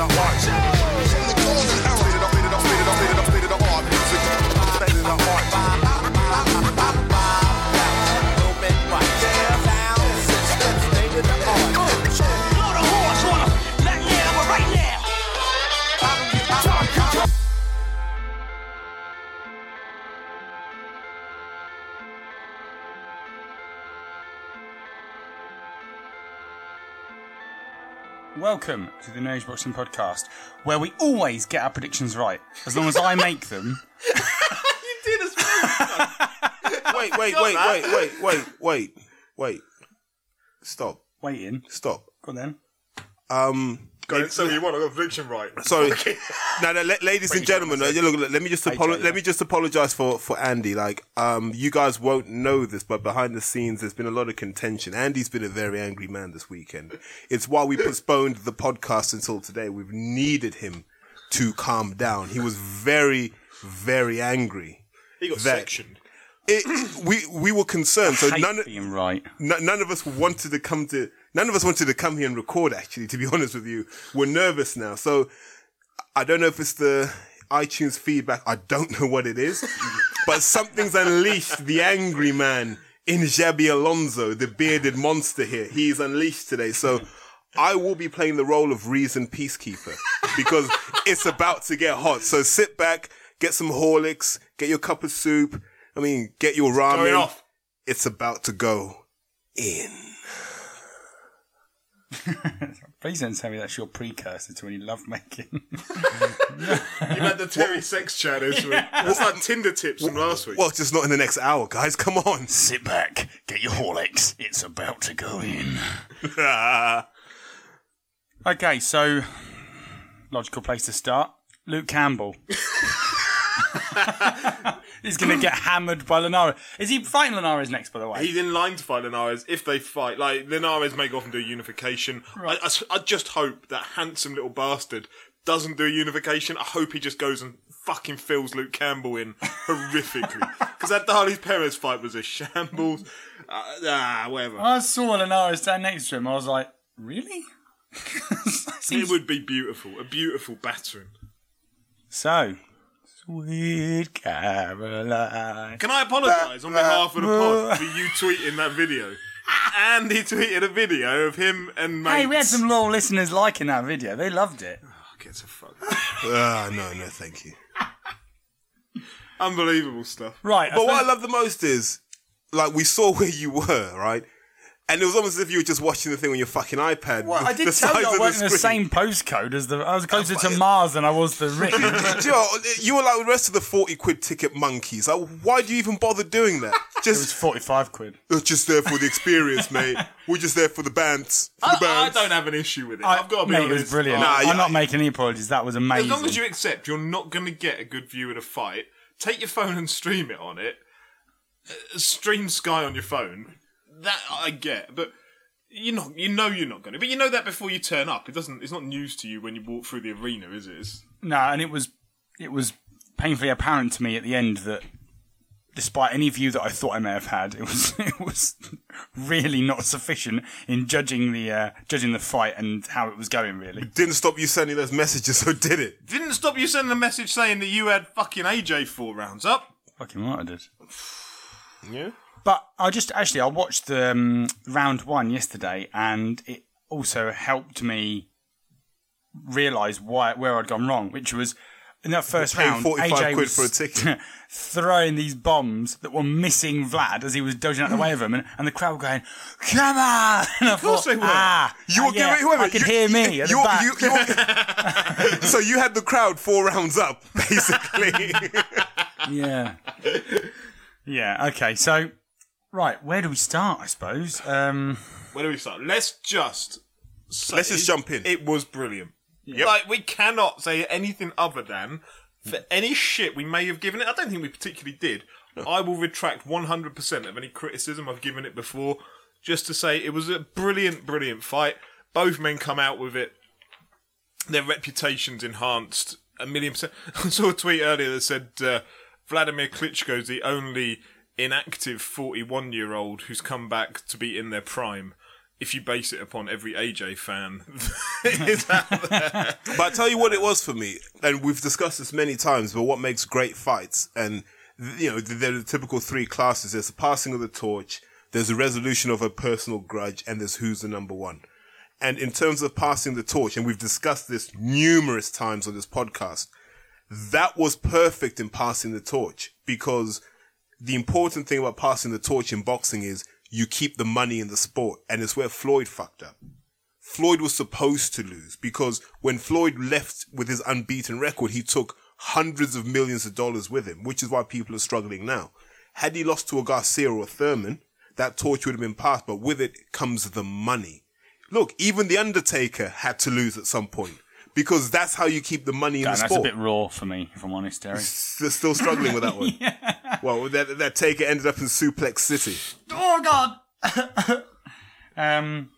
Watch out! Welcome to the Nose Boxing Podcast, where we always get our predictions right, as long as I make them. you did as well. Wait, wait, Got wait, wait, wait, wait, wait, wait. Stop. Waiting. Stop. Go on then. Um. Got it. So you want a prediction right? Sorry. no, no, la- ladies and gentlemen, uh, look, look, let me just apolo- let me just apologize for for Andy. Like, um, you guys won't know this, but behind the scenes, there's been a lot of contention. Andy's been a very angry man this weekend. It's why we postponed the podcast until today. We've needed him to calm down. He was very, very angry. He got That- sectioned. It, we we were concerned. So Hate none of, being right. n- none of us wanted to come to none of us wanted to come here and record actually to be honest with you we're nervous now so i don't know if it's the itunes feedback i don't know what it is but something's unleashed the angry man in Xabi Alonso, the bearded monster here. He's unleashed today. So I will be playing the role of reason peacekeeper because it's about to get hot. So sit back, get some Horlicks, get your cup of soup. I mean, get your ramen. Off. It's about to go in. Please don't tell me that's your precursor to any lovemaking. You had the Terry sex chat this week. That's like Tinder tips from last week. Well, just not in the next hour, guys. Come on. Sit back, get your Horlicks. It's about to go in. Okay, so logical place to start. Luke Campbell. He's going to get hammered by Linares. Is he fighting Linares next, by the way? He's in line to fight Linares if they fight. Like Linares may go off and do a unification. I just hope that handsome little bastard doesn't do a unification. I hope he just goes and fucking fills Luke Campbell in horrifically. Because that Darleys Perez fight was a shambles. Uh, ah, whatever. I saw Linares stand next to him. I was like, really? It would be beautiful. A beautiful battering. So, sweet Caroline. Can I apologise on behalf of the pod for you tweeting that video? Andy tweeted a video of him and mates. Hey, we had some loyal listeners liking that video. They loved it. Get to fuck. Ah, no, no, thank you. Unbelievable stuff. Right. But what I suppose- love the most is, like, we saw where you were, right? And it was almost as if you were just watching the thing on your fucking iPad. Well, I did the tell you I wasn't in the same postcode as the. I was closer to Mars than I was the ring. You, know, you were like the rest of the 40 quid ticket monkeys. Like, why do you even bother doing that? it was Just, forty-five quid. we're just there for the experience, mate. We're just there for the bands. For I, the I don't have an issue with it. I, have got to be Mate, honest. it was brilliant. Nah, I'm you- not making any apologies. That was amazing. As long as you accept you're not going to get a good view of the fight, take your phone and stream it on it. Uh, stream Sky on your phone. That I get, but you're not. You know you're not going to. But you know that before you turn up. It doesn't. It's not news to you when you walk through the arena, is it? It's, No, and it was it was painfully apparent to me at the end that despite any view that I thought I may have had, it was it was really not sufficient in judging the uh, judging the fight and how it was going. Really, Didn't stop you sending those messages, so did it? didn't stop you sending a message saying that you had fucking AJ four rounds up. fucking right I did. Yeah. But I just actually I watched the um, round one yesterday, and it also helped me realise why where I'd gone wrong, which was in that first round. 45 AJ quid for a ticket. throwing these bombs that were missing Vlad as he was dodging out the way of them, and, and the crowd were going, "Come on!" And I course thought, they were. "Ah, You ah, were yeah, giving, wait a I could you- hear me at the you- back." you- you- so you had the crowd four rounds up, basically. yeah, yeah. Okay, so right, where do we start? I suppose. Um, Where do we start? Let's just say Let's just jump in. It was brilliant. Like we cannot say anything other than for any shit we may have given it. I don't think we particularly did. I will retract 100% of any criticism I've given it before. Just to say it was a brilliant, brilliant fight. Both men come out with it. Their reputations enhanced a million percent. I saw a tweet earlier that said uh, Vladimir Klitschko is the only inactive 41 year old who's come back to be in their prime. If you base it upon every AJ fan, is there. But I tell you what it was for me, and we've discussed this many times, but what makes great fights, and, you know, they're the typical three classes. There's the passing of the torch, there's the resolution of a personal grudge, and there's who's the number one. And in terms of passing the torch, and we've discussed this numerous times on this podcast, that was perfect in passing the torch because the important thing about passing the torch in boxing is you keep the money in the sport. And it's where Floyd fucked up. Floyd was supposed to lose because when Floyd left with his unbeaten record, he took hundreds of millions of dollars with him, which is why people are struggling now. Had he lost to a Garcia or a Thurman, that torch would have been passed, but with it comes the money. Look, even The Undertaker had to lose at some point because that's how you keep the money in Dan, the that's a bit raw for me, if I'm honest, Terry. They're still struggling with that one. Well, that, that taker ended up in Suplex City. Oh God. um,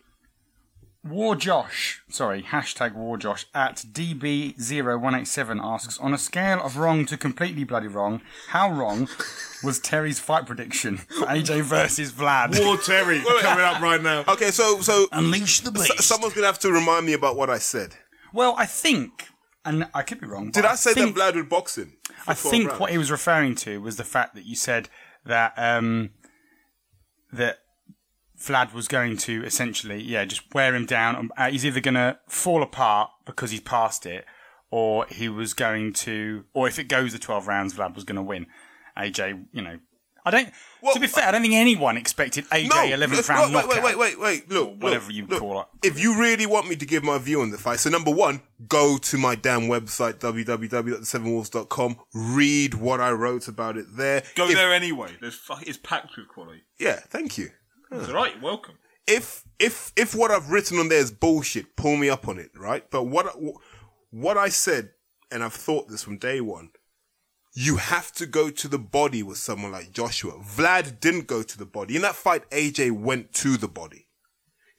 War Josh, sorry, hashtag War Josh at DB0187 asks, on a scale of wrong to completely bloody wrong, how wrong was Terry's fight prediction for AJ versus Vlad? War Terry coming up right now. Okay, so so Unleash the s- beast. someone's gonna have to remind me about what I said. Well, I think, and I could be wrong. Did but I say think, that Vlad would box him? I think rounds? what he was referring to was the fact that you said that um, that Vlad was going to essentially, yeah, just wear him down. Uh, he's either going to fall apart because he's past it, or he was going to, or if it goes the twelve rounds, Vlad was going to win. AJ, you know, I don't. Well, to be fair, I don't think anyone expected AJ eleventh look, round wait, wait, knockout. wait, wait, wait. Look, whatever look, you look, call it. If you really want me to give my view on the fight, so number one, go to my damn website www.sevenwolves.com. Read what I wrote about it there. Go If- there anyway. There's fuck, it's packed with quality. Yeah, thank you. It's all right. You're welcome. if if if what I've written on there is bullshit, pull me up on it, right? But what what I said, and I've thought this from day one, you have to go to the body with someone like Joshua. Vlad didn't go to the body. In that fight, AJ went to the body.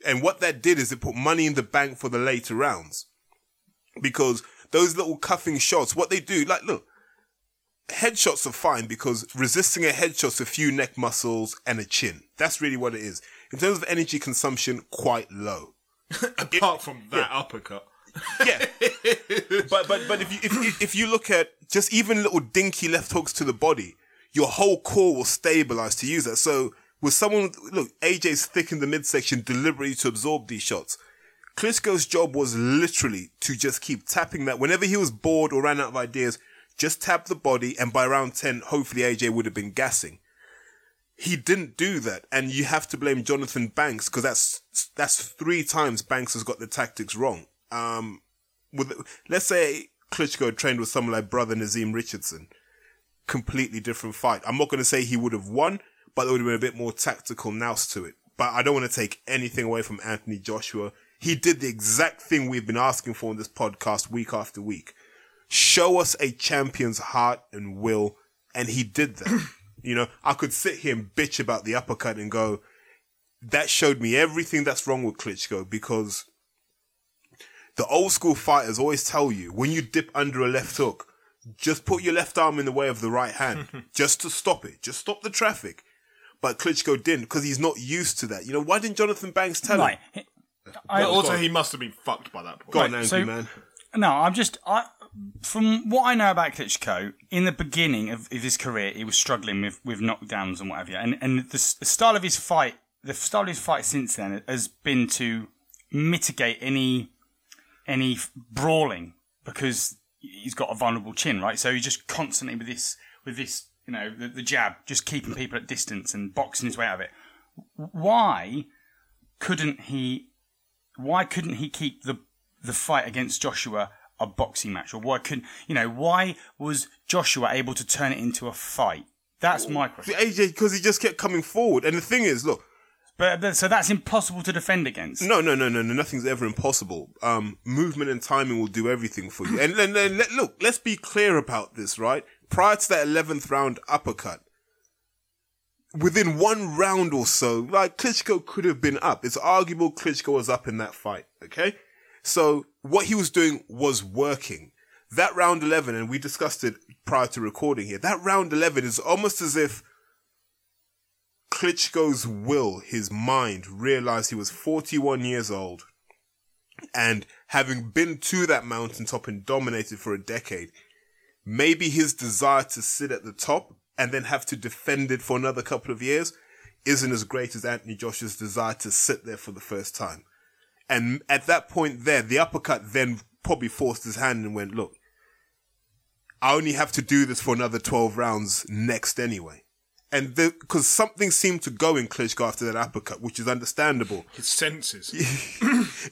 And what that did is it put money in the bank for the later rounds. Because those little cuffing shots, what they do, like, look, headshots are fine because resisting a headshot's a few neck muscles and a chin. That's really what it is. In terms of energy consumption, quite low. Apart from that uppercut. Yeah, but but but if you if, if you look at just even little dinky left hooks to the body, your whole core will stabilize to use that. So with someone look, AJ's thick in the midsection deliberately to absorb these shots. Klitschko's job was literally to just keep tapping that whenever he was bored or ran out of ideas, just tap the body, and by round ten, hopefully AJ would have been gassing. He didn't do that, and you have to blame Johnathon Banks because that's that's three times Banks has got the tactics wrong. Um, with let's say Klitschko trained with someone like brother Naazim Richardson, completely different fight. I'm not going to say he would have won, but there would have been a bit more tactical nous to it. But I don't want to take anything away from Anthony Joshua. He did the exact thing we've been asking for in this podcast week after week. Show us a champion's heart and will, and he did that. you know, I could sit here and bitch about the uppercut and go, that showed me everything that's wrong with Klitschko because the old school fighters always tell you when you dip under a left hook, just put your left arm in the way of the right hand, just to stop it, just stop the traffic. But Klitschko didn't because he's not used to that. You know, why didn't Johnathon Banks tell Right. him? I, But also, he must have been fucked by that point. Go on, Right, angry so- man. No, I'm just I from what I know about Klitschko. In the beginning of, of his career, he was struggling with, with knockdowns and whatever, and and the, the style of his fight, the style of his fight since then has been to mitigate any any brawling because he's got a vulnerable chin, right? So he's just constantly with this with this you know the, the jab, just keeping people at distance and boxing his way out of it. Why couldn't he? Why couldn't he keep the the fight against Joshua a boxing match, or why couldn't you know? Why was Joshua able to turn it into a fight? That's my question. Because he just kept coming forward. And the thing is, look, But, but so that's impossible to defend against. No, no, no, no, no. Nothing's ever impossible. Um, movement and timing will do everything for you. And then, then look, let's be clear about this, right? Prior to that eleventh round uppercut, within one round or so, like Klitschko could have been up. It's arguable Klitschko was up in that fight. Okay, so what he was doing was working. That round eleven, and we discussed it prior to recording here. That round eleven is almost as if Klitschko's will, his mind, realized he was 41 years old and having been to that mountaintop and dominated for a decade, maybe his desire to sit at the top and then have to defend it for another couple of years isn't as great as Anthony Joshua's desire to sit there for the first time. And at that point there, the uppercut then probably forced his hand and went, look, I only have to do this for another 12 rounds next anyway. And because something seemed to go in Klitschko after that uppercut, which is understandable. His senses.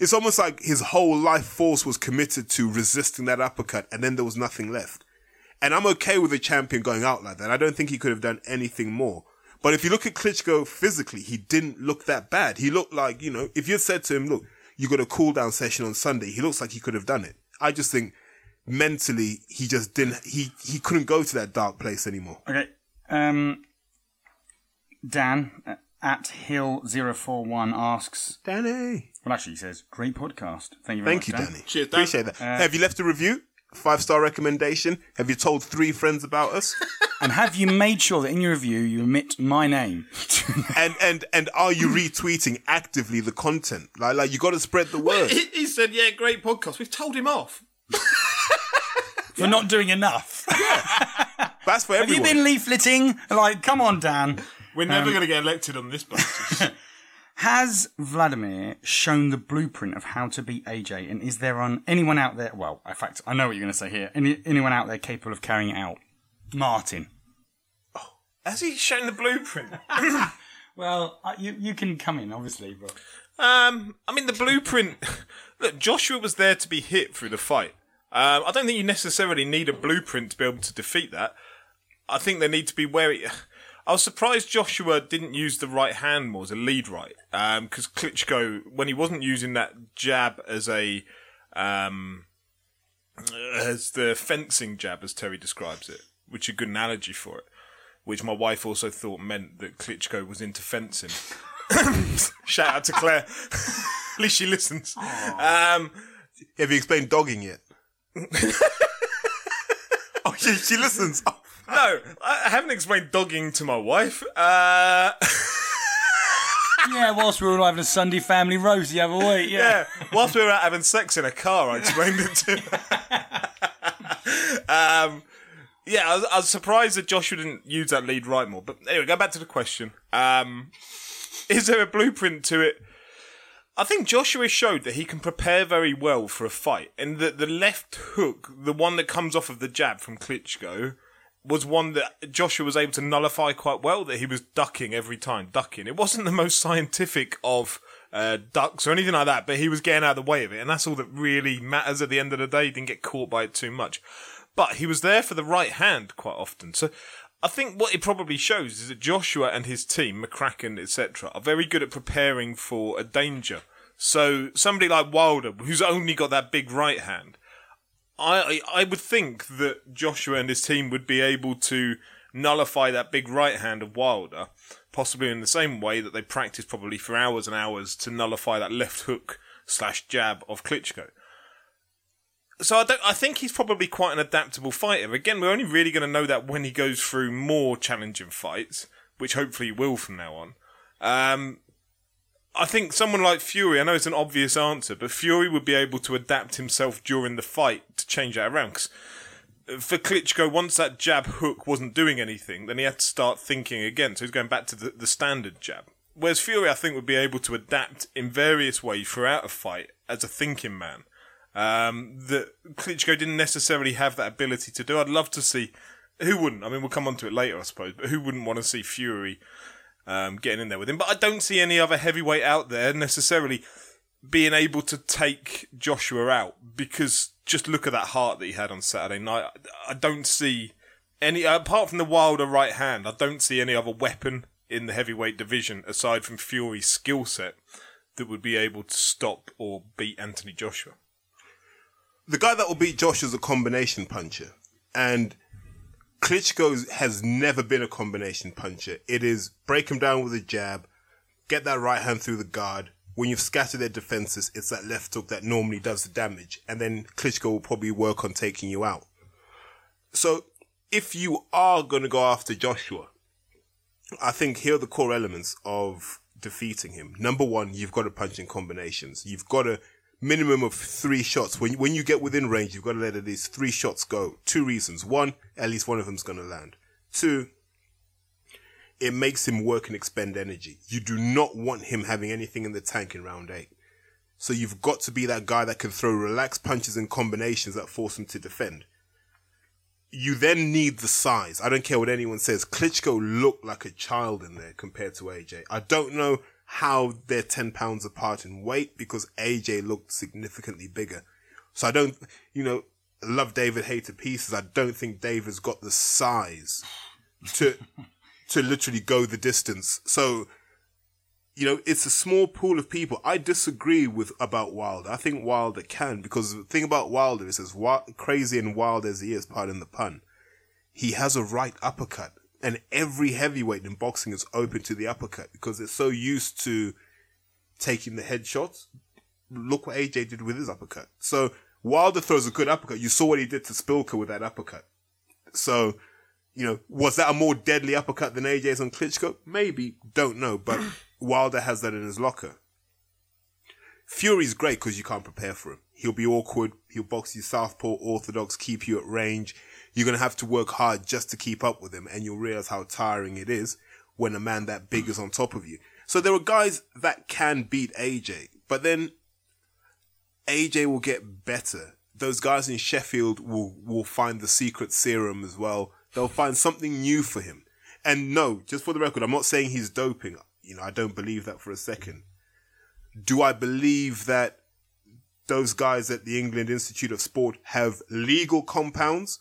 it's almost like his whole life force was committed to resisting that uppercut, and then there was nothing left. And I'm okay with a champion going out like that. I don't think he could have done anything more. But if you look at Klitschko physically, he didn't look that bad. He looked like, you know, if you said to him, look, you got a cool down session on Sunday, he looks like he could have done it. I just think mentally, he just didn't, he, he couldn't go to that dark place anymore. Okay. Um, Dan uh, at Hill041 asks, Danny. well, actually, he says, great podcast. Thank you very Thank much. Thank you, Dan. Danny. Cheers, Dan. Appreciate that. Have you left a review? Five star recommendation? Have you told three friends about us? And have you made sure that in your review you omit my name? and and and are you retweeting actively the content? Like like you got to spread the word. He, he said, "Yeah, great podcast." We've told him off. For not doing enough. Yeah. That's for everyone. have you been leafleting? Like, come on, Dan. We're never going to get elected on this basis. Has Vladimir shown the blueprint of how to beat AJ? And is there on anyone out there? Well, in fact, I know what you're going to say here. Any, anyone out there capable of carrying it out? Martin. Oh, Has he shown the blueprint? Well, uh, you you can come in, obviously, but Um, I mean, the blueprint. Look, Joshua was there to be hit through the fight. Um, I don't think you necessarily need a blueprint to be able to defeat that. I think they need to be wary. I was surprised Joshua didn't use the right hand more as a lead right, because Klitschko, when he wasn't using that jab as a, um, as the fencing jab, as Terry describes it, which is a good analogy for it, which my wife also thought meant that Klitschko was into fencing. Shout out to Claire. At least she listens. Um, Have you explained dogging yet? oh, she, she listens. Oh, no, I haven't explained dogging to my wife. Uh, yeah. Whilst we were all having a Sunday family roast the other week, yeah. yeah, whilst we were out having sex in a car, I explained it to her. um, yeah, I was, I was surprised that Joshua didn't use that lead right more. But anyway, go back to the question. Um, is there a blueprint to it? I think Joshua showed that he can prepare very well for a fight, and that the left hook, the one that comes off of the jab from Klitschko, was one that Joshua was able to nullify quite well. That he was ducking every time, ducking. It wasn't the most scientific of uh, ducks or anything like that, but he was getting out of the way of it, and that's all that really matters at the end of the day. He didn't get caught by it too much, but he was there for the right hand quite often. So. I think what it probably shows is that Joshua and his team, McCracken, etc., are very good at preparing for a danger. So somebody like Wilder, who's only got that big right hand, I I would think that Joshua and his team would be able to nullify that big right hand of Wilder, possibly in the same way that they practiced probably for hours and hours to nullify that left hook slash jab of Klitschko. So I don't. I think he's probably quite an adaptable fighter. Again, we're only really going to know that when he goes through more challenging fights, which hopefully he will from now on. Um, I think someone like Fury, I know it's an obvious answer, but Fury would be able to adapt himself during the fight to change that around. 'Cause for Klitschko, once that jab hook wasn't doing anything, then he had to start thinking again. So he's going back to the, the standard jab. Whereas Fury, I think, would be able to adapt in various ways throughout a fight as a thinking man. Um, that Klitschko didn't necessarily have that ability to do. I'd love to see. Who wouldn't? I mean, we'll come on to it later, I suppose. But who wouldn't want to see Fury um, getting in there with him? But I don't see any other heavyweight out there necessarily being able to take Joshua out because just look at that heart that he had on Saturday night. I don't see any apart from the Wilder right hand. I don't see any other weapon in the heavyweight division aside from Fury's skill set that would be able to stop or beat Anthony Joshua. the guy that will beat Josh is a combination puncher, and Klitschko has never been a combination puncher. It is break him down with a jab, get that right hand through the guard. When you've scattered their defenses, it's that left hook that normally does the damage, and then Klitschko will probably work on taking you out. So, if you are going to go after Joshua, I think here are the core elements of defeating him. Number one, you've got to punch in combinations. You've got a minimum of three shots. When when you get within range, you've got to let at least three shots go. Two reasons: one, at least one of them's going to land. Two, it makes him work and expend energy. You do not want him having anything in the tank in round eight. So you've got to be that guy that can throw relaxed punches and combinations that force him to defend. You then need the size. I don't care what anyone says. Klitschko looked like a child in there compared to AJ. I don't know how they're 10 pounds apart in weight because AJ looked significantly bigger. So I don't, you know, love David Haye to pieces. I don't think David's got the size to, to literally go the distance. So you know, it's a small pool of people. I disagree with about Wilder. I think Wilder can because the thing about Wilder is as wild, crazy and wild as he is, pardon the pun, he has a right uppercut, and every heavyweight in boxing is open to the uppercut because they're so used to taking the headshots. Look what AJ did with his uppercut. So Wilder throws a good uppercut. You saw what he did to Szpilka with that uppercut. So, you know, was that a more deadly uppercut than AJ's on Klitschko? Maybe, don't know, but. Wilder has that in his locker. Fury's great because you can't prepare for him. He'll be awkward. He'll box you southpaw, orthodox, keep you at range. You're going to have to work hard just to keep up with him and you'll realize how tiring it is when a man that big is on top of you. So there are guys that can beat AJ, but then AJ will get better. Those guys in Sheffield will, will find the secret serum as well. They'll find something new for him. And no, just for the record, I'm not saying he's doping. You know, I don't believe that for a second. Do I believe that those guys at the England Institute of Sport have legal compounds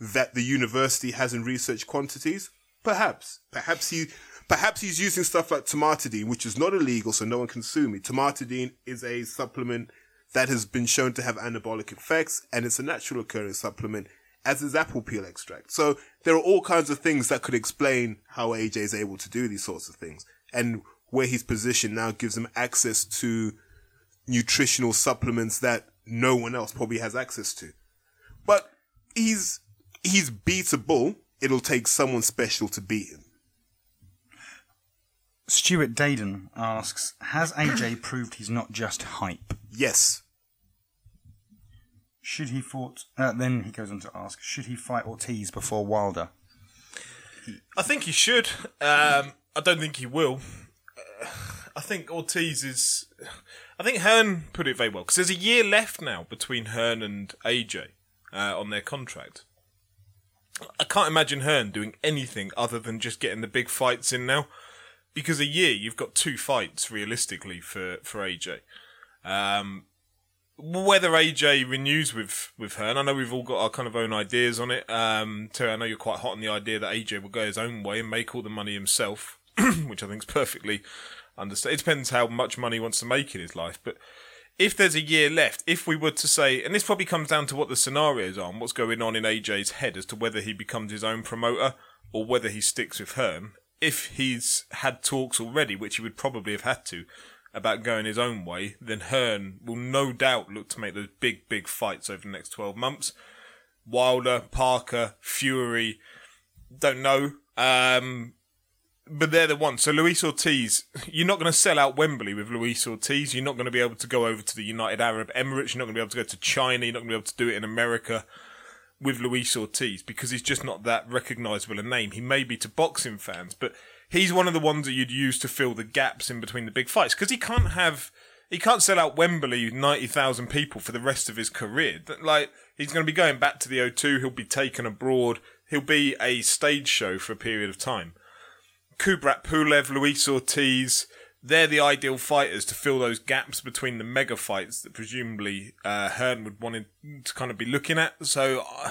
that the university has in research quantities? Perhaps. Perhaps he, perhaps he's using stuff like tomatidine, which is not illegal, so no one can sue me. Tomatidine is a supplement that has been shown to have anabolic effects, and it's a natural occurring supplement, as is apple peel extract. So there are all kinds of things that could explain how AJ is able to do these sorts of things and where he's positioned now gives him access to nutritional supplements that no one else probably has access to. But he's he's beatable. It'll take someone special to beat him. Stuart Dayden asks, "Has AJ proved he's not just hype?" Yes. Should he fought? Uh, then he goes on to ask, "Should he fight Ortiz before Wilder?" I think he should. Um, I don't think he will. Uh, I think Ortiz is. I think Hearn put it very well because there's a year left now between Hearn and AJ uh, on their contract. I can't imagine Hearn doing anything other than just getting the big fights in now, because a year you've got two fights realistically for for AJ. Um, whether AJ renews with with Hearn, I know we've all got our kind of own ideas on it. Um, Terry, I know you're quite hot on the idea that AJ will go his own way and make all the money himself. which I think is perfectly understood. It depends how much money he wants to make in his life, but if there's a year left, if we were to say, and this probably comes down to what the scenarios are and what's going on in AJ's head as to whether he becomes his own promoter or whether he sticks with Hearn. If he's had talks already, which he would probably have had to, about going his own way, then Hearn will no doubt look to make those big, big fights over the next 12 months. Wilder, Parker, Fury, don't know. Um, but they're the ones. So Luis Ortiz, you're not going to sell out Wembley with Luis Ortiz. You're not going to be able to go over to the United Arab Emirates. You're not going to be able to go to China. You're not going to be able to do it in America with Luis Ortiz because he's just not that recognisable a name. He may be to boxing fans, but he's one of the ones that you'd use to fill the gaps in between the big fights because he can't have. He can't sell out Wembley ninety thousand people for the rest of his career. Like he's going to be going back to the O2. He'll be taken abroad. He'll be a stage show for a period of time. Kubrat Pulev, Luis Ortiz, they're the ideal fighters to fill those gaps between the mega fights that presumably uh, Hearn would want to kind of be looking at. So uh,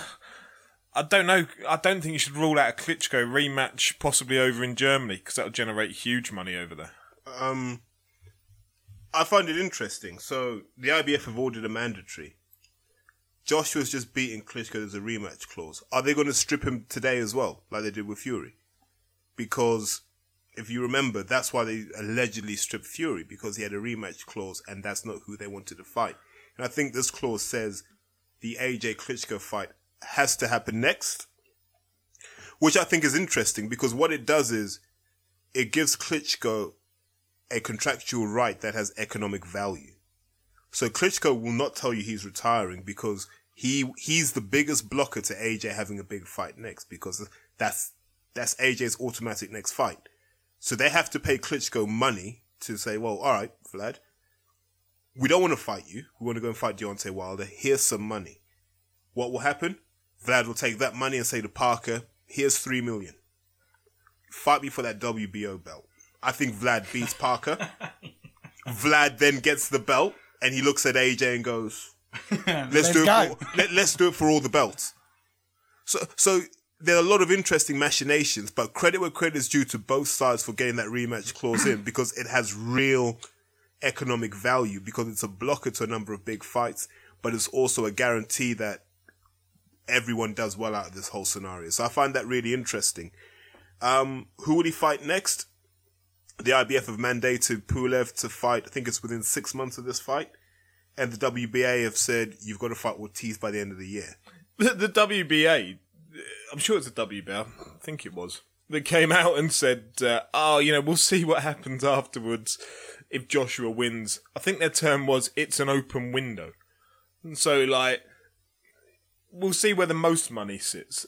I don't know. I don't think you should rule out a Klitschko rematch, possibly over in Germany, because that'll generate huge money over there. Um, I find it interesting. So the IBF have ordered a mandatory. Joshua's just beating Klitschko. There's a rematch clause. Are they going to strip him today as well, like they did with Fury? because if you remember, that's why they allegedly stripped Fury because he had a rematch clause and that's not who they wanted to fight. And I think this clause says the AJ Klitschko fight has to happen next, which I think is interesting because what it does is it gives Klitschko a contractual right that has economic value. So Klitschko will not tell you he's retiring because he he's the biggest blocker to AJ having a big fight next because that's that's AJ's automatic next fight. So they have to pay Klitschko money to say, well, all right, Vlad, we don't want to fight you. We want to go and fight Deontay Wilder. Here's some money. What will happen? Vlad will take that money and say to Parker, here's three million. Fight me for that WBO belt. I think Vlad beats Parker. Vlad then gets the belt and he looks at AJ and goes, "Let's, Let's do it. go." For, let, let's do it for all the belts." So, so there are a lot of interesting machinations, but credit where credit is due to both sides for getting that rematch clause in because it has real economic value because it's a blocker to a number of big fights, but it's also a guarantee that everyone does well out of this whole scenario. So I find that really interesting. Um, who will he fight next? The IBF have mandated Pulev to fight, I think it's within six months of this fight. And the WBA have said, you've got to fight Ortiz by the end of the year. The, the WBA, I'm sure it's a WBA, I think it was, that came out and said, uh, oh, you know, we'll see what happens afterwards if Joshua wins. I think their term was, it's an open window. And so, like, we'll see where the most money sits.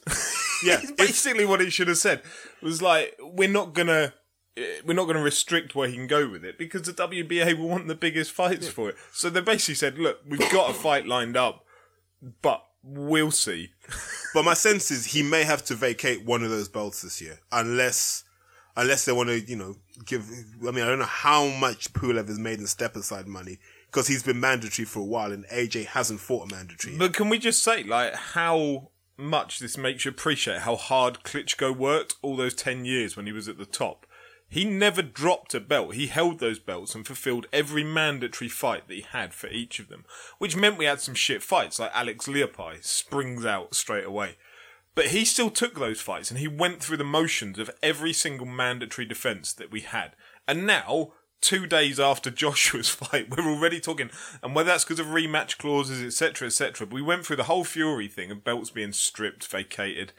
Yeah, basically what it should have said. It was like, we're not gonna, eh, we're not gonna restrict where he can go with it because the WBA will want the biggest fights for it. So they basically said, look, we've got a fight lined up, but we'll see. But my sense is he may have to vacate one of those belts this year, unless unless they want to, you know, give. I mean, I don't know how much Pulev has made in step aside money because he's been mandatory for a while, and AJ hasn't fought a mandatory. But can we just say, like, how much this makes you appreciate how hard Klitschko worked all those 10 years when he was at the top? He never dropped a belt. He held those belts and fulfilled every mandatory fight that he had for each of them, which meant we had some shit fights, like Alex Leapai springs out straight away. But he still took those fights and he went through the motions of every single mandatory defense that we had. And now, two days after Joshua's fight, we're already talking, and whether that's because of rematch clauses, etc., etc., but we went through the whole Fury thing of belts being stripped, vacated.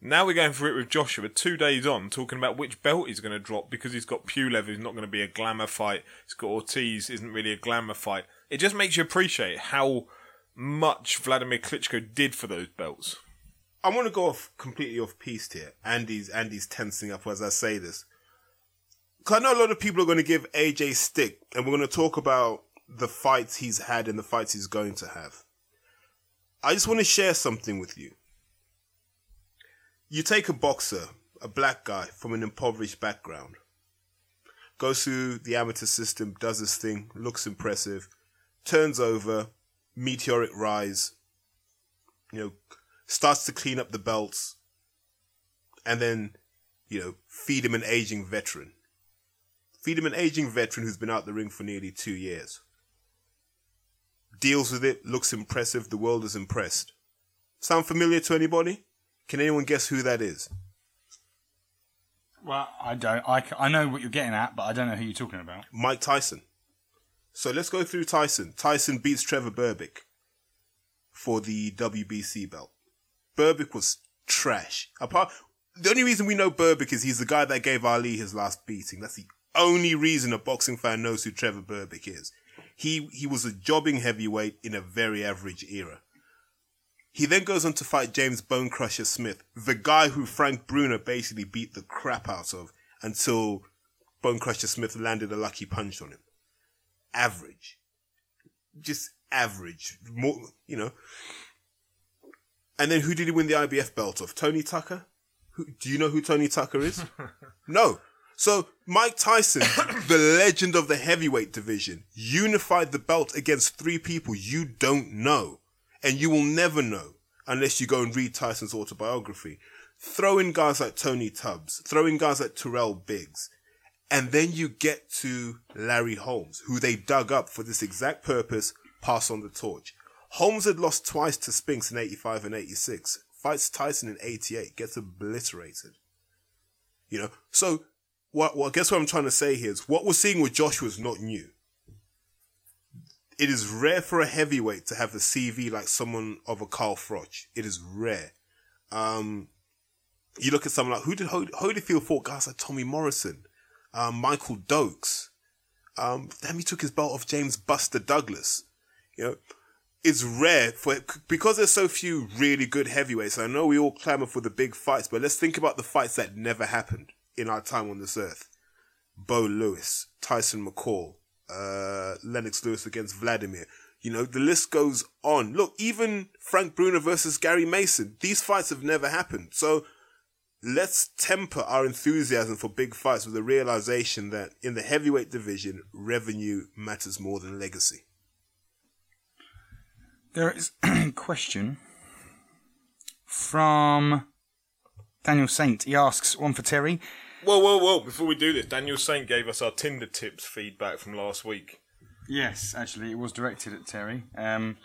Now we're going through it with Joshua two days on, talking about which belt he's going to drop because he's got Pulev, who's not going to be a glamour fight. He's got Ortiz, isn't really a glamour fight. It just makes you appreciate how much Vladimir Klitschko did for those belts. I want to go off completely off piece here. Andy's Andy's tensing up as I say this. 'Cause I know a lot of people are going to give AJ stick, and we're going to talk about the fights he's had and the fights he's going to have. I just want to share something with you. You take a boxer, a black guy from an impoverished background, goes through the amateur system, does his thing, looks impressive, turns over, meteoric rise, you know, starts to clean up the belts, and then, you know, feed him an aging veteran. Feed him an aging veteran who's been out the ring for nearly two years. Deals with it, looks impressive, the world is impressed. Sound familiar to anybody? Can anyone guess who that is? Well, I don't. I, I know what you're getting at, but I don't know who you're talking about. Mike Tyson. So let's go through Tyson. Tyson beats Trevor Berbick for the WBC belt. Berbick was trash. Apart, the only reason we know Berbick is he's the guy that gave Ali his last beating. That's the only reason a boxing fan knows who Trevor Berbick is. He he was a jobbing heavyweight in a very average era. He then goes on to fight James Bone Crusher Smith, the guy who Frank Bruno basically beat the crap out of until Bone Crusher Smith landed a lucky punch on him. Average. Just average. More, you know. And then who did he win the IBF belt of? Tony Tucker? Who, do you know who Tony Tucker is? no. So Mike Tyson, the legend of the heavyweight division, unified the belt against three people you don't know. And you will never know unless you go and read Tyson's autobiography. Throw in guys like Tony Tubbs, throw in guys like Tyrell Biggs, and then you get to Larry Holmes, who they dug up for this exact purpose, pass on the torch. Holmes had lost twice to Spinks in 85 and 86, fights Tyson in 88, gets obliterated. You know, so what, I guess what I'm trying to say here is what we're seeing with Joshua is not new. It is rare for a heavyweight to have a CV like someone of a Carl Froch. It is rare. Um, you look at someone like who did Hod- Holyfield fought guys like Tommy Morrison, um, Michael Dokes. Um, he took his belt off James Buster Douglas. You know, it's rare for because there's so few really good heavyweights. I know we all clamor for the big fights, but let's think about the fights that never happened in our time on this earth. Bowe Lewis, Tyson McCall, uh, Lennox Lewis against Vladimir. You know, the list goes on. Look, even Frank Bruno versus Gary Mason. These fights have never happened. So let's temper our enthusiasm for big fights with the realization that in the heavyweight division, revenue matters more than legacy. There is a question from Daniel Saint. He asks one for Terry. Whoa, whoa, whoa! Before we do this, Daniel Saint gave us our Tinder tips feedback from last week. Yes, actually, it was directed at Terry. Um,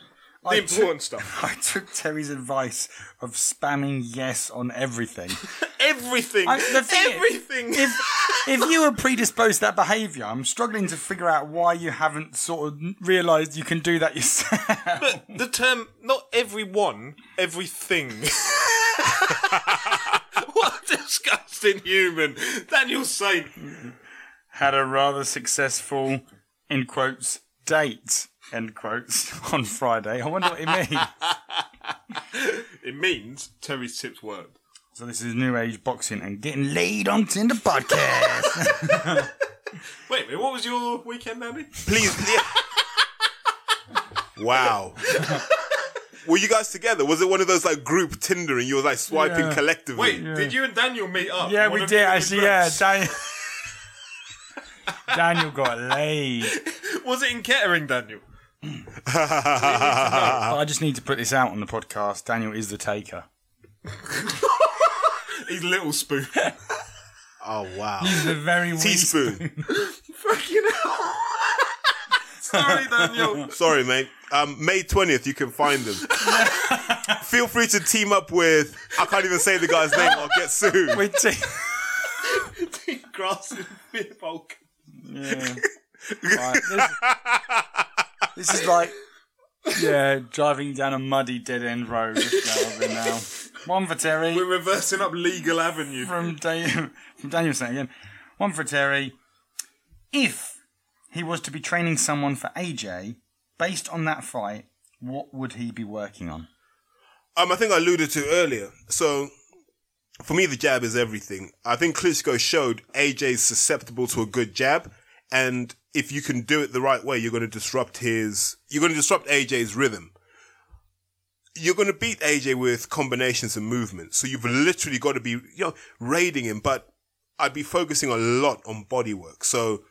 The I important took, stuff. I took Terry's advice of spamming yes on everything. Everything, I- the thing is, everything. if if you were predisposed to that behaviour, I'm struggling to figure out why you haven't sort of realised you can do that yourself. But the term, not everyone, everything. what a disgusting human. Daniel Saint. Had a rather successful, in quotes, date, end quotes, on Friday. I wonder what it means. It means Terry's tips worked. so this is New Age Boxing and Getting Laid on Tinder podcast. Wait a minute, what was your weekend, Andy? Please. yeah. wow. Were you guys together? Was it one of those like group Tinder and you were like swiping Yeah. collectively? Wait, did you and Daniel meet up? yeah, One we of did your actually. Yeah, regrets? Daniel. Daniel got laid. Was it in Kettering, Daniel? I just need to put this out on the podcast. Daniel is the taker. He's little spoon. Oh wow. He's the very weak. Teaspoon. Fucking hell. Sorry, Daniel. Sorry, mate. Um, May 20th, you can find them. Feel free to team up with, I can't even say the guy's name, I'll get sued. With te- Grass and bulk. yeah. Right, this, this is like, yeah, driving down a muddy dead end road. Now, now. One for Terry. We're reversing up legal avenue. from, da- from Daniel saying again. One for Terry. If he was to be training someone for AJ, based on that fight, what would he be working on? Um, I think I alluded to earlier. So, for me, the jab is everything. I think Klitschko showed AJ's susceptible to a good jab, and if you can do it the right way, you're going to disrupt his, you're going to disrupt AJ's rhythm. You're going to beat AJ with combinations and movements. So you've literally got to be, you know, raiding him, but I'd be focusing a lot on body work. So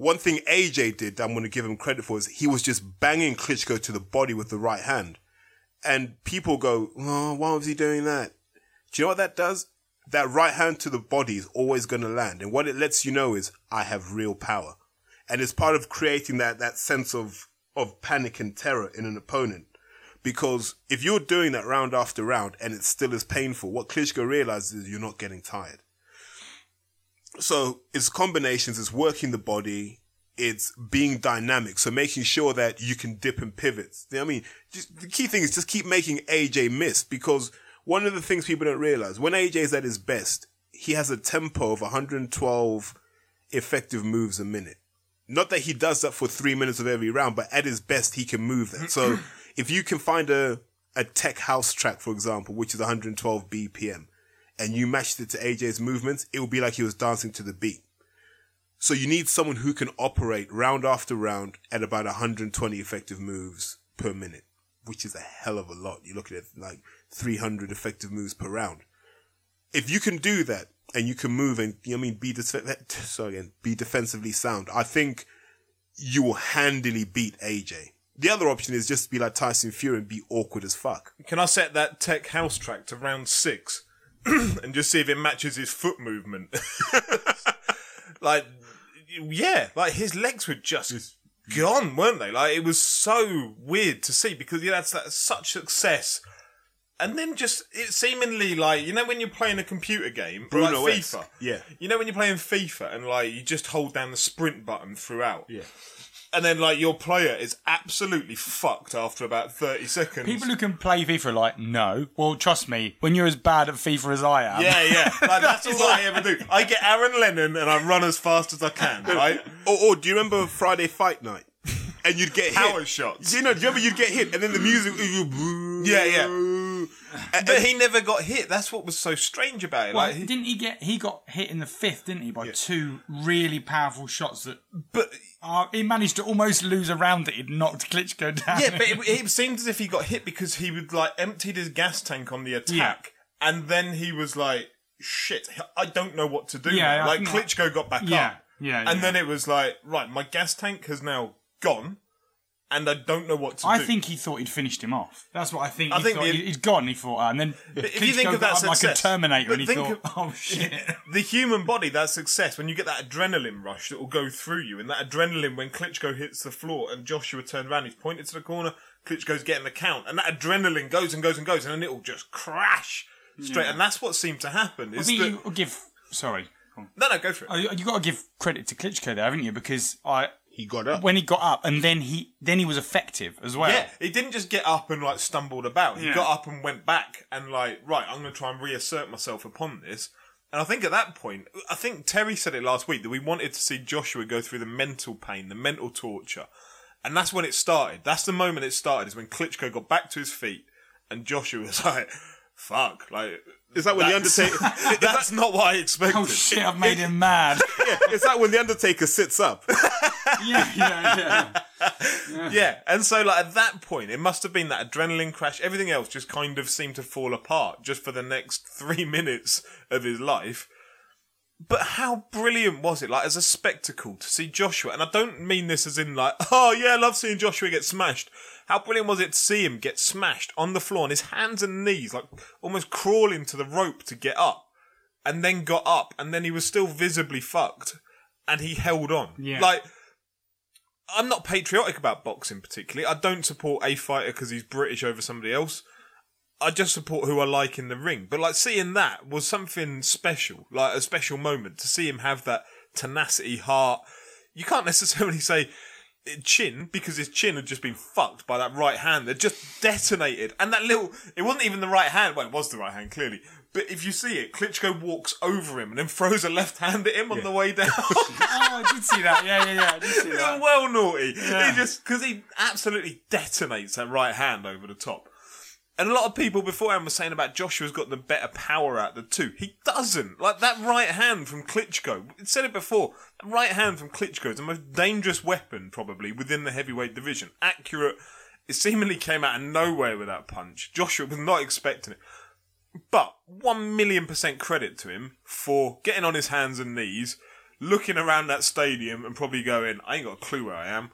one thing AJ did that I'm going to give him credit for is he was just banging Klitschko to the body with the right hand. And people go, oh, why was he doing that? Do you know what that does? That right hand to the body is always going to land. And what it lets you know is, I have real power. And it's part of creating that, that sense of, of panic and terror in an opponent. Because if you're doing that round after round and it still is painful, what Klitschko realizes is you're not getting tired. So it's combinations, it's working the body, it's being dynamic. So making sure that you can dip and pivot. You know I mean, just, the key thing is just keep making AJ miss because one of the things people don't realize when AJ is at his best, he has a tempo of 112 effective moves a minute. Not that he does that for three minutes of every round, but at his best, he can move that. So if you can find a, a tech house track, for example, which is 112 BPM, and you matched it to AJ's movements, it will be like he was dancing to the beat. So you need someone who can operate round after round at about 120 effective moves per minute, which is a hell of a lot. You're looking at like 300 effective moves per round. If you can do that and you can move and you know, I mean be def- sorry again, be defensively sound, I think you will handily beat AJ. The other option is just to be like Tyson Fury and be awkward as fuck. Can I set that tech house track to round six and just see if it matches his foot movement? like, yeah, like his legs were just gone, weren't they? Like it was so weird to see because yeah, that's that's such success. And then just it seemingly like you know when you're playing a computer game Bruno like FIFA, Yeah. You know when you're playing FIFA and like you just hold down the sprint button throughout. Yeah. And then like your player is absolutely fucked after about thirty seconds. People who can play FIFA are like, no. Well, trust me, when you're as bad at FIFA as I am, yeah, yeah. Like, that's all I ever do. I get Aaron Lennon and I run as fast as I can, right? Or, or do you remember Friday Fight Night? And you'd get Power hit. shots. You know, do you remember you'd get hit, and then the music. You, Yeah, yeah. And- But he never got hit. That's what was so strange about it. Well, Like, he- didn't he get? He got hit in the fifth, didn't he, by two really powerful shots that but uh, he managed to almost lose a round that he'd knocked Klitschko down. yeah, but it, it seemed as if he got hit because he would like emptied his gas tank on the attack, and then he was like, "Shit, I don't know what to do." Yeah, now." Like Klitschko got back Yeah, up, yeah, yeah. and yeah. then it was like, right, my gas tank has now gone, and I don't know what to I do. think he thought he'd finished him off. That's what I think. I he think thought the- he- he's gone. He thought, uh, and then if you think of that up like a success- Terminator, but and he think thought, "Oh shit!" the human body, that success, when you get that adrenaline rush that will go through you, and that adrenaline when Klitschko hits the floor and Joshua turned around, he's pointed to the corner, Klitschko's getting the count, and that adrenaline goes and goes and goes, and then it will just crash straight. And that's what seemed to happen. I Is think that, you give. Sorry, no, no, go for it. You, you got to give credit to Klitschko there, haven't you? Because I he got up. when he got up, and then he then he was effective as well. Yeah, he didn't just get up and like stumbled about. He Yeah. got up and went back and like, right, I'm going to try and reassert myself upon this. And I think at that point, I think Terry said it last week that we wanted to see Joshua go through the mental pain, the mental torture. And that's when it started. That's the moment it started, is when Klitschko got back to his feet and Joshua was like, fuck, like. Is that when the Undertaker? That's not what I expected. Oh shit! I've made him mad. yeah, it's like when the Undertaker sits up. Yeah, yeah, yeah. Yeah, and so like at that point, it must have been that adrenaline crash. Everything else just kind of seemed to fall apart just for the next three minutes of his life. But how brilliant was it, like as a spectacle, to see Joshua? And I don't mean this as in like, oh yeah, I love seeing Joshua get smashed. How brilliant was it to see him get smashed on the floor on his hands and knees, like almost crawling to the rope to get up, and then got up, and then he was still visibly fucked, and he held on. Yeah. Like I'm not patriotic about boxing particularly. I don't support a fighter because he's British over somebody else. I just support who I like in the ring. But like seeing that was something special, like a special moment to see him have that tenacity, heart. You can't necessarily say chin because his chin had just been fucked by that right hand that just detonated. And that little, it wasn't even the right hand. Well, it was the right hand clearly. But if you see it, Klitschko walks over him and then throws a left hand at him on the way down. Oh, I did see that. Yeah, yeah, yeah. I did see that. well naughty. Yeah. He just because he absolutely detonates that right hand over the top. And a lot of people beforehand were saying about Joshua's got the better power out of the two. He doesn't. Like that right hand from Klitschko. It said it before. That right hand from Klitschko is the most dangerous weapon probably within the heavyweight division. Accurate. It seemingly came out of nowhere with that punch. Joshua was not expecting it. But one million percent credit to him for getting on his hands and knees, looking around that stadium and probably going, I ain't got a clue where I am.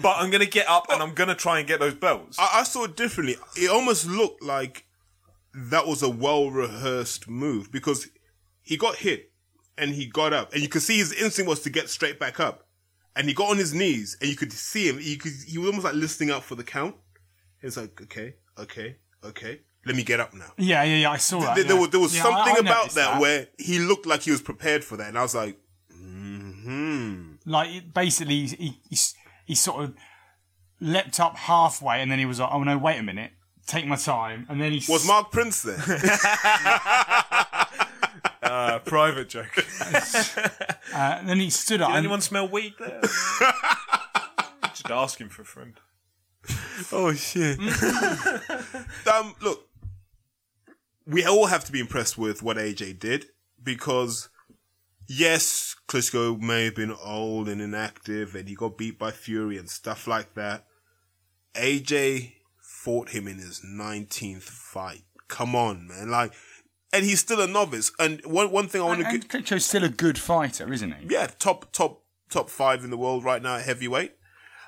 But I'm gonna get up and I'm gonna try and get those belts. I, I saw it differently. It almost looked like that was a well rehearsed move because he got hit and he got up, and you could see his instinct was to get straight back up, and he got on his knees, and you could see him. You could he was almost like listening up for the count. It's like okay, okay, okay. Let me get up now. Yeah, yeah, yeah. I saw that. There, there was there was Yeah, something I- I about noticed that, where he looked like he was prepared for that, and I was like, hmm. like basically he, he he he sort of leapt up halfway and then he was like, oh no, wait a minute, take my time, and then he Was Mark Prince there? Uh, private joke. uh, and then he stood up. Did and- anyone smell weed there? Just asking for a friend. oh shit. um, look, we all have to be impressed with what AJ did because, yes, Klitschko may have been old and inactive, and he got beat by Fury and stuff like that. AJ fought him in his 19th fight. Come on, man! Like, and he's still a novice. And one one thing I want to get. Klitschko's still a good fighter, isn't he? yeah, top top top five in the world right now at heavyweight.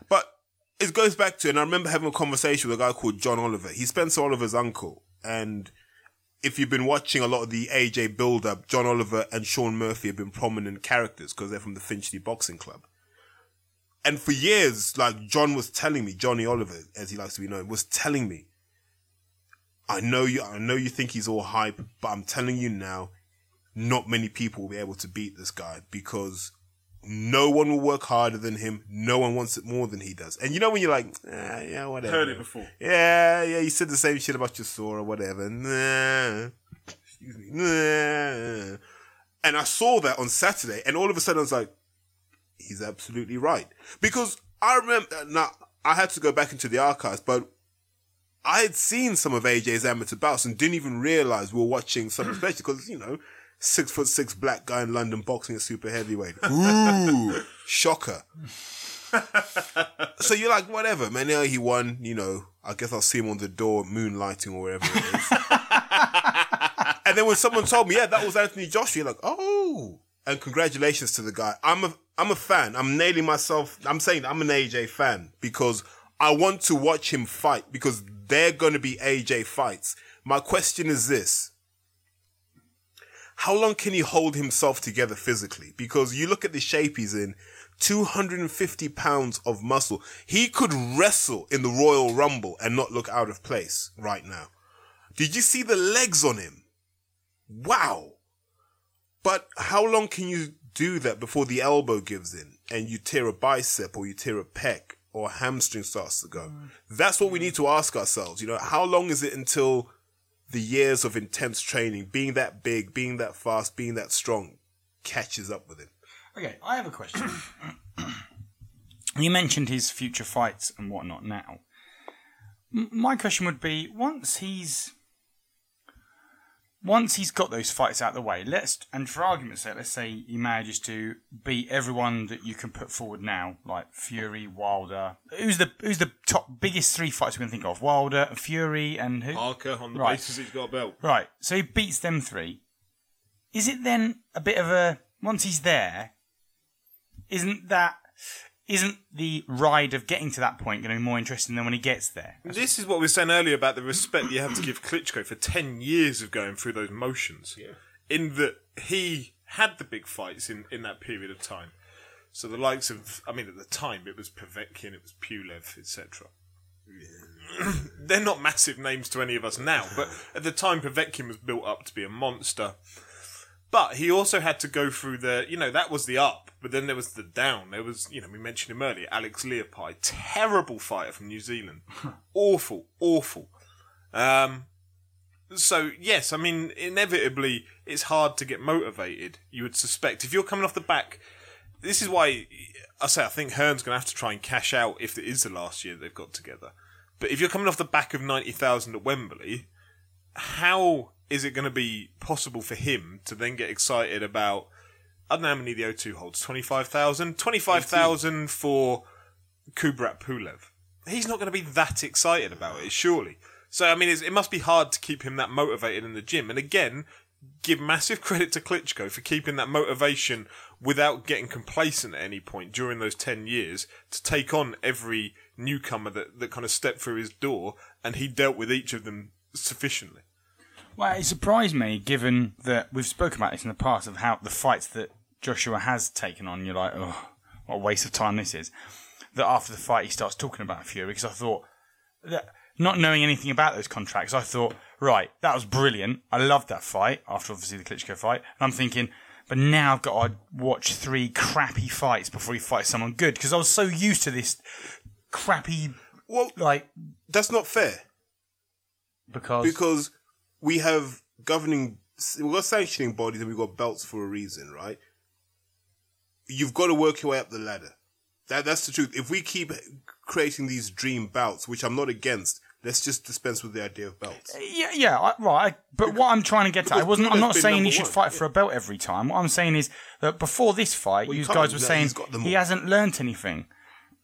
But it goes back to, and I remember having a conversation with a guy called John Oliver. He's Spencer Oliver's uncle, and if you've been watching a lot of the AJ build up, John Oliver and Sean Murphy have been prominent characters because they're from the Finchley Boxing Club. And for years, like John was telling me, Johnny Oliver, as he likes to be known, was telling me, I know you, I know you think he's all hype, but I'm telling you now, not many people will be able to beat this guy because No one will work harder than him. No one wants it more than he does. And you know when you're like, eh, yeah, whatever. Heard it before. Yeah, yeah, you said the same shit about your saw or whatever. Nah. Excuse me. Nah. And I saw that on Saturday, and all of a sudden I was like, he's absolutely right. Because I remember, now, I had to go back into the archives, but I had seen some of AJ's amateur bouts and didn't even realize we were watching some special because, you know, six foot six black guy in London boxing at super heavyweight. Ooh, shocker. so you're like, whatever, man. Yeah, he won. You know, I guess I'll see him on the door, moonlighting or wherever it is. and then when someone told me, yeah, that was Anthony Joshua, you're like, oh. And congratulations to the guy. I'm a, I'm a fan. I'm nailing myself. I'm saying I'm an AJ fan because I want to watch him fight because they're going to be AJ fights. My question is this. How long can he hold himself together physically? Because you look at the shape he's in, 250 pounds of muscle. He could wrestle in the Royal Rumble and not look out of place right now. Did you see the legs on him? Wow. But how long can you do that before the elbow gives in and you tear a bicep or you tear a pec or a hamstring starts to go? Mm. That's what we need mm. to ask ourselves. You know, how long is it until the years of intense training, being that big, being that fast, being that strong, catches up with him? Okay, I have a question. you mentioned his future fights and whatnot now. M- my question would be once he's once he's got those fights out of the way, let's and for argument's sake, let's say he manages to beat everyone that you can put forward now, like Fury, Wilder. Who's the who's the top biggest three fights we can think of? Wilder, Fury, and who? Parker on the Right. basis he's got a belt. Right. So he beats them three. Is it then a bit of a once he's there? Isn't that isn't the ride of getting to that point going to be more interesting than when he gets there? This is what we were saying earlier about the respect you have to give Klitschko for 10 years of going through those motions. In that he had the big fights in, in that period of time. So the likes of, I mean, at the time it was Povetkin, it was Pulev, etc. They're not massive names to any of us now, but at the time Povetkin was built up to be a monster. But he also had to go through the, you know, that was the up, but then there was the down. There was, you know, we mentioned him earlier, Alex Leapai, terrible fighter from New Zealand. awful, awful. Um, so yes, I mean, inevitably, it's hard to get motivated. You would suspect if you're coming off the back. This is why I say I think Hearn's going to have to try and cash out if it is the last year they've got together. But if you're coming off the back of ninety thousand at Wembley, how is it going to be possible for him to then get excited about? I don't know how many the O2 holds. 25,000? 25,000 for Kubrat Pulev. He's not going to be that excited about it, surely. So, I mean, it's, it must be hard to keep him that motivated in the gym. And again, give massive credit to Klitschko for keeping that motivation without getting complacent at any point during those 10 years to take on every newcomer that, that kind of stepped through his door. And he dealt with each of them sufficiently. Well, it surprised me given that we've spoken about this in the past of how the fights that Joshua has taken on. You're like, oh, what a waste of time this is. That after the fight he starts talking about Fury because I thought that not knowing anything about those contracts, I thought, right, that was brilliant. I loved that fight after obviously the Klitschko fight. And I'm thinking, but now I've got to watch three crappy fights before he fights someone good because I was so used to this crappy, Well, like, that's not fair because, because we have governing, we've got sanctioning bodies and we've got belts for a reason, right? You've got to work your way up the ladder. That, that's the truth. If we keep creating these dream bouts, which I'm not against, let's just dispense with the idea of belts. Uh, yeah, yeah, I, right. But what I'm trying to get at, I wasn't. I'm not saying he should one. fight for a belt every time. What I'm saying is that before this fight, Well, you guys were saying He's got them he hasn't learnt anything.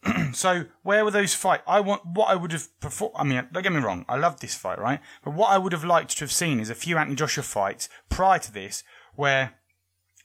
so where were those fight? I want what I would have. I mean, don't get me wrong. I love this fight, right? But what I would have liked to have seen is a few Anthony Joshua fights prior to this, where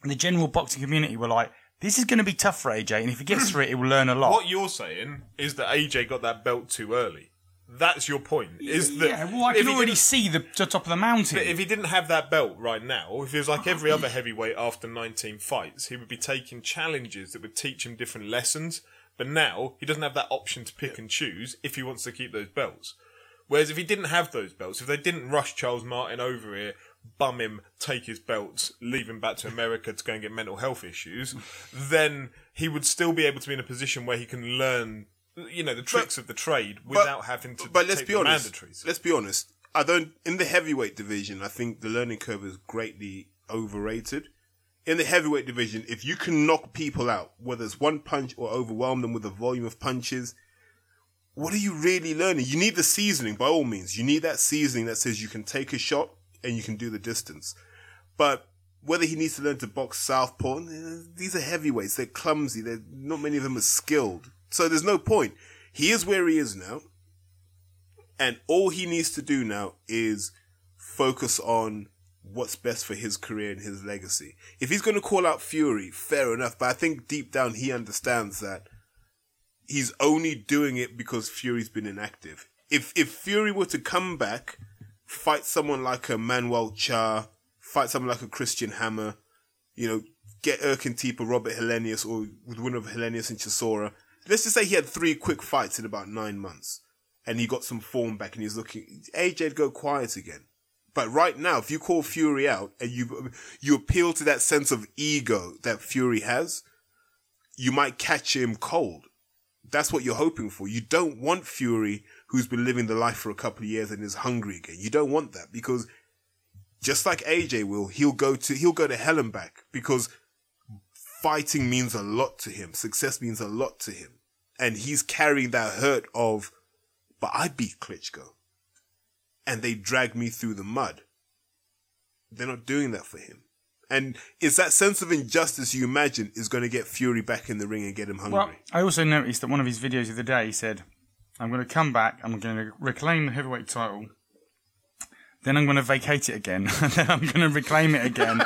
the general boxing community were like, "This is going to be tough for AJ, and if he gets through it, he will learn a lot." What you're saying is that AJ got that belt too early. That's your point. Is that yeah, well, I can already see the, the top of the mountain. But if he didn't have that belt right now, if he was like every other heavyweight after 19 fights, he would be taking challenges that would teach him different lessons. But now he doesn't have that option to pick and choose if he wants to keep those belts. Whereas if he didn't have those belts, if they didn't rush Charles Martin over here, bum him, take his belts, leave him back to America to go and get mental health issues, then he would still be able to be in a position where he can learn, you know, the tricks of the trade without having to. But let's be honest. Mandatories. Let's be honest. I don't. In the heavyweight division, I think the learning curve is greatly overrated. In the heavyweight division, if you can knock people out, whether it's one punch or overwhelm them with a volume of punches, what are you really learning? You need the seasoning, by all means. You need that seasoning that says you can take a shot and you can do the distance. But whether he needs to learn to box southpaw, these are heavyweights. They're clumsy. They're not many of them are skilled. So there's no point. He is where he is now. And all he needs to do now is focus on what's best for his career and his legacy. If he's going to call out Fury, fair enough. But I think deep down he understands that he's only doing it because Fury's been inactive. If if Fury were to come back, fight someone like a Manuel Charr, fight someone like a Christian Hammer, you know, get Erkan Teper, Robert Helenius, or with winner of Helenius and Chisora. Let's just say he had three quick fights in about nine months, and he got some form back, and he's looking. AJ'd go quiet again. But right now, if you call Fury out and you you appeal to that sense of ego that Fury has, you might catch him cold. That's what you're hoping for. You don't want Fury who's been living the life for a couple of years and is hungry again. You don't want that because just like AJ will, he'll go to he'll go to hell and back because fighting means a lot to him. Success means a lot to him. And he's carrying that hurt of, but I beat Klitschko. And they dragged me through the mud. They're not doing that for him. And it's that sense of injustice you imagine is going to get Fury back in the ring and get him hungry. Well, I also noticed that one of his videos the day he said, I'm going to come back, I'm going to reclaim the heavyweight title, then I'm going to vacate it again, and then I'm going to reclaim it again.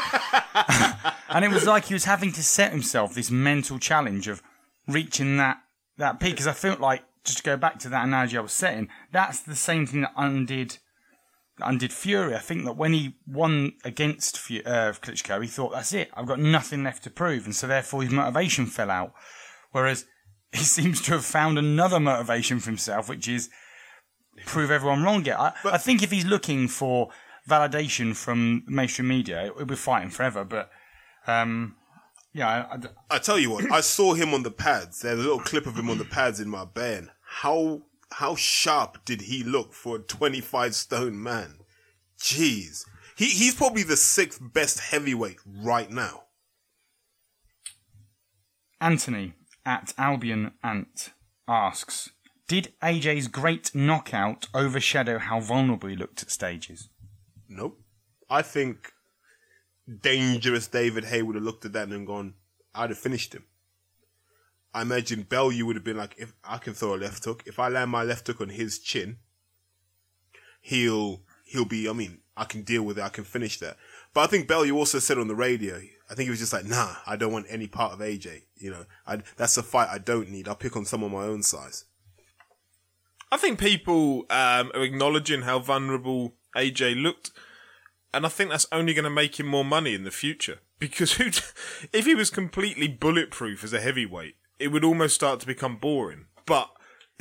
and it was like he was having to set himself this mental challenge of reaching that, that peak. Because I felt like, just to go back to that analogy I was setting, that's the same thing that undid undid Fury. I think that when he won against uh, Klitschko, he thought, that's it, I've got nothing left to prove. And so therefore his motivation fell out. Whereas he seems to have found another motivation for himself, which is prove everyone wrong again. I, I think if he's looking for validation from mainstream media, we'll be fighting forever. But, um, yeah, I, I, I tell you what, I saw him on the pads. There's a little clip of him on the pads in my band. How how sharp did he look for a 25 stone man? Jeez. He he's probably the sixth best heavyweight right now. Anthony at Albion Ant asks, did AJ's great knockout overshadow how vulnerable he looked at stages? Nope. I think dangerous David Haye would have looked at that and gone, I'd have finished him. I imagine Bellew would have been like, if I can throw a left hook, if I land my left hook on his chin, he'll he'll be. I mean, I can deal with it. I can finish that. But I think Bellew also said on the radio, I think he was just like, Nah, I don't want any part of AJ. You know, I, that's a fight I don't need. I'll pick on someone my own size. I think people um, are acknowledging how vulnerable AJ looked, and I think that's only going to make him more money in the future. Because who, if he was completely bulletproof as a heavyweight, it would almost start to become boring. But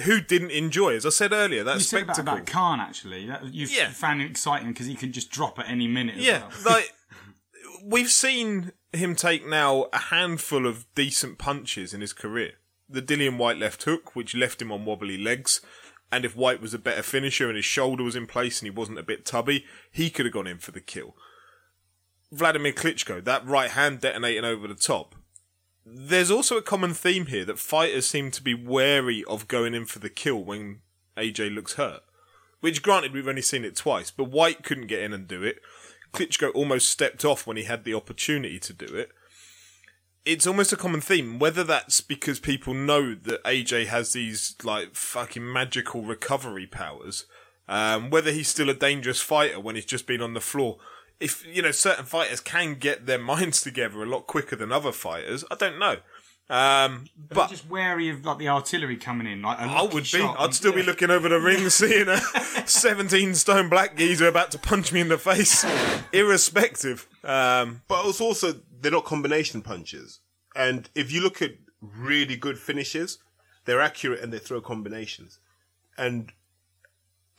who didn't enjoy, as I said earlier, that You said about, spectacle? about Khan actually. That, you Yeah. found him exciting because he could just drop at any minute. Yeah, well. like we've seen him take now a handful of decent punches in his career. The Dillian Whyte left hook, which left him on wobbly legs, and if White was a better finisher and his shoulder was in place and he wasn't a bit tubby, he could have gone in for the kill. Vladimir Klitschko, that right hand detonating over the top. There's also a common theme here that fighters seem to be wary of going in for the kill when AJ looks hurt. Which, granted, we've only seen it twice, but Whyte couldn't get in and do it. Klitschko almost stepped off when he had the opportunity to do it. It's almost a common theme, whether that's because people know that AJ has these, like, fucking magical recovery powers, um, whether he's still a dangerous fighter when he's just been on the floor. If, you know, certain fighters can get their minds together a lot quicker than other fighters, I don't know. Um, but but just wary of like the artillery coming in. Like a I lucky would be. shot I'd and- still be looking over the ring, seeing a 17 stone black geezer about to punch me in the face, irrespective. Um, But it's also they're not combination punches. And if you look at really good finishes, they're accurate and they throw combinations. And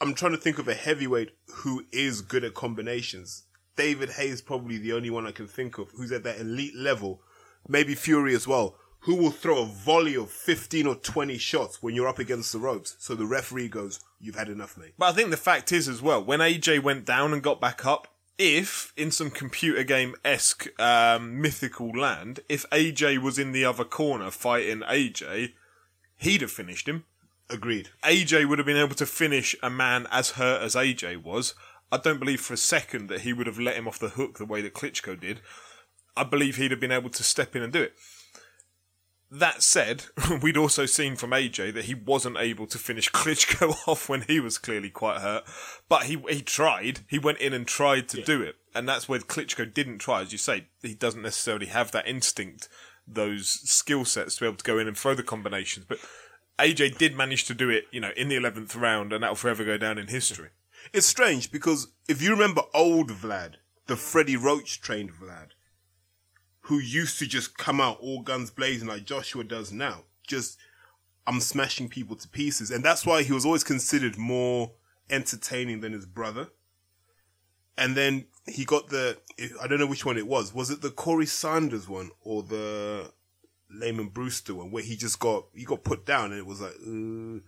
I'm trying to think of a heavyweight who is good at combinations. David Haye's probably the only one I can think of who's at that elite level. Maybe Fury as well. Who will throw a volley of 15 or 20 shots when you're up against the ropes? So the referee goes, You've had enough, mate. But I think the fact is as well, when AJ went down and got back up, if in some computer game esque um, mythical land, if AJ was in the other corner fighting AJ, he'd have finished him. Agreed. AJ would have been able to finish a man as hurt as AJ was. I don't believe for a second that he would have let him off the hook the way that Klitschko did. I believe he'd have been able to step in and do it. That said, we'd also seen from AJ that he wasn't able to finish Klitschko off when he was clearly quite hurt. But he he tried. He went in and tried to do it, and that's where Klitschko didn't try. As you say, he doesn't necessarily have that instinct, those skill sets to be able to go in and throw the combinations. But AJ did manage to do it, you know, in the eleventh round, and that'll forever go down in history. It's strange because if you remember old Vlad, the Freddie Roach trained Vlad, who used to just come out all guns blazing like Joshua does now, just I'm smashing people to pieces, and that's why he was always considered more entertaining than his brother. And then he got the I don't know which one it was. Was it the Corrie Sanders one or the Lamon Brewster one where he just got he got put down and it was like I'm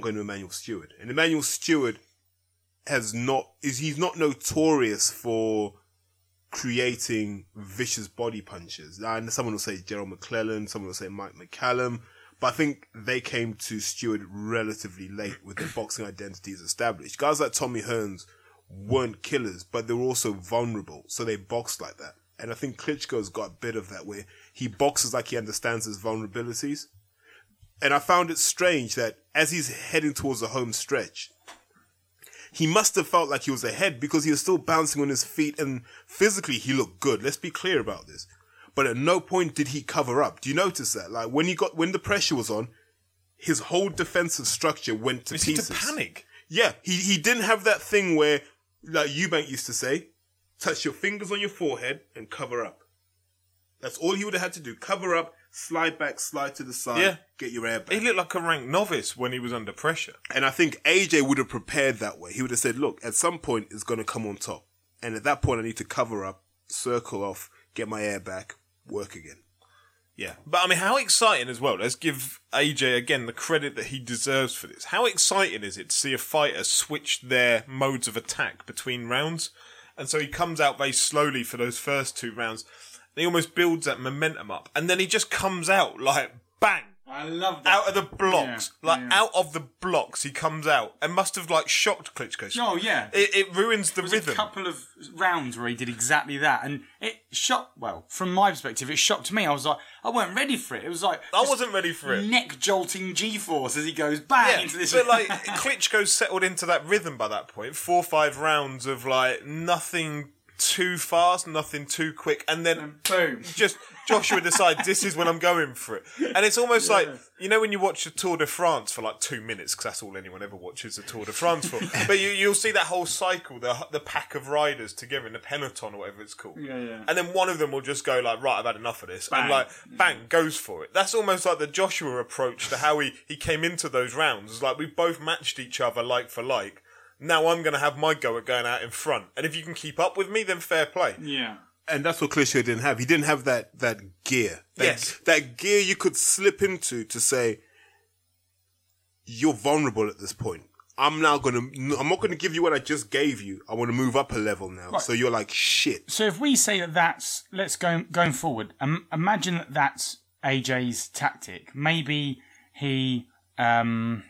going to Emanuel Steward. And Emanuel Steward has not is he's not notorious for creating vicious body punches. And someone will say Gerald McClellan, someone will say Mike McCallum, but I think they came to Steward relatively late with their boxing identities established. Guys like Tommy Hearns weren't killers, but they were also vulnerable, so they boxed like that. And I think Klitschko's got a bit of that where he boxes like he understands his vulnerabilities. And I found it strange that as he's heading towards the home stretch, he must have felt like he was ahead because he was still bouncing on his feet and physically he looked good. Let's be clear about this. But at no point did he cover up. Do you notice that? Like when he got when the pressure was on, his whole defensive structure went to pieces. to panic? Yeah, he he didn't have that thing where like Eubank used to say, touch your fingers on your forehead and cover up. That's all he would have had to do. Cover up, slide back, slide to the side, Yeah. get your air back. He looked like a ranked novice when he was under pressure. And I think AJ would have prepared that way. He would have said, look, at some point it's going to come on top. And at that point I need to cover up, circle off, get my air back, work again. Yeah. But I mean, how exciting as well. Let's give AJ again the credit that he deserves for this. How exciting is it to see a fighter switch their modes of attack between rounds? And so he comes out very slowly for those first two rounds. And he almost builds that momentum up. And then he just comes out like bang. I love that. Out of the blocks, Yeah, like yeah. out of the blocks, he comes out and must have like shocked Klitschko. Oh yeah. It, it ruins the rhythm. a couple of rounds where he did exactly that, and it shocked. Well, from my perspective, it shocked me. I was like, I weren't ready for it. It was like I wasn't ready for it. Neck jolting G-force as he goes bang Yeah, into this. but like Klitschko settled into that rhythm by that point. Four or five rounds of like nothing too fast, nothing too quick, and then boom. just Joshua decides this is when I'm going for it. And it's almost like you know when you watch the Tour de France for like two minutes because that's all anyone ever watches the Tour de France for. but you you'll see that whole cycle, the the pack of riders together in the peloton or whatever it's called. Yeah, yeah. And then one of them will just go like, right, I've had enough of this, Bang. and like bang goes for it. That's almost like the Joshua approach to how he he came into those rounds. It's like we both matched each other like for like. Now I'm going to have my go at going out in front, and if you can keep up with me, then fair play. Yeah. And that's what Klitschko didn't have. He didn't have that, that gear. That, Yes. That gear you could slip into to say, you're vulnerable at this point. I'm now gonna, I'm not gonna give you what I just gave you. I want to move up a level now. Right. So you're like, shit. So if we say that that's let's go going forward. Um, imagine that that's AJ's tactic. Maybe he um,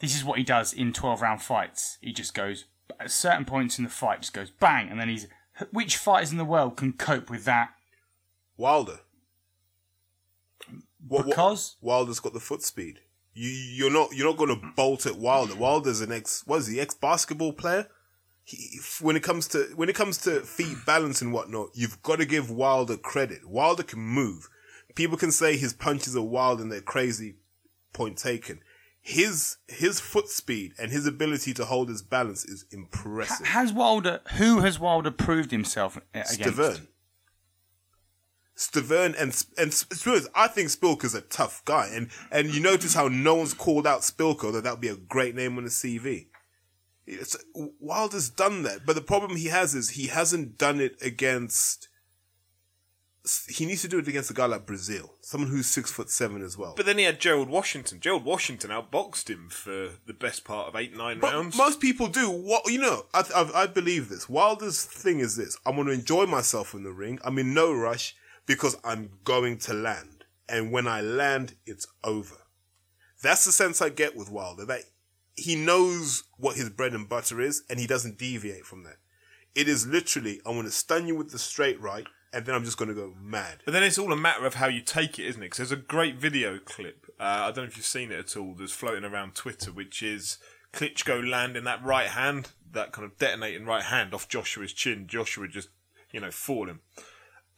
this is what he does in twelve round fights. He just goes at certain points in the fight, just goes bang, and then he's which fighters in the world can cope with that? Wilder. What- what- Because? Wilder's got the foot speed. You, you're not, you're not gonna bolt at Wilder. Wilder's an ex, what is he, ex basketball player? He, when it comes to, when it comes to feet balance and whatnot, you've got to give Wilder credit. Wilder can move. People can say his punches are wild and they're crazy. Point taken. His, his foot speed and his ability to hold his balance is impressive. Has Wilder? Who has Wilder proved himself against? Stiverne. Stiverne and and Szpilka, I think Szpilka's a tough guy, and and you notice how no one's called out Szpilka, that that would be a great name on the CV. It's, Wilder's done that, but the problem he has is he hasn't done it against. He needs to do it against a guy like Breazeale, someone who's six foot seven as well. But then he had Gerald Washington. Gerald Washington outboxed him for the best part of eight, nine But rounds. most people do. What you know, I, I, I believe this. Wilder's thing is this: I'm going to enjoy myself in the ring. I'm in no rush because I'm going to land, and when I land, it's over. That's the sense I get with Wilder. That he knows what his bread and butter is, and he doesn't deviate from that. It is literally, I'm going to stun you with the straight right, and then I'm just going to go mad. But then it's all a matter of how you take it, isn't it? Because there's a great video clip. Uh, I don't know if you've seen it at all. That's floating around Twitter, which is Klitschko landing that right hand, that kind of detonating right hand off Joshua's chin. Joshua just, you know, falling.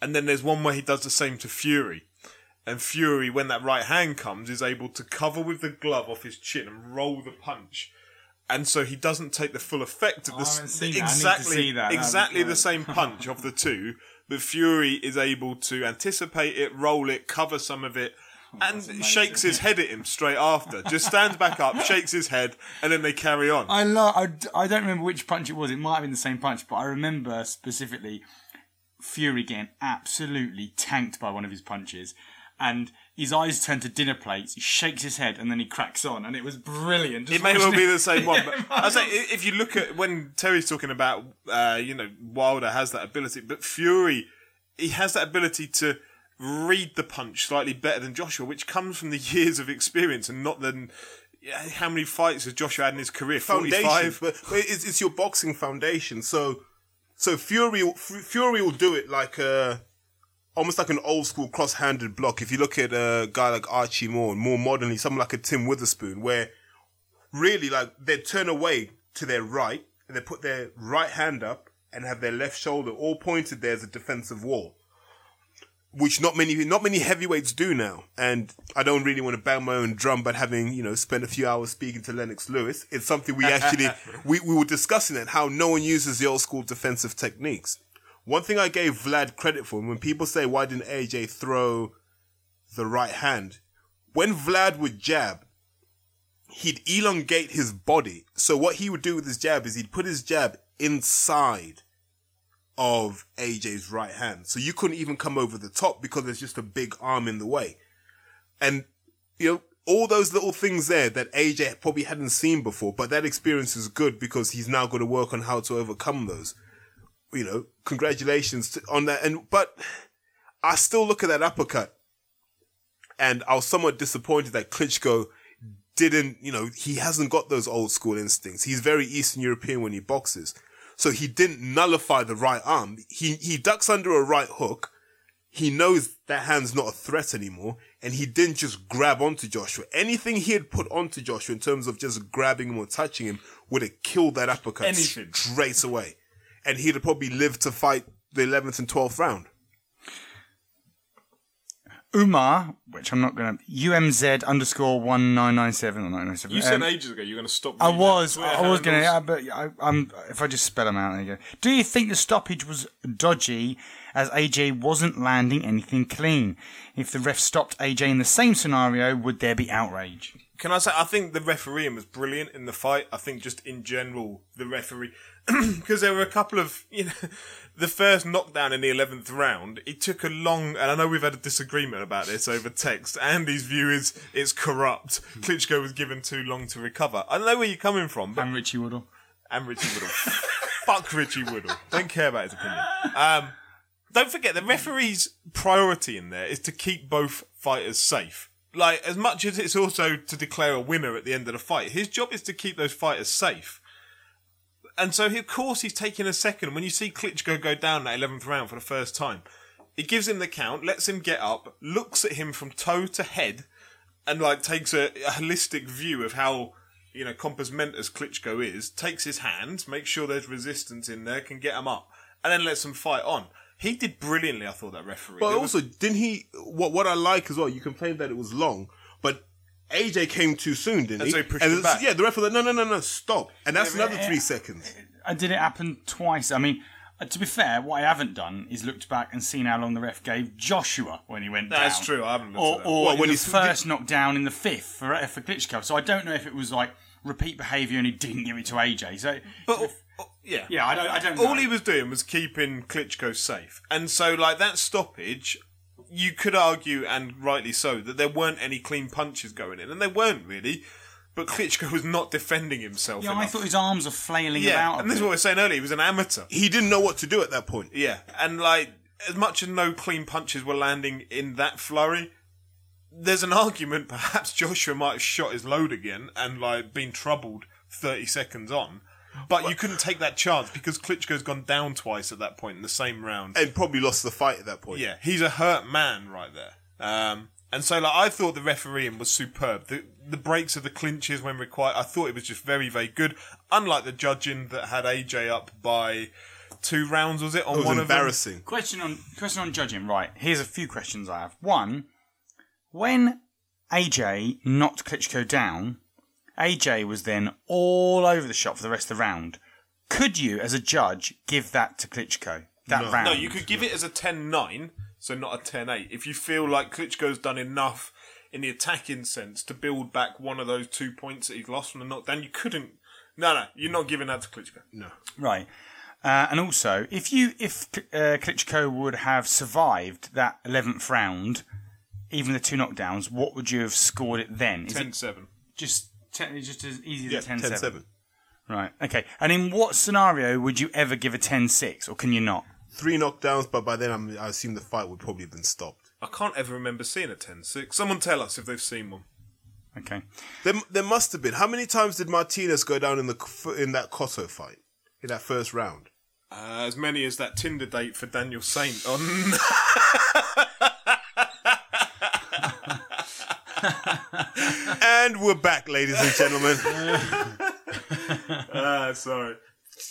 And then there's one where he does the same to Fury. And Fury, when that right hand comes, is able to cover with the glove off his chin and roll the punch. And so he doesn't take the full effect of Oh, the I s- haven't seen that. I need to exactly see that. Exactly the same punch of the two, but Fury is able to anticipate it, roll it, cover some of it, Oh, and shakes his head at him straight after. Just stands back up, shakes his head, and then they carry on. I love. I, d- I don't remember which punch it was. It might have been the same punch, but I remember specifically Fury getting absolutely tanked by one of his punches, and his eyes turn to dinner plates. He shakes his head, and then he cracks on, and it was brilliant. Just It may well watching be the same one, Yeah, but it I say well- if you look at when Terry's talking about, uh, you know, Wilder has that ability, but Fury, he has that ability to read the punch slightly better than Joshua, which comes from the years of experience and not than how many fights has Joshua had in his career? foundation, Forty-five. but, but it's, it's your boxing foundation. So, so Fury, Fury will do it like a, almost like an old school cross-handed block. If you look at a guy like Archie Moore, more modernly, someone like a Tim Witherspoon, where really like they turn away to their right and they put their right hand up and have their left shoulder all pointed there as a defensive wall. Which not many, not many heavyweights do now, and I don't really want to bang my own drum, but having you know spent a few hours speaking to Lennox Lewis, it's something we actually we, we were discussing it how no one uses the old school defensive techniques. One thing I gave Vlad credit for when people say why didn't AJ throw the right hand, when Vlad would jab, he'd elongate his body. So what he would do with his jab is he'd put his jab inside of AJ's right hand. So you couldn't even come over the top because there's just a big arm in the way. And, you know, all those little things there that AJ probably hadn't seen before, but that experience is good because he's now got to work on how to overcome those. You know, congratulations to, on that. And, but I still look at that uppercut and I was somewhat disappointed that Klitschko didn't, you know, he hasn't got those old school instincts. He's very Eastern European when he boxes. So he didn't nullify the right arm. He, he ducks under a right hook. He knows that hand's not a threat anymore. And he didn't just grab onto Joshua. Anything he had put onto Joshua in terms of just grabbing him or touching him would have killed that uppercut Anything. straight away. And he'd have probably lived to fight the 11th and 12th round. Umar, which I'm not going to UMZ underscore one nine nine seven or nine nine seven. You said um, ages ago you're going to stop. I was, Twitter I was going to, handles. but I, I'm. If I just spell them out, there you go. Do you think the stoppage was dodgy, as AJ wasn't landing anything clean? If the ref stopped AJ in the same scenario, would there be outrage? Can I say I think the refereeing was brilliant in the fight. I think just in general the referee because there were a couple of you know the first knockdown in the eleventh round. It took a long and I know we've had a disagreement about this over text. Andy's view is it's corrupt. Klitschko was given too long to recover. I don't know where you're coming from, but And Richie Woodall. and Richie Woodall. Fuck Richie Woodall. Don't care about his opinion. Um, don't forget the referee's priority in there is to keep both fighters safe. Like as much as it's also to declare a winner at the end of the fight, his job is to keep those fighters safe. And so, he, of course, he's taking a second. When you see Klitschko go down that eleventh round for the first time, he gives him the count, lets him get up, looks at him from toe to head, and like takes a, a holistic view of how you know compos mentis Klitschko is. Takes his hand, makes sure there's resistance in there, can get him up, and then lets him fight on. He did brilliantly. I thought that referee. But There was- also, didn't he? What what I like as well. You complained that it was long, but AJ came too soon, didn't And he? so he pushed and it back. Yeah, the referee was like, no, no, no, no, stop, and that's Yeah, but- another three seconds. Uh, did it happen twice? I mean, uh, to be fair, what I haven't done is looked back and seen how long the ref gave Joshua when he went down. That's true, I haven't looked Or, at that. or What, in when the he's- first knockdown in the fifth for, for Klitschko. So I don't know if it was like repeat behaviour and he didn't give it to AJ. So, But yeah, yeah, I don't, I don't know. all he was doing was keeping Klitschko safe, and so like that stoppage, you could argue, and rightly so, that there weren't any clean punches going in, and there weren't really. But Klitschko was not defending himself. yeah, I thought his arms were flailing yeah, about. a and this is what we were saying earlier. He was an amateur. He didn't know what to do at that point. Yeah, and like as much as no clean punches were landing in that flurry, there's an argument perhaps Joshua might have shot his load again and like been troubled 30 seconds on. But you couldn't take that chance because Klitschko's gone down twice at that point in the same round. And probably lost the fight at that point. Yeah, he's a hurt man right there. Um, and so, like, I thought the refereeing was superb. The the breaks of the clinches when required, I thought it was just very, very good. Unlike the judging that had AJ up by two rounds, was it on It was one of them? embarrassing. Question on question on judging. Right, here's a few questions I have. One, when AJ knocked Klitschko down, AJ was then all over the shop for the rest of the round. Could you, as a judge, give that to Klitschko that No. round? No, you could give it as a 10-9, so not a 10-8. If you feel like Klitschko's done enough in the attacking sense to build back one of those two points that he's lost from the knockdown, you couldn't. No, no, you're not giving that to Klitschko. No. Right. Uh, and also, if you if uh, Klitschko would have survived that eleventh round, even the two knockdowns, what would you have scored it then? Is 10-7. just te- just as easy Yeah, as 10 10-7. Right. Okay. And in what scenario would you ever give a 10-6, or can you not? Three knockdowns, but by then I'm, I assume the fight would probably have been stopped. I can't ever remember seeing a 10-6. Someone tell us if they've seen one. Okay. There, there must have been. How many times did Martinez go down in the in that Cotto fight in that first round? Uh, as many as that Tinder date for Daniel Saint on. And we're back, ladies and gentlemen. Ah, sorry.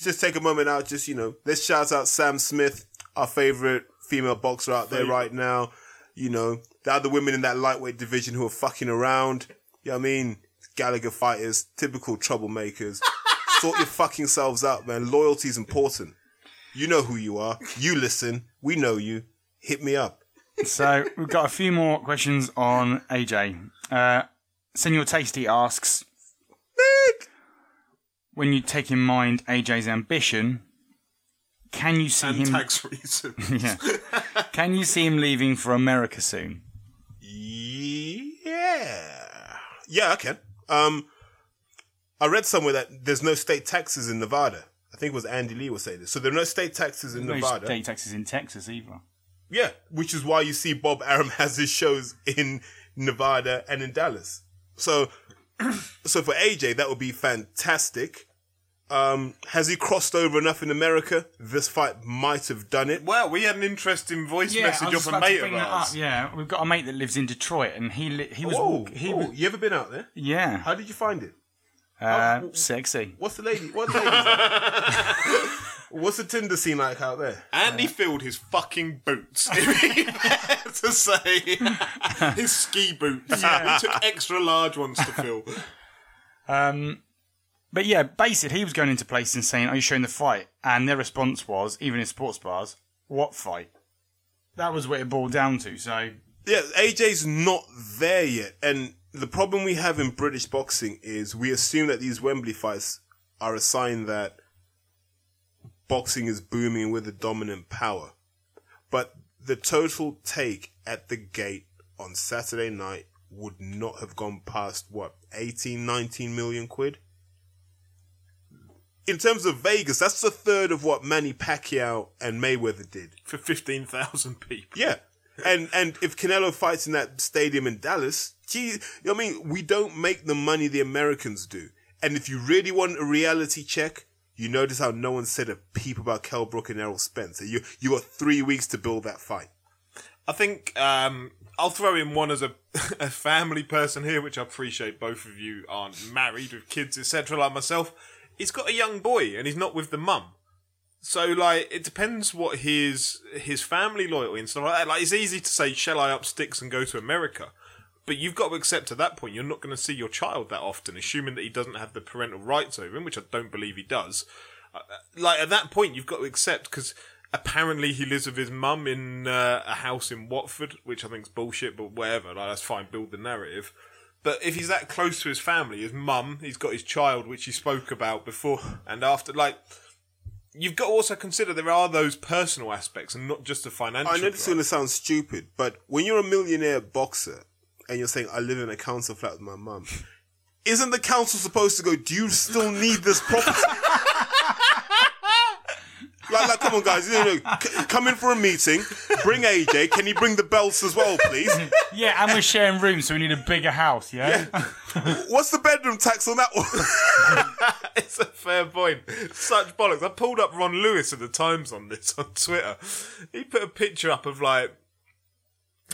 just take a moment out. Just you know, let's shout out Sam Smith, our favorite female boxer out there right now. You know, the other women in that lightweight division who are fucking around. You know what I mean? Gallagher fighters, typical troublemakers. sort your fucking selves out, man. Loyalty is important. You know who you are. You listen. We know you. Hit me up. So we've got a few more questions on AJ. Uh, Senor Tasty asks, when you take in mind AJ's ambition, can you see And him? tax reason. Yeah. can you see him leaving for America soon? Yeah. Yeah, I can. Um, I read somewhere that there's no state taxes in Nevada. I think it was Andy Lee was saying this. So there are no state taxes in No Nevada. state taxes in Texas either. Yeah, which is why you see Bob Arum has his shows in Nevada and in Dallas. So, so for AJ, that would be fantastic. Um, has he crossed over enough in America? This fight might have done it. Well, we had an interesting voice message off a mate of ours. Yeah, we've got a mate that lives in Detroit, and he li- he was Oh, he oh, was you ever been out there? yeah How did you find it? uh, sexy. What's the lady? What lady? like? What's the Tinder scene like out there? Andy filled his fucking boots. If he had to say his ski boots. He took extra large ones to fill. Um, but yeah, basically, he was going into places and saying, "Are you showing the fight?" And their response was, even in sports bars, "What fight?" That was what it boiled down to. So Yeah, AJ's not there yet. And the problem we have in British boxing is we assume that these Wembley fights are a sign that boxing is booming with a dominant power. But the total take at the gate on Saturday night would not have gone past what 18 19 million quid in terms of Vegas that's a third of what Manny Pacquiao and Mayweather did For 15,000 people. yeah. And and if Canelo fights in that stadium in Dallas, gee, you know what I mean, we don't make the money the Americans do. And if you really want a reality check, you notice how no one said a peep about Kell Brook and Errol Spencer. You you got three weeks to build that fight. I think um, I'll throw in one as a, a family person here, which I appreciate both of you aren't married with kids, etc. Like myself, he's got a young boy and he's not with the mum. So like, it depends what his his family loyalty and stuff like that. Like, it's easy to say, "Shall I up sticks and go to America?" But you've got to accept at that point you're not going to see your child that often, assuming that he doesn't have the parental rights over him, which I don't believe he does. Uh, like at that point, you've got to accept because apparently he lives with his mum in uh, a house in Watford, which I think is bullshit, but whatever. Like that's fine. Build the narrative. But if he's that close to his family, his mum, he's got his child, which he spoke about before and after. Like, you've got to also consider there are those personal aspects and not just the financial. I know this is going to sound stupid, but when you're a millionaire boxer and you're saying, I live in a council flat with my mum, isn't the council supposed to go, do you still need this property? like, like, come on, guys, you know, c- come in for a meeting, bring AJ, can you bring the belts as well, please? Yeah, and we're sharing rooms, so we need a bigger house. Yeah. What's the bedroom tax on that one? It's a fair point. Such bollocks. I pulled up Ron Lewis of the Times on this on Twitter. He put a picture up of like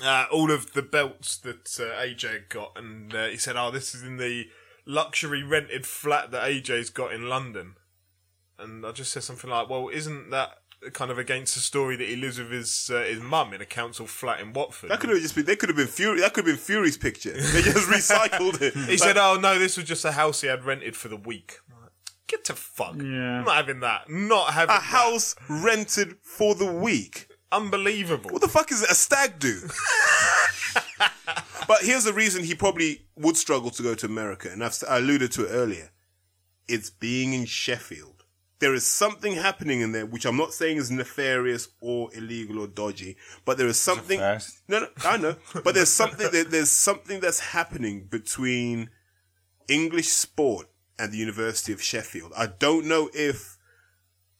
uh, all of the belts that uh, AJ had got, and uh, he said, "Oh, this is in the luxury rented flat that AJ's got in London." And I just said something like, "Well, isn't that?" Kind of against the story that he lives with his uh, his mum in a council flat in Watford. That could have just been, they could have been Fury, that could have been Fury's picture. They just recycled it. He said, "Oh no, this was just a house he had rented for the week." Like, Get to fuck! Yeah. I'm not having that. Not having a that. house rented for the week. Unbelievable. What the fuck is it? a stag do? but here's the reason he probably would struggle to go to America, and I've I alluded to it earlier. It's being in Sheffield. There is something happening in there, which I'm not saying is nefarious or illegal or dodgy, but there is something. first. No, no, I know, but there's something. There, there's something that's happening between English sport and the University of Sheffield. I don't know if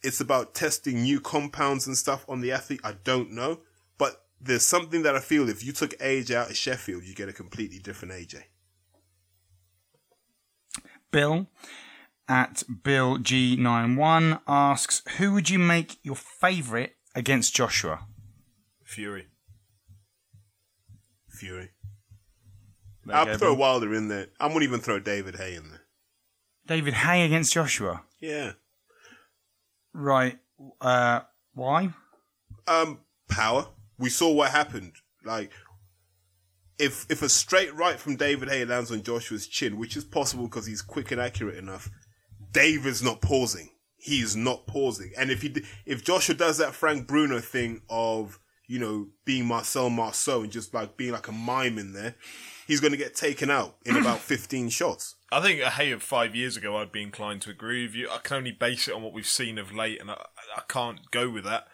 it's about testing new compounds and stuff on the athlete. I don't know. But there's something that I feel if you took AJ out of Sheffield, you get a completely different AJ. Bill at Bill G91 asks, "Who would you make your favourite against Joshua?" Fury. Fury. There I'll throw Bill. Wilder in there. I wouldn't even throw David Haye in there. David Haye against Joshua. Yeah. Right. Uh, why? Um, power. We saw what happened. Like, if if a straight right from David Haye lands on Joshua's chin, which is possible because he's quick and accurate enough, David's not pausing. He's not pausing. And if he if Joshua does that Frank Bruno thing of you know being Marcel Marceau and just like being like a mime in there, he's going to get taken out in about fifteen shots. I think uh, a Haye of five years ago, I'd be inclined to agree with you. I can only base it on what we've seen of late, and I, I can't go with that.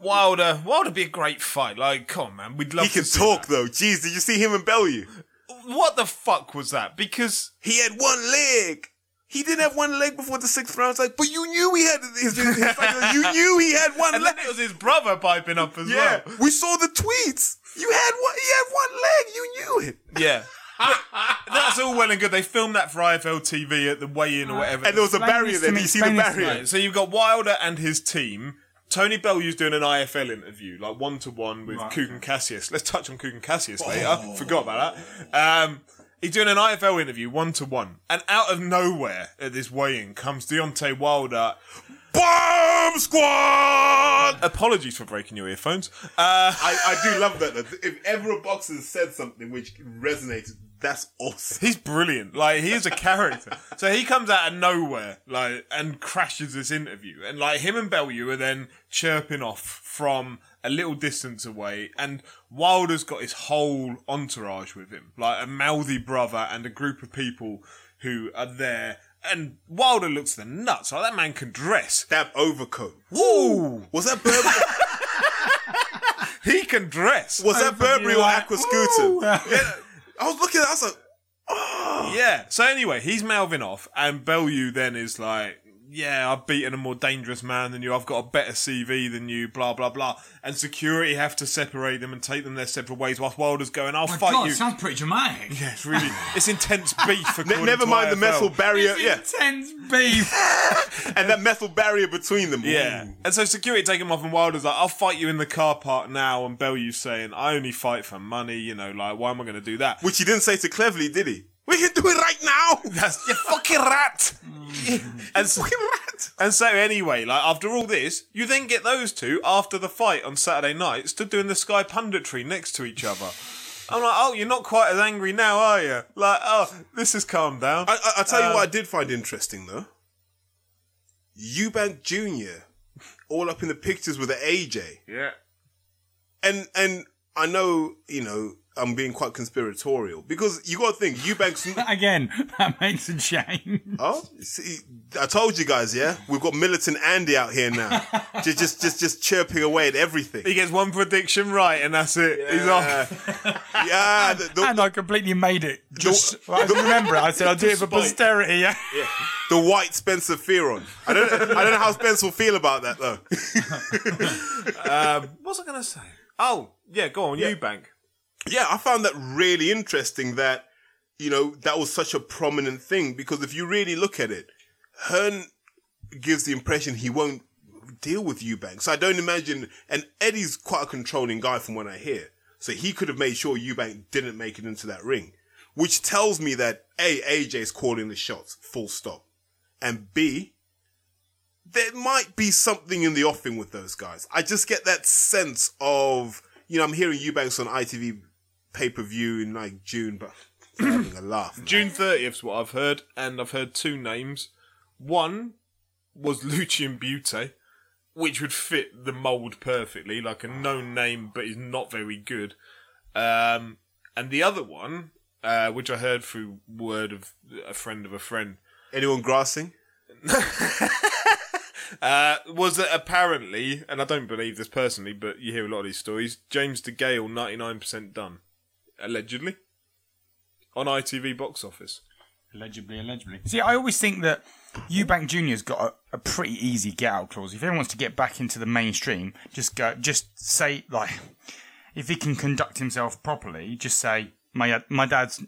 Wilder, Wilder be a great fight. Like, come on, man, we'd love He can talk that. though. Jeez, did you see him and Bellew? What the fuck was that? Because He had one leg. He didn't have one leg before the sixth round. It's like, but you knew he had. His, his, his- you knew he had one and leg. then it was his brother piping up as well. Yeah, well. we saw the tweets. You had one. He had one leg. You knew it. Yeah. But that's all well and good. They filmed that for IFL TV at the weigh-in or whatever. And there was a Explain barrier this there. to Did you see the explain this to barrier? Right, so you've got Wilder and his team. Tony Bellew's doing an IFL interview, like one to one with Right. Kugan Cassius. Let's touch on Kugan Cassius later. Forgot about that. Um, he's doing an IFL interview one to one, and out of nowhere at this weigh-in comes Deontay Wilder. Bomb squad. Apologies for breaking your earphones. Uh, I, I do love that. though. If ever a boxer said something which resonated, that's awesome. He's brilliant. Like he is a character. so he comes out of nowhere, like, and crashes this interview. And like him and Bellew are then chirping off from a little distance away. And Wilder's got his whole entourage with him, like a mouthy brother and a group of people who are there. And Wilder looks the nuts. Like that man can dress. That overcoat. Ooh, Was that Burberry? he can dress. was that Burberry or like, Aqua Scooter? Yeah, I was looking at. it, I was like, oh. Yeah. So anyway, he's mouthing off, and Bellew then is like, "Yeah, I've beaten a more dangerous man than you. I've got a better CV than you." Blah blah blah. And security have to separate them and take them their separate ways. Whilst Wilder's going, "I'll fight you." sounds pretty dramatic. yeah, it's really it's intense beef. Ne- according never to mind the metal barrier. Yeah, Intense beef. and that metal barrier between them. Yeah. Ooh. And so security take him off and Wilder's like, I'll fight you in the car park now. And Bellew's saying, I only fight for money. You know, like, why am I going to do that? Which he didn't say to Cleverly, did he? We can do it right now. That's, you fucking rat! and, so, and so anyway, like, after all this, you then get those two, after the fight on Saturday night, stood doing the Sky punditry next to each other. I'm like, oh, you're not quite as angry now, are you? Like, oh, this has calmed down. I, I, I'll tell you Uh, what I did find interesting though. Eubank Jr. all up in the pictures with the AJ. yeah. And and I know, you know, I'm being quite conspiratorial because you got to think Eubanks. Again, that makes a change. oh, see, I told you guys, yeah, we've got militant Andy out here now, just just just just chirping away at everything. He gets one prediction right, and that's it. He's off. yeah, the, the, And I completely made it. Just, I remember it. I said I'll do it for posterity. Yeah. yeah. the white Spencer Fearon. I don't I don't know how Spencer will feel about that though. Um, what was I going to say? Oh, yeah, go on, Eubank. Yeah, I found that really interesting that, you know, that was such a prominent thing because if you really look at it, Hearn gives the impression he won't deal with Eubanks. I don't imagine, and Eddie's quite a controlling guy from what I hear. So he could have made sure Eubank didn't make it into that ring, which tells me that A, AJ's calling the shots, full stop. And B, there might be something in the offing with those guys. I just get that sense of, you know, I'm hearing Eubanks on ITV pay per view in like June, but having a laugh. June 30th is what I've heard, and I've heard two names. One was Lucian Bute, which would fit the mould perfectly, like a known name, but is not very good. Um, and the other one, uh, which I heard through word of a friend of a friend, Anyone grassing? uh, was that apparently, and I don't believe this personally, but you hear a lot of these stories, James De DeGale 99% done. Allegedly. On ITV box office. Allegedly, allegedly. See, I always think that Eubank Junior's got a, a pretty easy get out clause. If anyone wants to get back into the mainstream, just go, just say like, if he can conduct himself properly, just say my my dad's,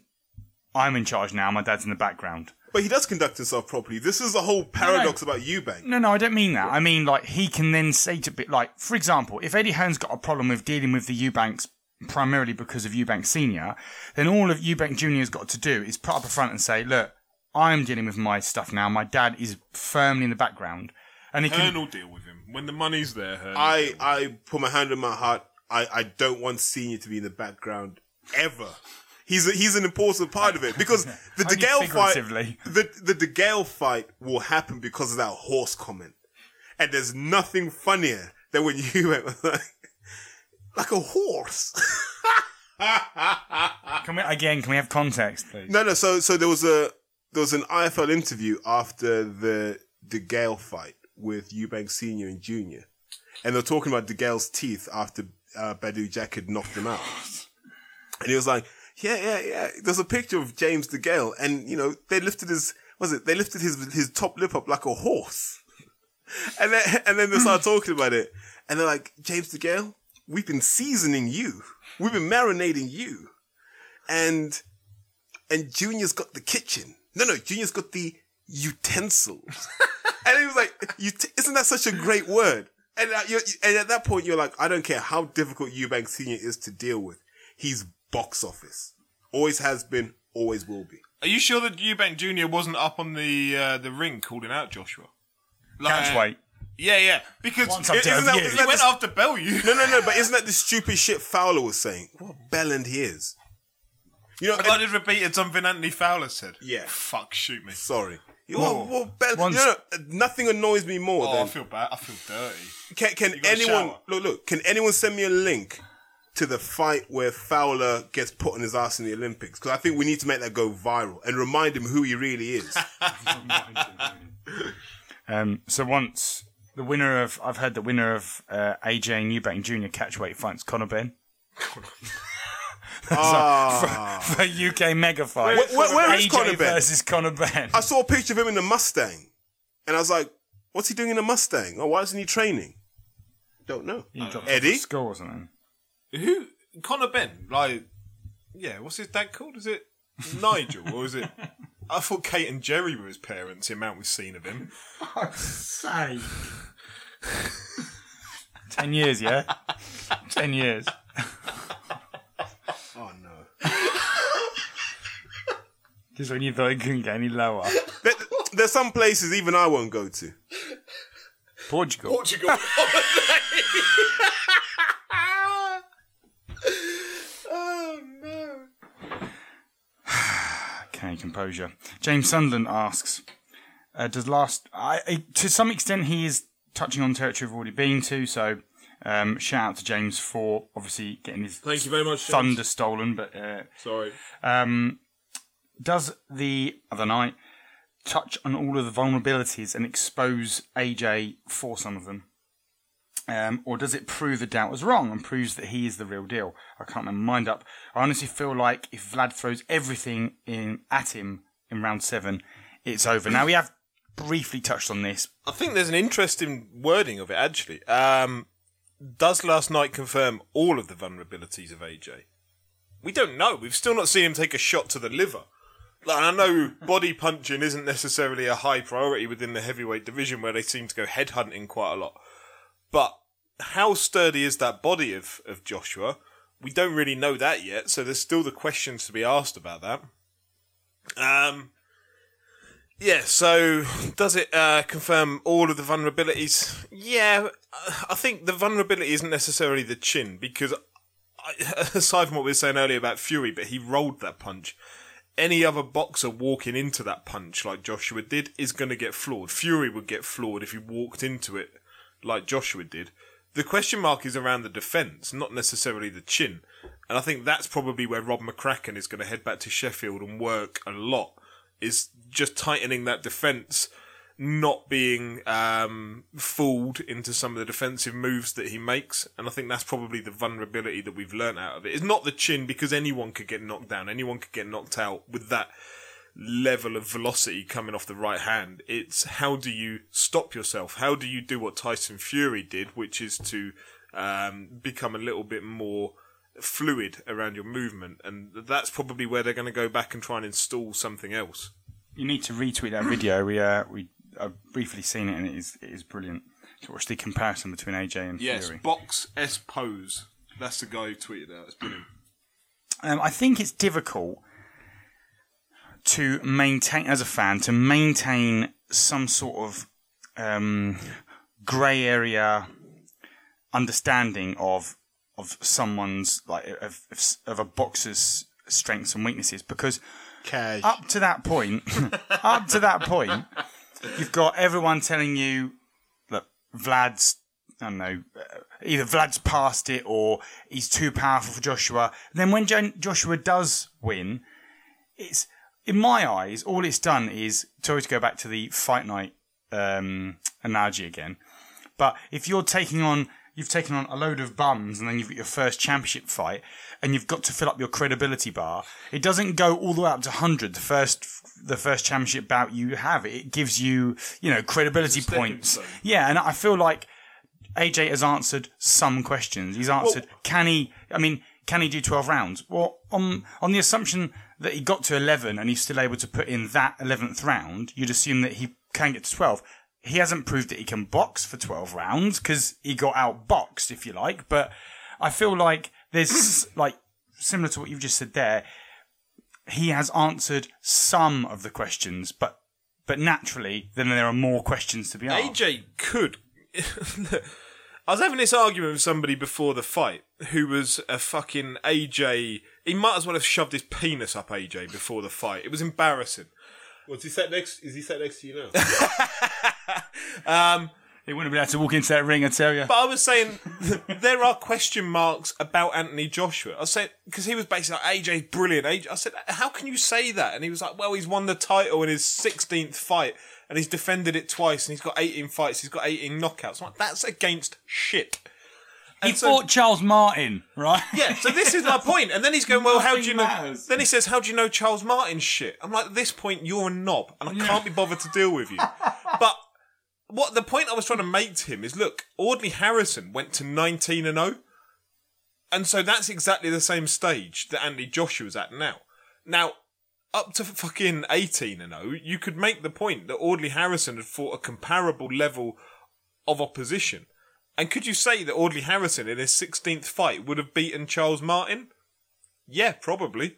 I'm in charge now. My dad's in the background. But he does conduct himself properly. This is the whole paradox about Eubank. No, no, I don't mean that. I mean like he can then say to bit like, for example, if Eddie Hearn's got a problem with dealing with the Eubanks primarily because of Eubank Senior, then all of Eubank Junior's got to do is put up a front and say, look, I'm dealing with my stuff now. My dad is firmly in the background, and he Hearn can. will deal with him. When the money's there, Hearn. will I, with I put my hand on my heart. I, I don't want Senior to be in the background ever. He's a, he's an important part of it because the Only DeGale fight, figuratively. the the DeGale fight will happen because of that horse comment, and there's nothing funnier than when you went like, like a horse. Can we again? Can we have context, please? No, no. So, so there was a there was an IFL interview after the DeGale fight with Eubank Senior and Junior, and they're talking about DeGale's teeth after uh, Badou Jack had knocked him out, and he was like, "Yeah, yeah, yeah." There's a picture of James DeGale, and you know they lifted his was it they lifted his his top lip up like a horse, and then and then they started talking about it, and they're like, "James DeGale, we've been seasoning you, we've been marinating you." and and Junior's got the kitchen. No, no, Junior's got the utensils. and he was like, ut- "Isn't that such a great word?" And, uh, you're, and at that point, you're like, "I don't care how difficult Eubank Senior is to deal with. He's box office. Always has been. Always will be." Are you sure that Eubank Jr. wasn't up on the uh, the ring calling out Joshua? Catch weight. Yeah, yeah. Because Once I've isn't done that, you. he Isn't that went the- after Bellew. No, no, no. But isn't that the stupid shit Fowler was saying? What a bellend he is. You know, I just repeated something Anthony Fowler said. Yeah. Fuck, shoot me. sorry. What, what bell- Once- you know, nothing annoys me more Oh, than I feel bad. I feel dirty. Can, can got a anyone shower. look? Look, can anyone send me a link to the fight where Fowler gets put on his ass in the Olympics? Because I think we need to make that go viral and remind him who he really is. Um, so once the winner of, I've heard the winner of uh, AJ and Eubank Junior catchweight fights Conor Benn. Ah. for UK mega fight. Where- where- where is AJ Conor Benn? versus Conor Benn? I saw a picture of him in a Mustang, and I was like, "What's he doing in a Mustang? Oh, why isn't he training?" Don't know. He dropped off Eddie? at School or something. Who? Conor Benn. Like, yeah. What's his dad called? Is it Nigel or is it? I thought Kate and Jerry were his parents. The amount we've seen of him. Say. Ten years, yeah? Ten years. Oh no. Just when you thought it couldn't get any lower. There, there's some places even I won't go to. Portugal. Portugal. oh no. Okay, composure. James Sunderland asks, uh, "Does last? I, I, to some extent, he is touching on territory we've already been to. So, Um, shout out to James for obviously getting his Thank you very much. James. thunder stolen, but uh, Sorry. um, does the other night touch on all of the vulnerabilities and expose AJ for some of them? Um, or does it prove the doubt was wrong and proves that he is the real deal? I can't my mind up. I honestly feel like if Vlad throws everything in at him in round seven, it's over. Now we have briefly touched on this. I think there's an interesting wording of it actually. Um, does last night confirm all of the vulnerabilities of AJ? We don't know. We've still not seen him take a shot to the liver. Like, I know body punching isn't necessarily a high priority within the heavyweight division where they seem to go headhunting quite a lot. But how sturdy is that body of, of Joshua? We don't really know that yet, so there's still the questions to be asked about that. Um, yeah, so does it uh, confirm all of the vulnerabilities? Yeah, I think the vulnerability isn't necessarily the chin because, I, aside from what we were saying earlier about Fury, but he rolled that punch. Any other boxer walking into that punch like Joshua did is going to get floored. Fury would get floored if he walked into it like Joshua did. The question mark is around the defence, not necessarily the chin. And I think that's probably where Rob McCracken is going to head back to Sheffield and work a lot, is just tightening that defence, not being um, fooled into some of the defensive moves that he makes. And I think that's probably the vulnerability that we've learnt out of it. It's not the chin because anyone could get knocked down, anyone could get knocked out with that level of velocity coming off the right hand. It's how do you stop yourself? How do you do what Tyson Fury did, which is to um, become a little bit more fluid around your movement? And that's probably where they're going to go back and try and install something else. You need to retweet that video. We uh, we I've briefly seen it and it is it is brilliant. To watch the comparison between AJ and Yes, Fury. box S pose. That's the guy who tweeted that. It's brilliant. Um, I think it's difficult to maintain, as a fan, to maintain some sort of um, grey area understanding of of someone's like of, of, of a boxer's strengths and weaknesses because Cash. up to that point, up to that point, you've got everyone telling you that Vlad's, I don't know, uh, either Vlad's past it or he's too powerful for Joshua. And then when Jo- Joshua does win, it's, in my eyes, all it's done is, sorry to go back to the fight night um, analogy again, but if you're taking on, you've taken on a load of bums and then you've got your first championship fight and you've got to fill up your credibility bar, it doesn't go all the way up to 100 the first the first championship bout you have. It gives you, you know, credibility points. Yeah, and I feel like AJ has answered some questions. He's answered, can he, I mean, can he do 12 rounds? Well, on, on the assumption that he got to 11 and he's still able to put in that 11th round, you'd assume that he can get to 12. He hasn't proved that he can box for 12 rounds because he got outboxed, if you like. But I feel like there's, like, similar to what you've just said there, he has answered some of the questions, but but naturally, then there are more questions to be asked. AJ could. I was having this argument with somebody before the fight who was a fucking AJ. He might as well have shoved his penis up AJ before the fight. It was embarrassing. Was he sat next? Is he sat next to you now? Um, He wouldn't have been able to walk into that ring, I tell you. but I was saying there are question marks about Anthony Joshua. I said because he was basically like AJ's brilliant. AJ, I said how can you say that? And he was like, well, he's won the title in his 16th fight and he's defended it twice and he's got 18 fights. He's got 18 knockouts. I'm like that's against shit. he so- fought Charles Martin, right? Yeah, so this is my point. And then he's going, well, how do you know? Matters. Then he says, how do you know Charles Martin's shit? I'm like, at this point, you're a knob, and I can't be bothered to deal with you. But what the point I was trying to make to him is, look, Audley Harrison went to 19 and 0, and so that's exactly the same stage that Andy Joshua's at now. Now, up to fucking 18 and 0, you could make the point that Audley Harrison had fought a comparable level of opposition. And could you say that Audley Harrison in his 16th fight would have beaten Charles Martin? Yeah, probably.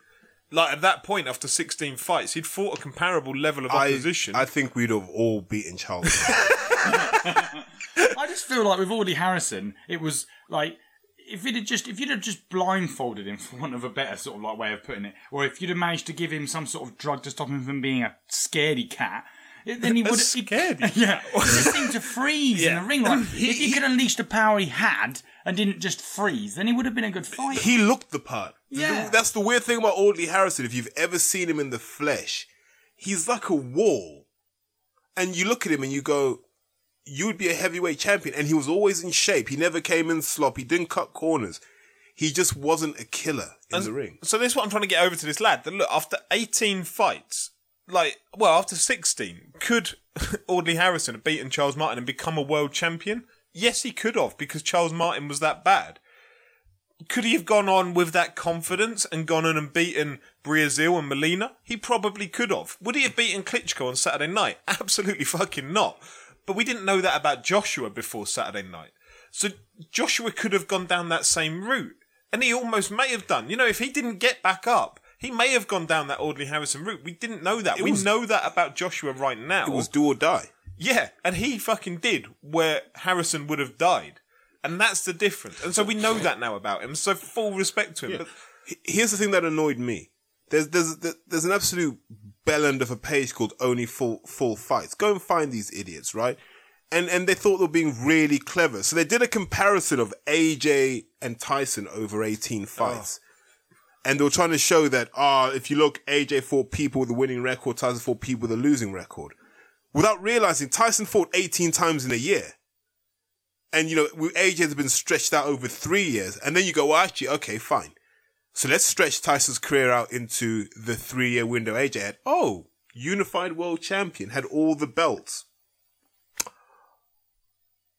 Like at that point, after 16 fights, he'd fought a comparable level of opposition. I think we'd have all beaten Charles. I just feel like with Audley Harrison, it was like if you'd have just if you'd have just blindfolded him, for want of a better sort of like way of putting it, or if you'd have managed to give him some sort of drug to stop him from being a scaredy cat, then he would That's scared. Yeah, he just seemed to freeze in the ring. Like, if he could unleash the power he had and didn't just freeze, then he would have been a good fighter. He looked the part. Yeah. That's the weird thing about Audley Harrison. If you've ever seen him in the flesh, he's like a wall. And you look at him and you go, you would be a heavyweight champion. And he was always in shape. He never came in slop. He didn't cut corners. He just wasn't a killer in the ring. So this is what I'm trying to get over to this lad. That look, after 18 fights, like, well, after 16, could Audley Harrison have beaten Charles Martin and become a world champion? Yes, he could have because Charles Martin was that bad. Could he have gone on with that confidence and gone on and beaten Breazeale and Molina? He probably could have. Would he have beaten Klitschko on Saturday night? Absolutely fucking not. But we didn't know that about Joshua before Saturday night. So Joshua could have gone down that same route. And he almost may have done. You know, if he didn't get back up, he may have gone down that Audley Harrison route. We didn't know that. we was- know that about Joshua right now. It was do or die. Yeah, and he fucking did where Harrison would have died. And that's the difference. And so we know that now about him. So full respect to him. But Here's the thing that annoyed me. There's there's there's an absolute bell end of a page called Only Full Full Fights. Go and find these idiots, right? And and they thought they were being really clever. So they did a comparison of AJ and Tyson over 18 fights. And they were trying to show that, ah, if you look, AJ fought people with a winning record, Tyson fought people with a losing record. Without realizing Tyson fought 18 times in a year. And, you know, AJ has been stretched out over three years. And then you go, well, actually, okay, fine. So let's stretch Tyson's career out into the three year window AJ had. Oh, unified world champion, had all the belts.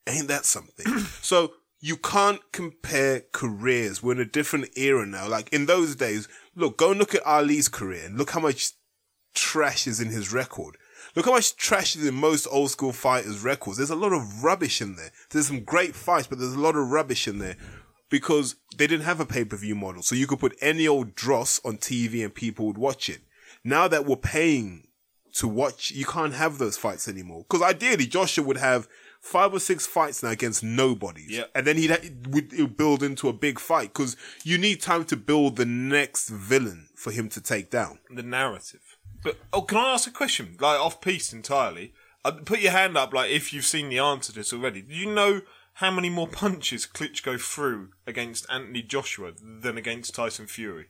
Ain't that something? so you can't compare careers. We're in a different era now. Like in those days, look, go and look at Ali's career and look how much trash is in his record. Look how much trash is in most old school fighters' records. There's a lot of rubbish in there. There's some great fights, but there's a lot of rubbish in there because they didn't have a pay per view model. So you could put any old dross on TV and people would watch it. Now that we're paying to watch, you can't have those fights anymore. Because ideally, Joshua would have five or six fights now against nobodies. Yep. And then he'd, ha- would it would build into a big fight because you need time to build the next villain for him to take down. the narrative. But oh, can I ask a question? Like off piece entirely. Uh, put your hand up, like if you've seen the answer to this already. Do you know how many more punches Klitschko threw against Anthony Joshua than against Tyson Fury?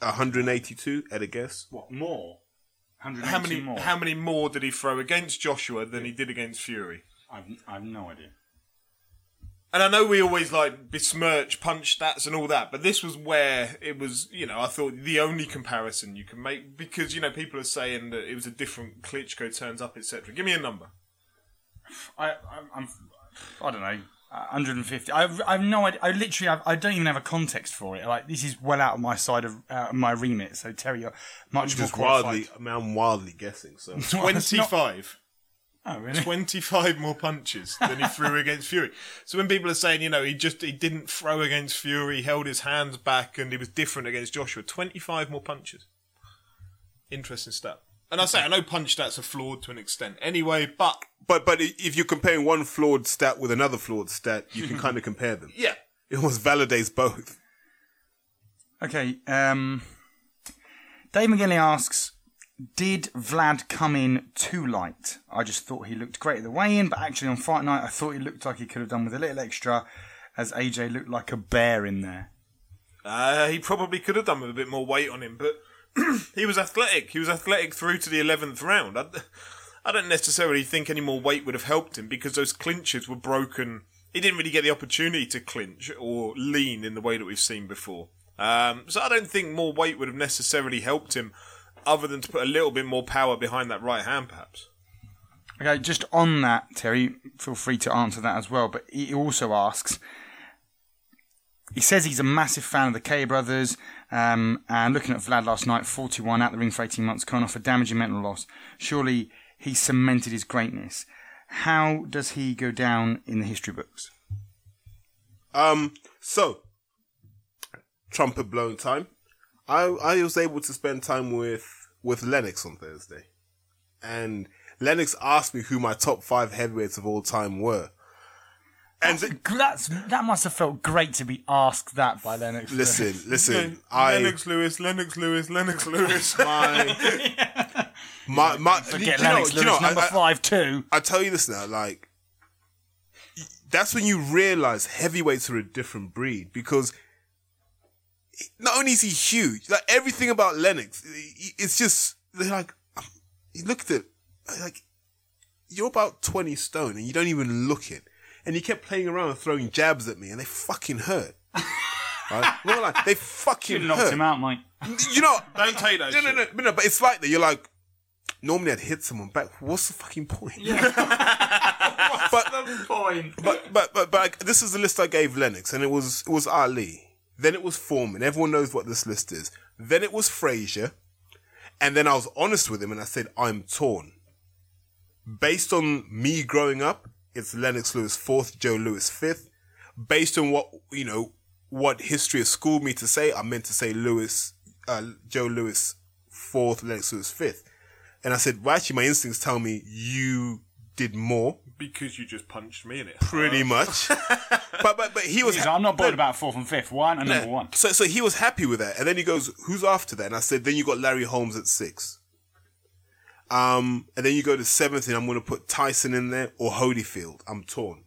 182 at a guess. What more? How many? more? How many more did he throw against Joshua than he did against Fury? I've, I've no idea. And I know we always like besmirch punch stats and all that, but this was where it was, you know, I thought the only comparison you can make because you know people are saying that it was a different Klitschko turns up, etc. Give me a number. I, I I'm I don't know. uh, 150. I've, I've no idea. I literally, have, I don't even have a context for it. Like this is well out of my side of uh, my remit. So Terry, you're much more Just qualified. wildly, I mean, I'm wildly guessing. So Twenty-five. Oh, really? 25 more punches than he threw against Fury. So when people are saying, you know, he just he didn't throw against Fury, he held his hands back, and he was different against Joshua. 25 more punches. Interesting stat. And I say I know punch stats are flawed to an extent, anyway. But but but if you're comparing one flawed stat with another flawed stat, you can kind of compare them. yeah, It almost validates both. Okay. Um, Dave McGinley asks, did Vlad come in too light? I just thought he looked great at the weigh-in, but actually on fight night, I thought he looked like he could have done with a little extra, as AJ looked like a bear in there. uh, he probably could have done with a bit more weight on him, but he was athletic. He was athletic through to the 11th round. I, I don't necessarily think any more weight would have helped him because those clinches were broken. He didn't really get the opportunity to clinch or lean in the way that we've seen before. Um, so I don't think more weight would have necessarily helped him, other than to put a little bit more power behind that right hand, perhaps. Okay, just on that, Terry, feel free to answer that as well. But he also asks, he says he's a massive fan of the K brothers, um, and looking at Vlad last night, 41 at the ring for 18 months, coming off a damaging mental loss. Surely he cemented his greatness. How does he go down in the history books? Um, so trumpet blown time. I I was able to spend time with with Lennox on Thursday, and Lennox asked me who my top five heavyweights of all time were. And th- That's that must have felt great to be asked that by Lennox. listen, listen, I Lennox Lewis, Lennox Lewis, Lennox Lewis. my My, my, Forget do you know- Lennox you Lewis, know, number I- five too. I tell you this now, like that's when you realize heavyweights are a different breed because not only is he huge, like everything about Lennox, it's just they're like um, you look at it, like you're about twenty stone and you don't even look it, and he kept playing around and throwing jabs at me, and they fucking hurt. right? Like they fucking You knocked hurt. him out, mate. You know, Don't take that no, no, no, no, but it's like that. You're like, normally I'd hit someone back. What's the fucking point? Yeah. but, Point. but, but, but, but like, this is the list I gave Lennox, and it was it was Ali. Then it was Foreman. Everyone knows what this list is. Then it was Frazier, and then I was honest with him, and I said I'm torn. Based on me growing up, it's Lennox Lewis fourth, Joe Louis fifth. Based on what you know, what history has schooled me to say, I meant to say Lewis, uh, Joe Louis fourth, Lennox Lewis fifth. And I said, well, actually, my instincts tell me you did more, Because you just punched me in it. pretty much. but but but he was. I'm not bothered about fourth and fifth. One and number one. So so he was happy with that, and then he goes, "Who's after that?" And I said, "Then you got Larry Holmes at six. Um, and then you go to seventh, and I'm going to put Tyson in there or Holyfield. I'm torn.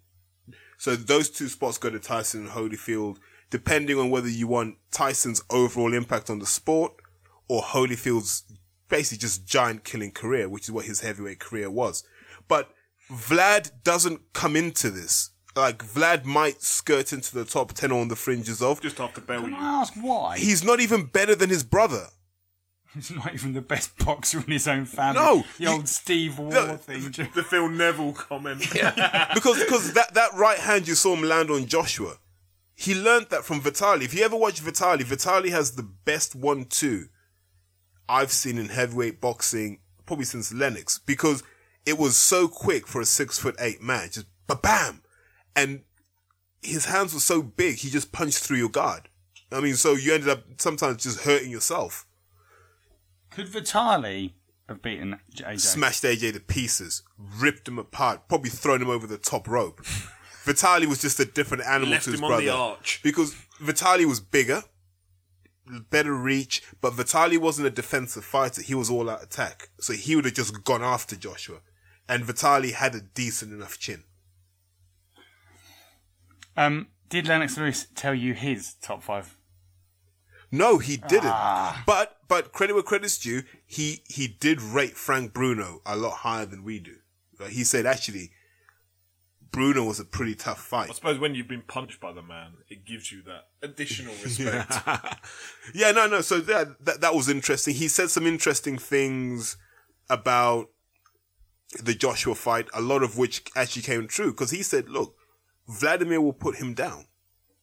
So those two spots go to Tyson and Holyfield, depending on whether you want Tyson's overall impact on the sport or Holyfield's basically just giant killing career, which is what his heavyweight career was. But Vlad doesn't come into this. Like Vlad might skirt into the top ten or on the fringes of. Just after bell Can. I ask why? He's not even better than his brother. He's not even the best boxer in his own family. No, the you- old Steve War No, thing. The Phil Neville comment. Yeah. because because that, that right hand you saw him land on Joshua, he learned that from Vitali. If you ever watch Vitali, Vitali has the best one two I've seen in heavyweight boxing probably since Lennox because it was so quick for a six foot eight man, just ba bam, and his hands were so big he just punched through your guard. I mean, so you ended up sometimes just hurting yourself. Could Vitali have beaten AJ? smashed AJ to pieces, ripped him apart, probably thrown him over the top rope. Vitali was just a different animal Left to his him on brother the arch. because Vitali was bigger, better reach, but Vitali wasn't a defensive fighter. He was all out attack, so he would have just gone after Joshua, and Vitali had a decent enough chin. Um, did Lennox Lewis tell you his top five? No, he didn't. Ah. But but credit where credit's due, he he did rate Frank Bruno a lot higher than we do. Like, he said actually, Bruno was a pretty tough fight. I suppose when you've been punched by the man, it gives you that additional respect. Yeah, no, no. So that, that that was interesting. He said some interesting things about the Joshua fight, a lot of which actually came true. Because he said, "Look, Vladimir will put him down."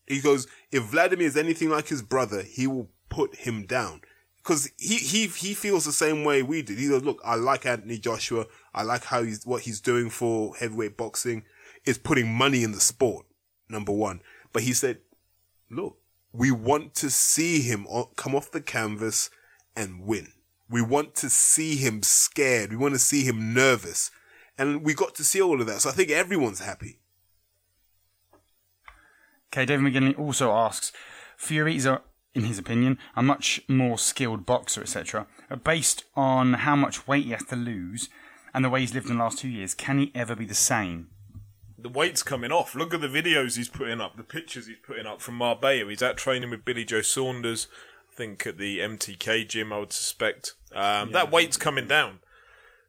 He goes, "If Vladimir is anything like his brother, he will put him down." Because he, he he feels the same way we did. He goes, "Look, I like Anthony Joshua. I like how he's what he's doing for heavyweight boxing. Is putting money in the sport. Number one." But he said, "Look." We want to see him come off the canvas and win. We want to see him scared. We want to see him nervous. And we got to see all of that. So I think everyone's happy. Okay, David McGinley also asks, Fury is, a, in his opinion, a much more skilled boxer, etc. Uh, Based on how much weight he has to lose and the way he's lived in the last two years, can he ever be the same? the weight's coming off. Look at the videos he's putting up, the pictures he's putting up from Marbella. He's out training with Billy Joe Saunders, I think at the MTK gym, I would suspect. Um, that weight's coming down.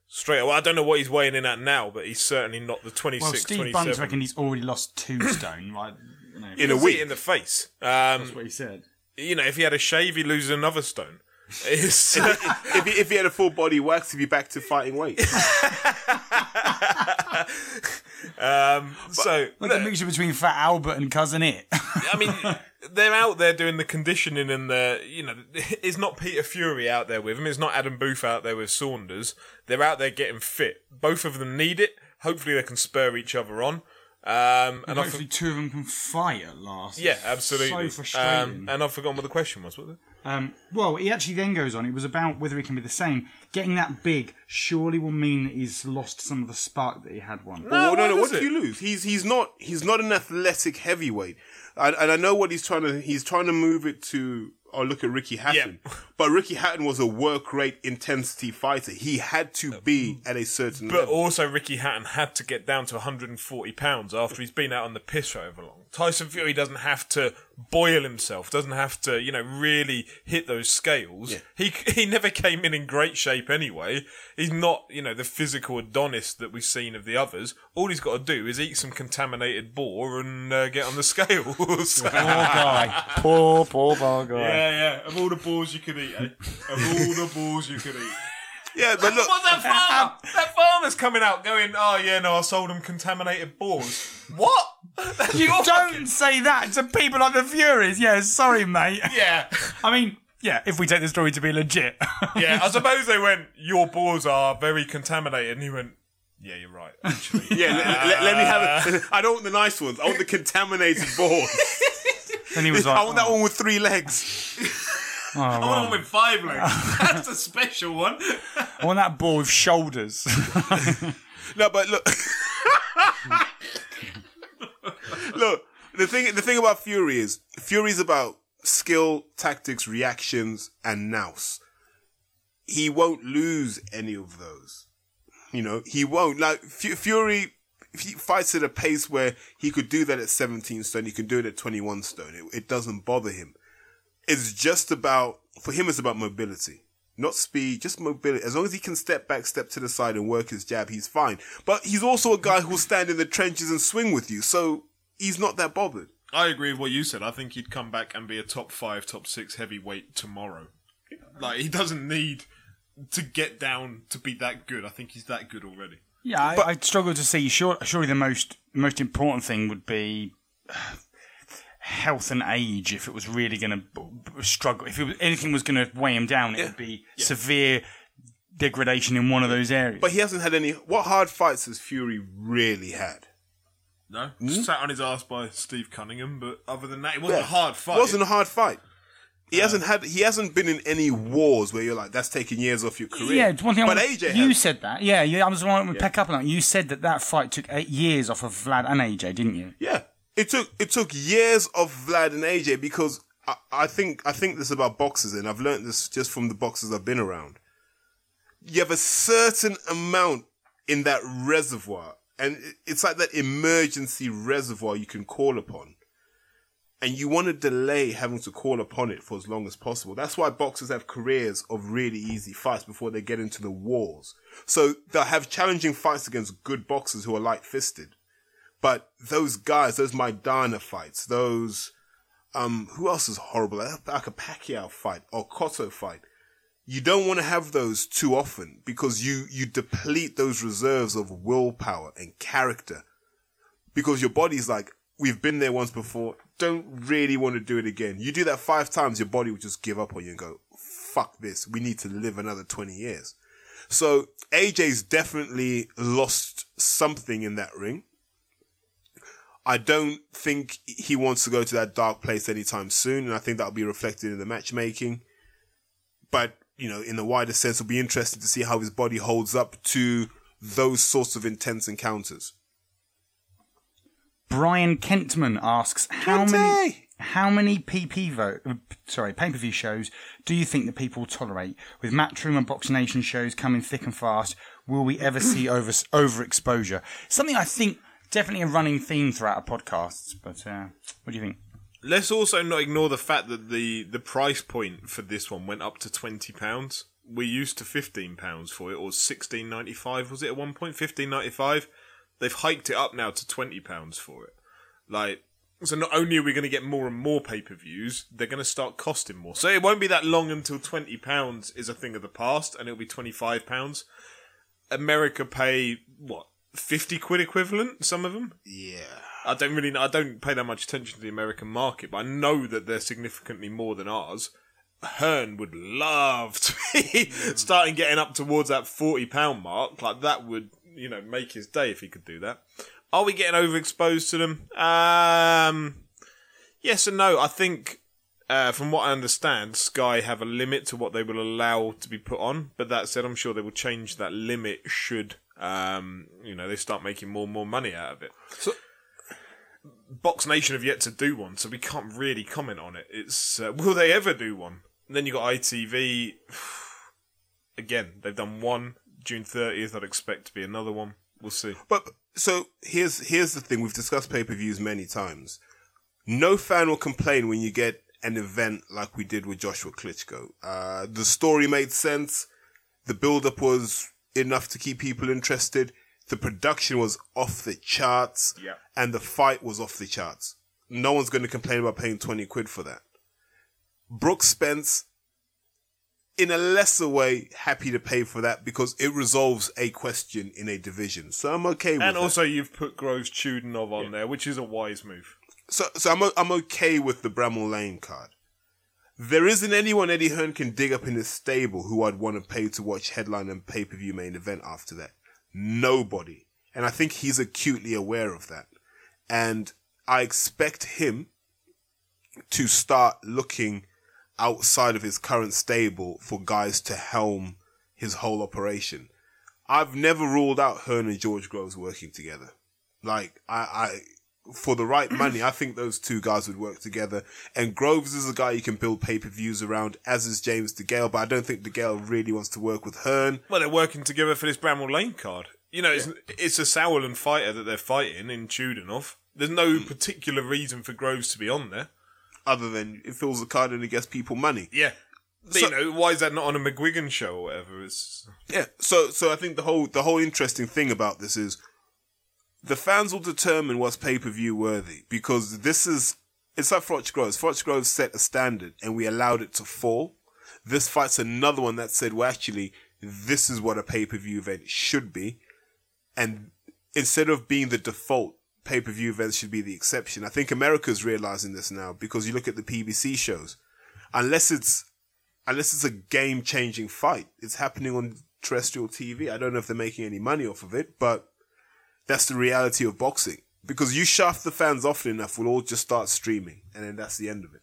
Straight away. I don't know what he's weighing in at now, but he's certainly not the 26, Well, Steve 27. Bunce reckon he's already lost two stone. Like, you know, In a You week. in the face. Um, that's what he said. you know, if he had a shave, he loses another stone. If, he, if he had a full body wax, he'd be back to fighting weight. um, so Like a mixture between Fat Albert and Cousin It. I mean, they're out there doing the conditioning and the, you know, it's not Peter Fury out there with him. It's not Adam Booth out there with Saunders. They're out there getting fit. Both of them need it. Hopefully, they can spur each other on. Um, and Hopefully, two of them can fight at last. yeah, absolutely. So frustrating. Um, and I've forgotten what the question was. Was it? Um, well, he actually then goes on. It was about whether he can be the same. Getting that big surely will mean that he's lost some of the spark that he had one. Oh, no, why no. does What it? you lose? He's he's not he's not an athletic heavyweight, and, and I know what he's trying to he's trying to move it to oh, look at Ricky Hatton. But Ricky Hatton was a work rate intensity fighter. He had to be at a certain But level. also, Ricky Hatton had to get down to 140 pounds after he's been out on the piss for over long. Tyson Fury doesn't have to boil himself, doesn't have to, you know, really hit those scales. Yeah. He he never came in in great shape anyway. He's not, you know, the physical Adonis that we've seen of the others. All he's got to do is eat some contaminated boar and uh, get on the scales. Poor guy. Poor, poor, poor guy. yeah, yeah. Of all the boars you could eat, eh? Of all the boars you could eat. Yeah, but look, What's that farmer? that farmer's coming out going, oh yeah, no, I sold him contaminated boars. What? That's You your don't say that to people like the Furies. Yeah, sorry, mate. Yeah. I mean, yeah, if we take the story to be legit. Yeah, I suppose they went, your boars are very contaminated. And he went, yeah, you're right, actually. yeah, let, let- let me have it. I don't want the nice ones. I want the contaminated balls. and he was like, I want that oh. one with three legs. oh, I well, want one with five legs. That's a special one. I want that ball with shoulders. No, but look, look. The thing, the thing about Fury is Fury's about skill, tactics, reactions, and nous. He won't lose any of those. You know, he won't. Like Fu- Fury, if he fights at a pace where he could do that at 17 stone, he can do it at 21 stone. It, it doesn't bother him. It's just about for him. It's about mobility not speed, just mobility. As long as he can step back, step to the side, and work his jab, he's fine. But he's also a guy who'll stand in the trenches and swing with you, so he's not that bothered. I agree with what you said. I think he'd come back and be a top five, top six heavyweight tomorrow. Like, he doesn't need to get down to be that good. I think he's that good already. yeah, I, I'd struggle to see. Sure, surely the most most important thing would be health and age. If it was really going to struggle, if it was, anything was going to weigh him down, it would be severe degradation in one of those areas. But he hasn't had any. What hard fights has Fury really had? No? Hmm? Sat on his ass by Steve Cunningham, but other than that, it wasn't a hard fight. It wasn't a hard fight. He hasn't had. He hasn't been in any wars where you're like, that's taking years off your career. Yeah, it's one thing. I But want- AJ, you has. said that. Yeah, yeah. I was wanting to pick up on that. You said that that fight took eight years off of Vlad and AJ, didn't you? Yeah, it took it took years of Vlad and AJ because I, I think I think this about boxers, and I've learned this just from the boxers I've been around. You have a certain amount in that reservoir, and it's like that emergency reservoir you can call upon, and you want to delay having to call upon it for as long as possible. That's why boxers have careers of really easy fights before they get into the wars. So they'll have challenging fights against good boxers who are light fisted. But those guys, those Maidana fights, those, um, who else is horrible? Like a Pacquiao fight or Cotto fight. You don't want to have those too often because you, you deplete those reserves of willpower and character because your body's like, we've been there once before. Don't really want to do it again. You do that five times, your body will just give up on you and go, fuck this. We need to live another 20 years. So AJ's definitely lost something in that ring. I don't think he wants to go to that dark place anytime soon, and I think that'll be reflected in the matchmaking. But, you know, in the wider sense, it'll be interesting to see how his body holds up to those sorts of intense encounters. Brian Kentman asks how Kente! many how many PP vote sorry pay per view shows do you think that people tolerate with Matchroom and Box Nation shows coming thick and fast? Will we ever see over overexposure? Something I think definitely a running theme throughout our podcasts. But uh, what do you think? Let's also not ignore the fact that the, the price point for this one went up to twenty pounds. We used to fifteen pounds for it, or sixteen ninety five. Was it at one point fifteen ninety five? They've hiked it up now to twenty pounds for it. Like, so not only are we going to get more and more pay per views, they're going to start costing more. So it won't be that long until twenty pounds is a thing of the past, and it'll be twenty five pounds. America pay what fifty quid equivalent? Some of them. Yeah. I don't really, I don't pay that much attention to the American market, but I know that they're significantly more than ours. Hearn would love to be starting getting up towards that forty pound mark. Like that would, you know, make his day if he could do that. Are we getting overexposed to them? Um, yes and no. I think, uh, from what I understand, Sky have a limit to what they will allow to be put on. But that said, I'm sure they will change that limit should, um, you know, they start making more and more money out of it. So, Box Nation have yet to do one, so we can't really comment on it. It's uh, will they ever do one? And then you got ITV. Again, they've done one June thirtieth. I'd expect to be another one. We'll see. But so here's here's the thing: we've discussed pay per views many times. No fan will complain when you get an event like we did with Joshua Klitschko. Uh, the story made sense. The build up was enough to keep people interested. The production was off the charts. Yeah. And the fight was off the charts. No one's going to complain about paying 20 quid for that. Brooks Spence, in a lesser way, happy to pay for that because it resolves a question in a division. So I'm okay with And that. also, you've put Groves Chudinov on there, which is a wise move. so, so I'm, o- I'm okay with the Bramall Lane card. There isn't anyone Eddie Hearn can dig up in his stable who I'd want to pay to watch headline and pay per view main event after that. Nobody. And I think he's acutely aware of that. And I expect him to start looking outside of his current stable for guys to helm his whole operation. I've never ruled out Hearn and George Groves working together. Like, I, I, for the right money, I think those two guys would work together. And Groves is a guy you can build pay per views around, as is James DeGale, but I don't think DeGale really wants to work with Hearn. Well, they're working together for this Bramall Lane card. You know, it's, it's a Sauerland fighter that they're fighting in Chudinov. There's no hmm. particular reason for Groves to be on there. Other than it fills the card and it gets people money. Yeah. So- you know, why is that not on a McGuigan show or whatever? It's Yeah. So so I think the whole the whole interesting thing about this is the fans will determine what's pay per view worthy because this is it's like Froch Groves. Froch Groves set a standard and we allowed it to fall. This fight's another one that said, well, actually, this is what a pay per view event should be, and instead of being the default, pay per view events should be the exception. I think America's realizing this now because you look at the PBC shows, unless it's unless it's a game changing fight, it's happening on terrestrial TV. I don't know if they're making any money off of it, but that's the reality of boxing. Because you shaft the fans often enough, we'll all just start streaming, and then that's the end of it.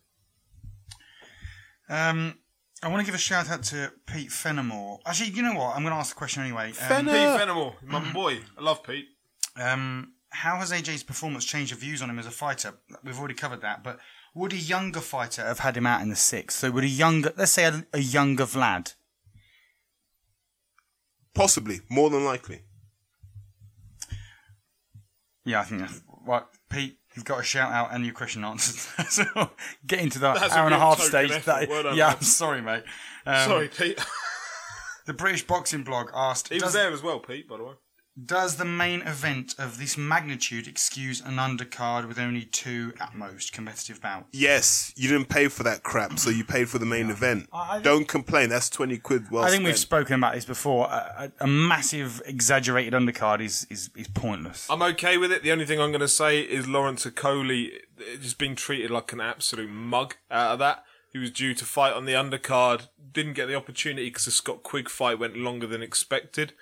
Um, I want to give a shout out to Pete Fenimore. Actually, you know what? I'm going to ask the question anyway. Um, Fen- Pete Fenimore, my boy. I love Pete. um, how has AJ's performance changed your views on him as a fighter? We've already covered that, but would a younger fighter have had him out in the sixth? So would a younger, let's say a, a younger Vlad, Possibly, more than likely. Yeah, I think that's right. Pete, you've got a shout out and your question answered. so get into that That's a hour and a half stage. That- yeah. I'm sorry, mate. Um, Sorry, Pete. The British Boxing Blog asked, he was there as well, Pete, by the way. Does the main event of this magnitude excuse an undercard with only two at most competitive bouts? Yes, you didn't pay for that crap, so you paid for the main event. I- I- don't complain. That's twenty quid. Well I think we've spoken about this before. A, a, a massive, exaggerated undercard is, is, is pointless. I'm okay with it. The only thing I'm going to say is Lawrence Okoli just being treated like an absolute mug out of that. He was due to fight on the undercard, didn't get the opportunity because the Scott Quigg fight went longer than expected.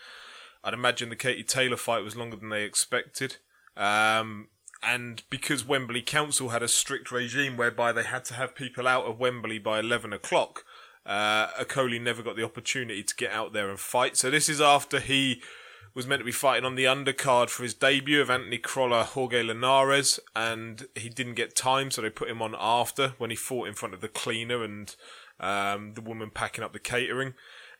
I'd imagine the Katie Taylor fight was longer than they expected. Um, and because Wembley Council had a strict regime whereby they had to have people out of Wembley by 11 o'clock, uh, Okoli never got the opportunity to get out there and fight. So this is after he was meant to be fighting on the undercard for his debut of Anthony Crolla, Jorge Linares, and he didn't get time, so they put him on after when he fought in front of the cleaner and um, the woman packing up the catering.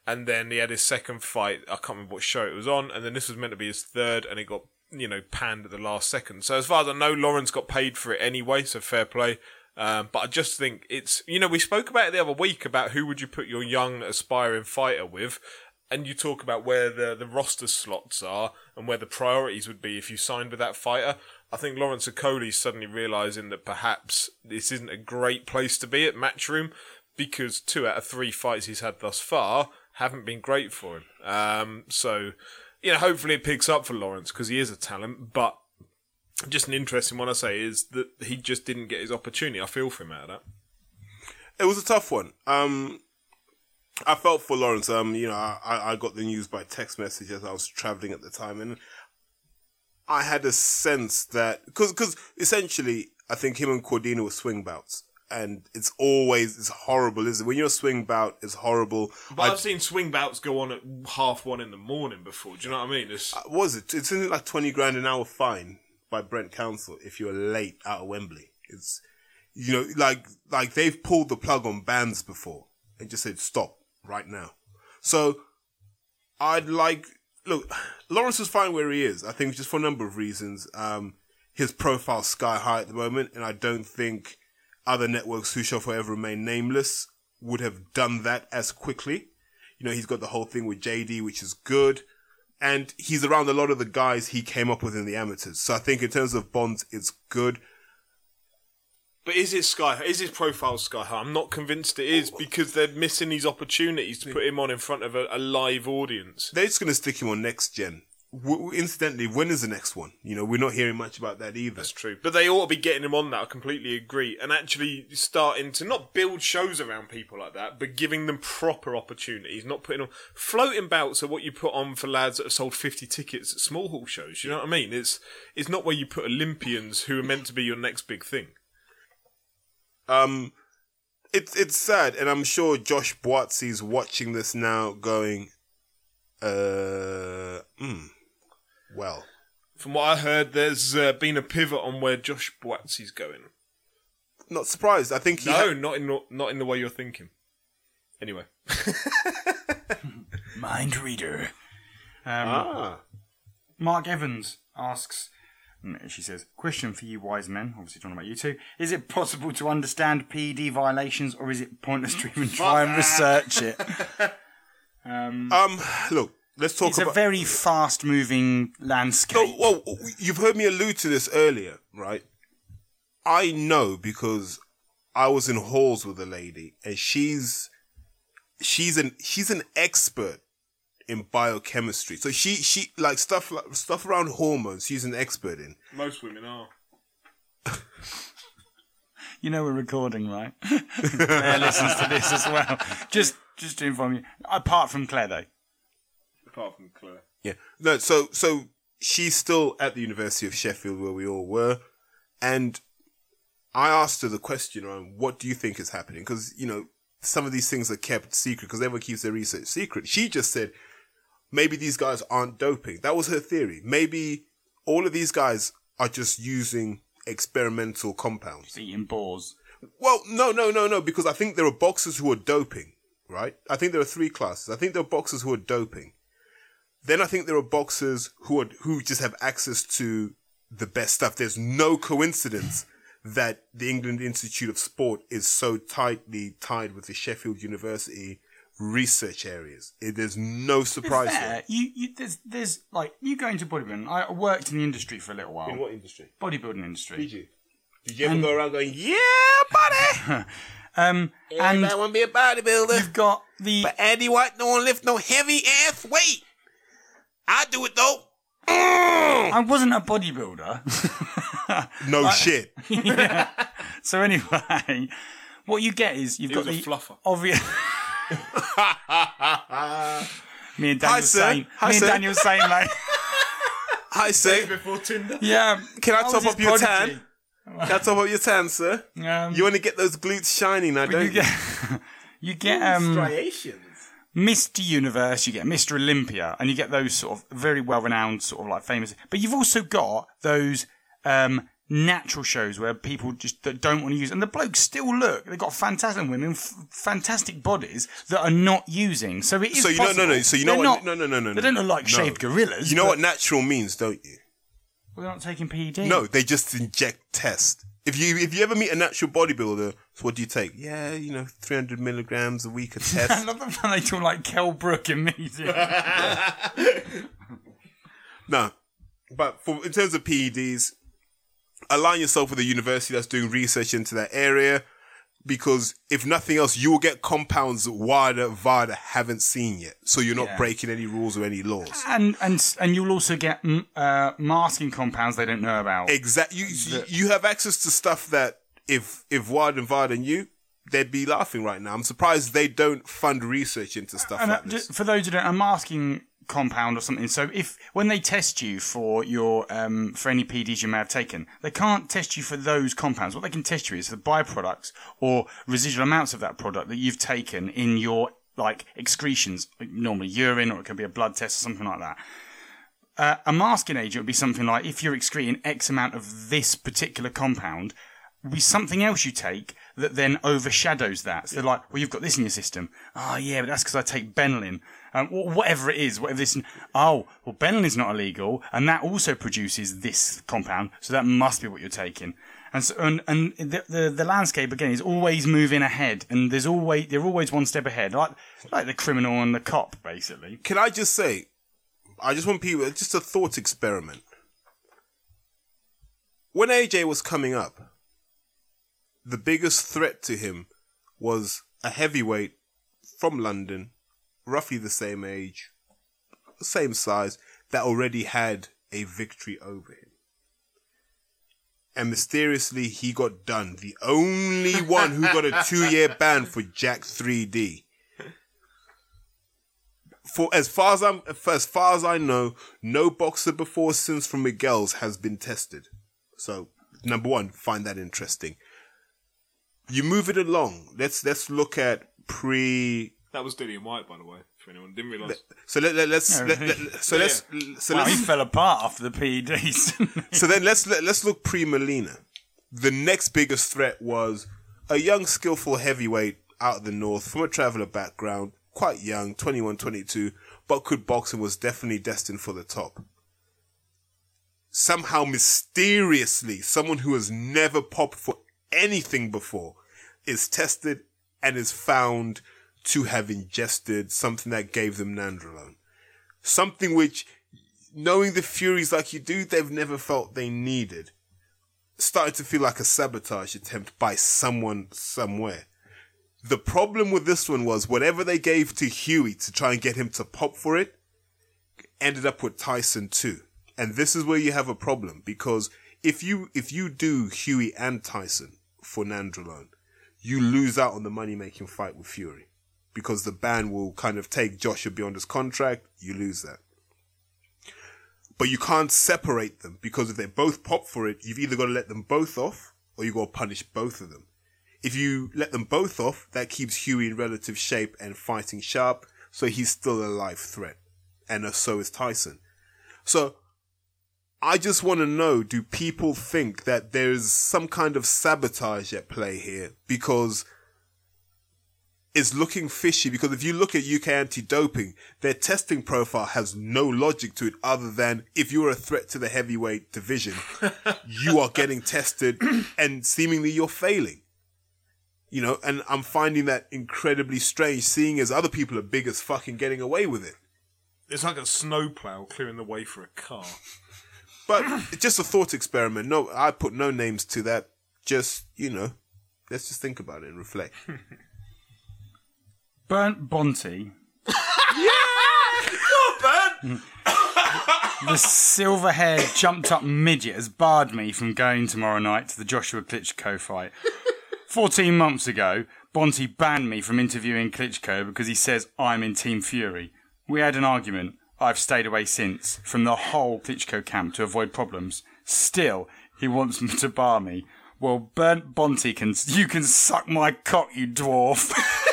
And then he had his second fight. I can't remember what show it was on. And then this was meant to be his third, and it got you know panned at the last second. So as far as I know, Lawrence got paid for it anyway. So fair play. Um, but I just think it's you know we spoke about it the other week about who would you put your young aspiring fighter with, and you talk about where the the roster slots are and where the priorities would be if you signed with that fighter. I think Lawrence Okoli's suddenly realizing that perhaps this isn't a great place to be at Matchroom because two out of three fights he's had thus far haven't been great for him. Um, so, you know, hopefully it picks up for Lawrence because he is a talent, but just an interesting one I say is that he just didn't get his opportunity. I feel for him out of that. It was a tough one. Um, I felt for Lawrence. Um, you know, I, I got the news by text message as I was traveling at the time, and I had a sense that because because essentially I think him and Cordina were swing bouts, and it's always it's horrible, isn't it? When you're a swing bout, it's horrible. But I- I've seen swing bouts go on at half one in the morning before. Do you know what I mean? It's, what was it? It's in like twenty grand an hour fine by Brent Council if you're late out of Wembley. It's, you know, like, like they've pulled the plug on bands before and just said, stop right now. So I'd like, look, Lawrence is fine where he is. I think just for a number of reasons. Um, his profile's sky high at the moment, and I don't think other networks who shall forever remain nameless would have done that as quickly. You know, he's got the whole thing with JD, which is good. And he's around a lot of the guys he came up with in the amateurs. So I think in terms of bonds, it's good. But is his sky? Is his profile sky high? I'm not convinced it is because they're missing these opportunities to put him on in front of a, a live audience. They're just going to stick him on next gen. W- incidentally, when is the next one? You know, we're not hearing much about that either. That's true. But they ought to be getting him on that. I completely agree. And actually starting to not build shows around people like that, but giving them proper opportunities, not putting on floating bouts are what you put on for lads that have sold 50 tickets at small hall shows. You know what I mean? It's, it's not where you put Olympians who are meant to be your next big thing. Um, it's it's sad, and I'm sure Josh Buatsi's watching this now, going, uh, mm, well, From what I heard, there's uh, been a pivot on where Josh Buatsi's going. not surprised. I think he No, had- not in the, not in the way you're thinking. Anyway, Mind reader. Um, ah, Mark Evans asks, mm, she says, question for you wise men, obviously talking about you two. Is it possible to understand PED violations or is it pointless to even try and research it? Um, um, look, let's talk it's a very fast moving landscape. No, well, you've heard me allude to this earlier, right? I know because I was in halls with a lady, and she's she's an she's an expert in biochemistry. So she she like stuff like stuff around hormones. She's an expert in. most women are. You know we're recording, right? Claire listens to this as well. Just, just to inform you. Apart from Claire, though. Apart from Claire. Yeah. No, so so she's still at the University of Sheffield where we all were, and I asked her the question around what do you think is happening because you know some of these things are kept secret because everyone keeps their research secret. She just said maybe these guys aren't doping. That was her theory. Maybe all of these guys are just using experimental compounds. Eating boars. Well, no, no, no, no, because I think there are boxers who are doping, right? I think there are three classes. I think there are boxers who are doping. Then I think there are boxers who are who just have access to the best stuff. There's no coincidence that the England Institute of Sport is so tightly tied with the Sheffield University research areas. It, there's no surprise there. You, you, there's, there's like you go into bodybuilding. I worked in the industry for a little while. In what industry? Bodybuilding industry. Did you? Did you ever go around going, yeah, buddy? Um, and I want to be a bodybuilder. you've got the But Andy White don't lift no heavy ass weight. I do it though. I wasn't a bodybuilder. No shit. so anyway, what you get is you've He got was a the fluffer. obvious. me and Daniel Hi, saying, Hi, me and. Daniel saying, mate. Hi, sir. Before Tinder. Yeah. Can I was top up your prodigy. tan? Can I top up your tan, sir? Um, You want to get those glutes shining now, don't you you? get you get um Striations. Mr. Universe, you get Mr. Olympia, and you get those sort of very well renowned, sort of like famous. But you've also got those um, natural shows where people just that don't want to use, and the blokes still look. They've got fantastic women, f- fantastic bodies that are not using. So it is. So you know, no, no. So you know They're what? Not, no, no, no, no. They don't look like no. shaved gorillas. You know what natural means, don't you? Well, they're not taking PED. No, they just inject test. If you if you ever meet a natural bodybuilder, so what do you take? Yeah, you know, three hundred milligrams a week of I test. love the fact they talk like Kel Brook in. No, but for in terms of PEDs, align yourself with a university that's doing research into that area, because if nothing else, you will get compounds that WADA, VADA haven't seen yet, so you're not Yeah. breaking any rules or any laws. and and and you'll also get mm, uh, masking compounds they don't know about. Exactly, you you have access to stuff that if if WADA and VADA knew, they'd be laughing right now. I'm surprised they don't fund research into stuff And uh, like this. for those who don't, a masking compound or something. So if when they test you for your um, for any PDs you may have taken, they can't test you for those compounds. What they can test you is the byproducts or residual amounts of that product that you've taken in your like excretions, like normally urine or it could be a blood test or something like that. uh, a masking agent would be something like if you're excreting X amount of this particular compound, would be something else you take that then overshadows that. So they're like, well, you've got this in your system. Oh, yeah, but that's because I take Benylin. Um, whatever it is, whatever this. Oh, well, Benylin's not illegal, and that also produces this compound, so that must be what you're taking. And so, and, and the, the, the landscape again is always moving ahead, and there's always they're always one step ahead, like like the criminal and the cop, basically. Can I just say, I just want people, just a thought experiment. When AJ was coming up, the biggest threat to him was a heavyweight from London, roughly the same age, same size, that already had a victory over him. And mysteriously, he got done. The only one who got a two year ban for Jack 3D for as far as I'm as far as I know, no boxer before since from Miguel's has been tested. So number one, find that interesting. You move it along. Let's let's look at pre. That was Dillian Whyte, by the way. For anyone didn't realise. So let, let, let's let, let, so Yeah, let's so Wow, he let's fell apart after the PEDs. so then let's let, let's look pre Molina. The next biggest threat was a young, skillful heavyweight out of the north from a traveler background, quite young, 21, 22, but could box and was definitely destined for the top. Somehow, mysteriously, someone who has never popped for anything before is tested and is found to have ingested something that gave them nandrolone. Something which knowing the Furies like you do, they've never felt they needed. Started to feel like a sabotage attempt by someone somewhere. The problem with this one was whatever they gave to Hughie to try and get him to pop for it ended up with Tyson too. And this is where you have a problem because if you if you do Hughie and Tyson for Nandrolone, you lose out on the money making fight with Fury. Because the ban will kind of take Joshua beyond his contract, you lose that but you can't separate them because if they both pop for it, you've either got to let them both off or you've got to punish both of them. If you let them both off, that keeps Hughie in relative shape and fighting sharp, so he's still a live threat. And uh, so is Tyson. So I just want to know, do people think that there's some kind of sabotage at play here? Because is looking fishy because if you look at UK anti-doping, their testing profile has no logic to it other than if you're a threat to the heavyweight division, you are getting tested and seemingly you're failing. You know, and I'm finding that incredibly strange seeing as other people are big as fucking getting away with it. It's like a snowplow clearing the way for a car. But it's just a thought experiment. No, I put no names to that. Just, you know, let's just think about it and reflect. Bernd Bonte. the silver haired, jumped up midget has barred me from going tomorrow night to the Joshua Klitschko fight. 14 months ago, Bonte banned me from interviewing Klitschko because he says I'm in Team Fury. We had an argument. I've stayed away since from the whole Klitschko camp to avoid problems. Still, he wants to bar me. Well, Bernd Bonte can, you can suck my cock, you dwarf.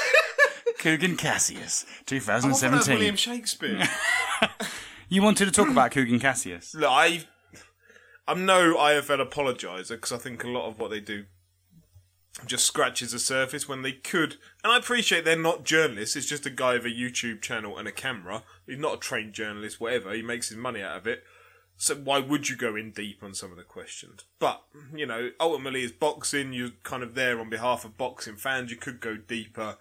Kugan Cassius, Oh, that's 2017. William Shakespeare. You wanted to talk about Kugan Cassius. Look, I, I'm no IFL apologiser because I think a lot of what they do just scratches the surface when they could. And I appreciate they're not journalists. It's just a guy with a YouTube channel and a camera. He's not a trained journalist, whatever. He makes his money out of it. So why would you go in deep on some of the questions? But, you know, ultimately it's boxing. You're kind of there on behalf of boxing fans. You could go deeper.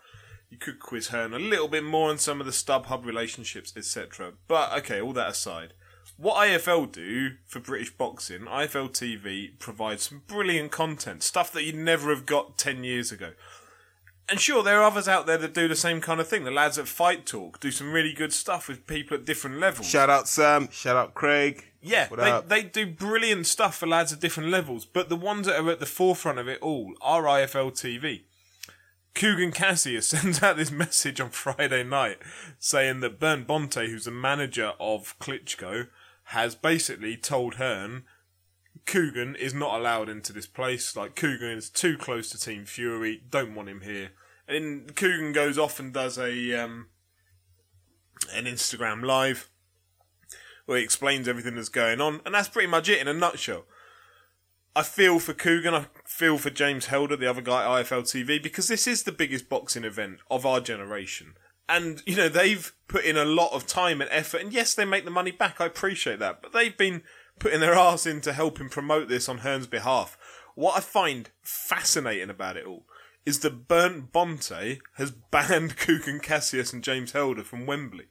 You could quiz Hearn a little bit more on some of the StubHub relationships, etc. But, okay, all that aside. What IFL do for British boxing, IFL TV provides some brilliant content, stuff that you'd never have got 10 years ago. And sure, there are others out there that do the same kind of thing. The lads at Fight Talk do some really good stuff with people at different levels. Shout out Sam, shout out Craig. Yeah, What they, up? they do brilliant stuff for lads at different levels, but the ones that are at the forefront of it all are IFL TV. Kugan Cassius sends out this message on Friday night saying that Bernd Bonte, who's the manager of Klitschko, has basically told Hearn Kugan is not allowed into this place. Like Kugan is too close to Team Fury. Don't want him here. And Kugan goes off and does a um, an Instagram live where he explains everything that's going on, and that's pretty much it in a nutshell. I feel for Kugan, I feel for James Helder, the other guy at IFL TV, because this is the biggest boxing event of our generation. And, you know, they've put in a lot of time and effort, and yes, they make the money back, I appreciate that, but they've been putting their arse into helping promote this on Hearn's behalf. What I find fascinating about it all is that Bernd Bonte has banned Kugan Cassius and James Helder from Wembley.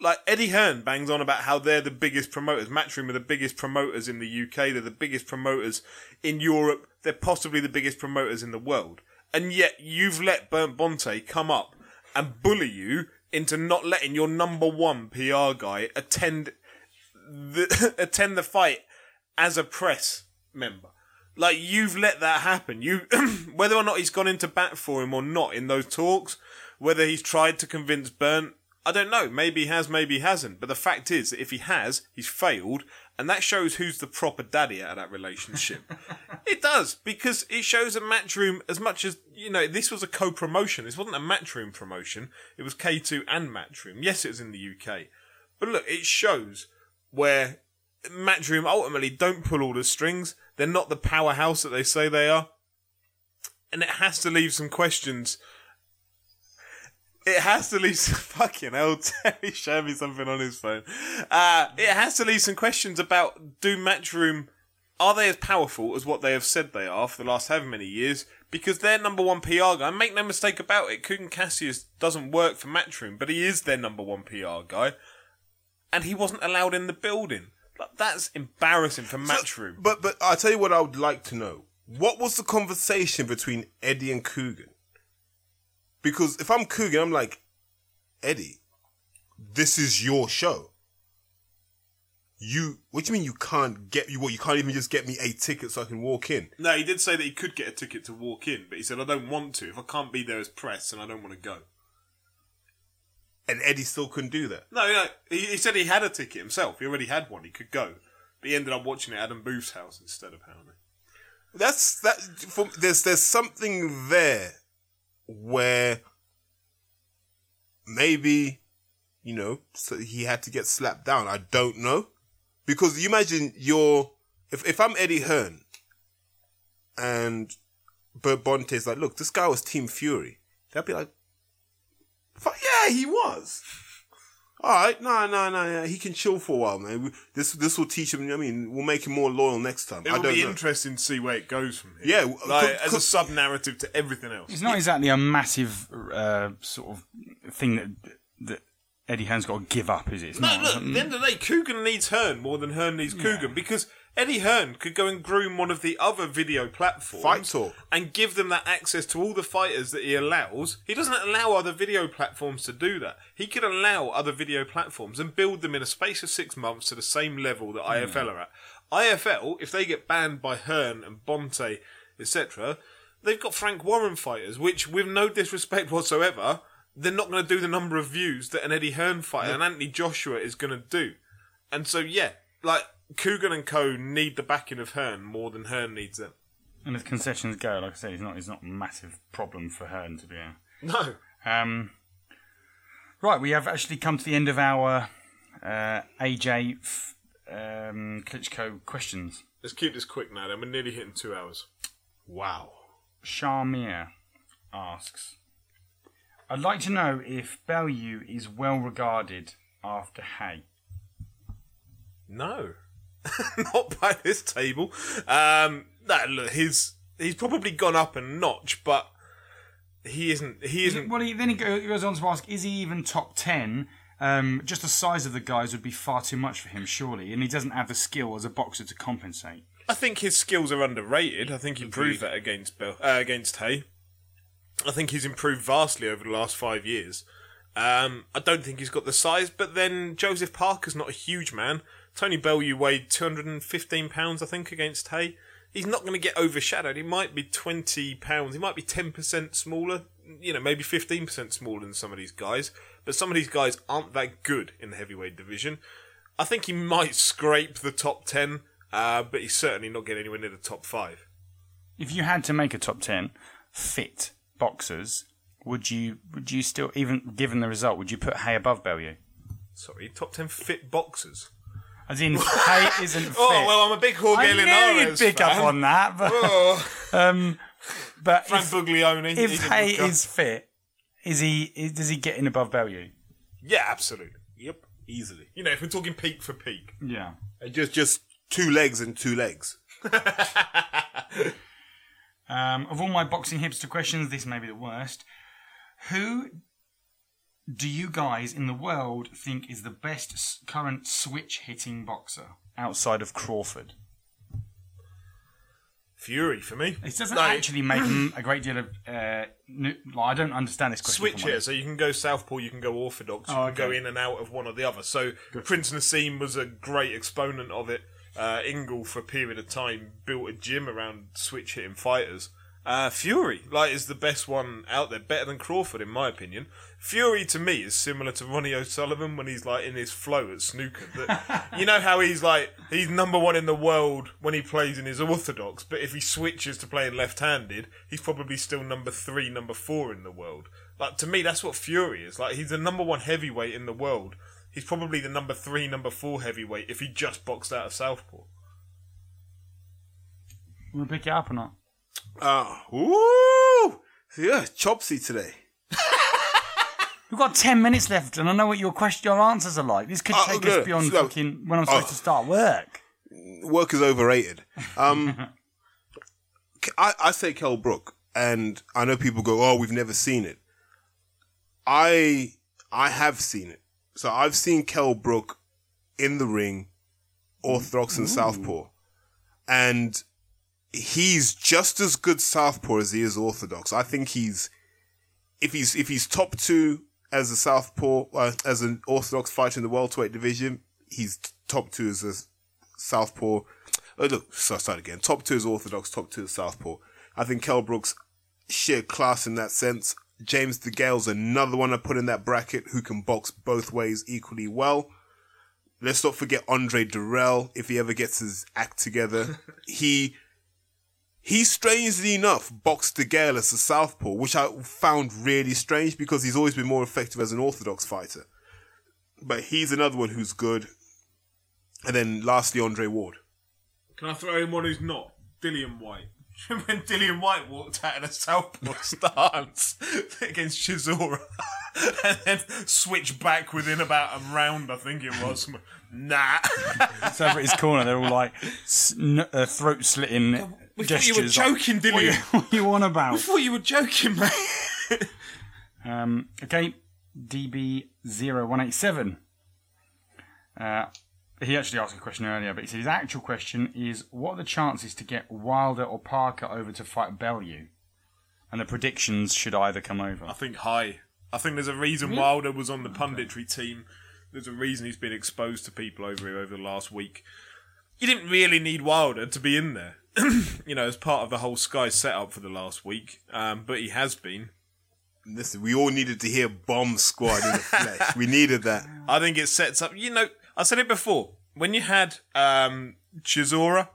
Like Eddie Hearn bangs on about how they're the biggest promoters. Matchroom are the biggest promoters in the UK. They're the biggest promoters in Europe. They're possibly the biggest promoters in the world. And yet you've let Bernd Bonte come up and bully you into not letting your number one PR guy attend the attend the fight as a press member. Like you've let that happen. You whether or not he's gone into bat for him or not in those talks, whether he's tried to convince Bernd, I don't know. Maybe he has, maybe he hasn't. But the fact is that if he has, he's failed, and that shows who's the proper daddy out of that relationship. it does because it shows a matchroom as much as you know. This was a co-promotion. This wasn't a matchroom promotion. It was K2 and matchroom. Yes, it was in the UK, but look, it shows where Matchroom ultimately don't pull all the strings. They're not the powerhouse that they say they are. And it has to leave some questions. It has to leave some fucking hell. Terry showed me something on his phone. Uh, it has to leave some questions about do Matchroom are they as powerful as what they have said they are for the last however many years? Because their number one PR guy, make no mistake about it, Kugan Cassius doesn't work for Matchroom, but he is their number one PR guy and he wasn't allowed in the building. Like, that's embarrassing for Matchroom. So, but but I'll tell you what I would like to know. What was the conversation between Eddie and Kugan? Because if I'm Kugan, I'm like, Eddie, this is your show. You, what do you mean you can't get you? What you can't even just get me a ticket so I can walk in? No, he did say that he could get a ticket to walk in, but he said I don't want to. If I can't be there as press, and I don't want to go. And Eddie still couldn't do that. No, no. He, he said he had a ticket himself. He already had one. He could go, but he ended up watching it at Adam Booth's house instead. Apparently, that's that. For, there's there's something there where maybe you know so he had to get slapped down. I don't know because you imagine you're if if I'm Eddie Hearn and Bernd Bonte's like, look, this guy was Team Fury. They'd be like, yeah, he was. All right, no, no, no, yeah. he can chill for a while, man. This this will teach him. I mean, we'll make him more loyal next time. It will be know. interesting to see where it goes from here. Yeah, like, as a sub narrative to everything else. It's not exactly a massive uh, sort of thing that that Eddie Hearn's got to give up, is it? It's no, not. look. At the end of the day, Kugan needs Hearn more than Hearn needs Kugan because Eddie Hearn could go and groom one of the other video platforms Fight Talk. and give them that access to all the fighters that he allows. He doesn't allow other video platforms to do that. He could allow other video platforms and build them in a space of six months to the same level that IFL hmm. are at. IFL, if they get banned by Hearn and Bonte, etc., they've got Frank Warren fighters, which, with no disrespect whatsoever, they're not going to do the number of views that an Eddie Hearn fighter and Anthony Joshua is going to do. And so, yeah, like Kugan and Co need the backing of Hearn more than Hearn needs it. And as concessions go, like I said, it's not it's not a massive problem for Hearn to be. A, No. um, right, we have actually come to the end of our uh, AJ f- um, Klitschko questions. Let's keep this quick now, then. We're nearly hitting two hours. Wow. Shamir asks, "I'd like to know if Bellew is well regarded after Haye." No. Not by this table. Um, no, look, he's, he's probably gone up a notch, but he isn't. He isn't. Well, he, then he go- goes on to ask, "Is he even top ten? Um, just the size of the guys would be far too much for him, surely, and he doesn't have the skill as a boxer to compensate." I think his skills are underrated. I think he proved that against Bill, uh, against Haye. I think he's improved vastly over the last five years. Um, I don't think he's got the size, but then Joseph Parker's not a huge man. Tony Bellew weighed 215 pounds, I think, against Haye. He's not going to get overshadowed. He might be 20 pounds. He might be 10% smaller. You know, maybe 15% smaller than some of these guys. But some of these guys aren't that good in the heavyweight division. I think he might scrape the top 10, uh, but he's certainly not getting anywhere near the top 5. If you had to make a top ten fit boxers, would you would you still even given the result would you put Haye above Bellew? Sorry, top 10 fit boxers. As in, Haye isn't fit. Oh well, I'm a big Jorge I knew Linares you'd pick fan. up on that, but Oh, um, but Frank if, Buglioni. if he's a Haye good is fit, is he? Is, does he get in above Bellew? yeah, absolutely. Yep, easily. You know, if we're talking peak for peak, Yeah. And just just two legs and two legs. Um, of all my boxing hipster questions, this may be the worst. Who do you guys in the world think is the best current switch hitting boxer outside of Crawford? Fury for me. It doesn't No, actually make a great deal of. Uh, like, I don't understand this question. switch if I'm here, honest. so you can go southpaw, you can go orthodox, you Oh, can go okay. in and out of one or the other. So Prince Naseem was a great exponent of it. Uh, Ingle, for a period of time, built a gym around switch hitting fighters. Uh, Fury, like, is the best one out there, better than Crawford, in my opinion. Fury, to me, is similar to Ronnie O'Sullivan when he's like in his flow at snooker. That, you know how he's like he's number one in the world when he plays in his orthodox, but if he switches to playing left-handed, he's probably still number three, number four in the world. Like to me, that's what Fury is. Like he's the number one heavyweight in the world. He's probably the number three, number four heavyweight if he just boxed out of Southpaw. Want to pick it up or not? Ah, ooh, yeah, chopsy today. We've got ten minutes left, and I know what your question, your answers are like. This could Oh, take us beyond fucking when I'm supposed Oh. to start work. Work is overrated. Um, I, I say Kel Brook, and I know people go, "Oh, we've never seen it." I I have seen it. So I've seen Kel Brook in the ring, orthodox and southpaw, and he's just as good southpaw as he is orthodox. I think he's if he's if he's top two as a southpaw uh, as an orthodox fighter in the welterweight division, he's top two as a southpaw. Oh, look, so I start again. Top two is orthodox, top two is southpaw. I think Kel Brook's sheer class in that sense. James DeGale's another one I put in that bracket who can box both ways equally well. Let's not forget Andre Dirrell if he ever gets his act together. he he strangely enough boxed DeGale as a southpaw, which I found really strange because he's always been more effective as an orthodox fighter. But he's another one who's good. And then lastly, Andre Ward. Can I throw in one who's not? Dillian Whyte. when Dillian Whyte walked out in a southpaw stance against Chisora and then switched back within about a round, I think it was. Nah. It's over at his corner. They're all like s- n- uh, throat slitting We thought you were joking, What are you, what are you on about? I thought you were joking, mate. Um, okay, DB0187. Uh, he actually asked a question earlier, but he said his actual question is what are the chances to get Wilder or Parker over to fight Bellew? And the predictions should either come over. I think high. I think there's a reason Wilder was on the punditry team. There's a reason he's been exposed to people over here over the last week. You didn't really need Wilder to be in there, you know, as part of the whole Sky setup for the last week. Um, but he has been. Listen, we all needed to hear Bomb Squad in the flesh. We needed that. I think it sets up. You know, I said it before. When you had um, Chisora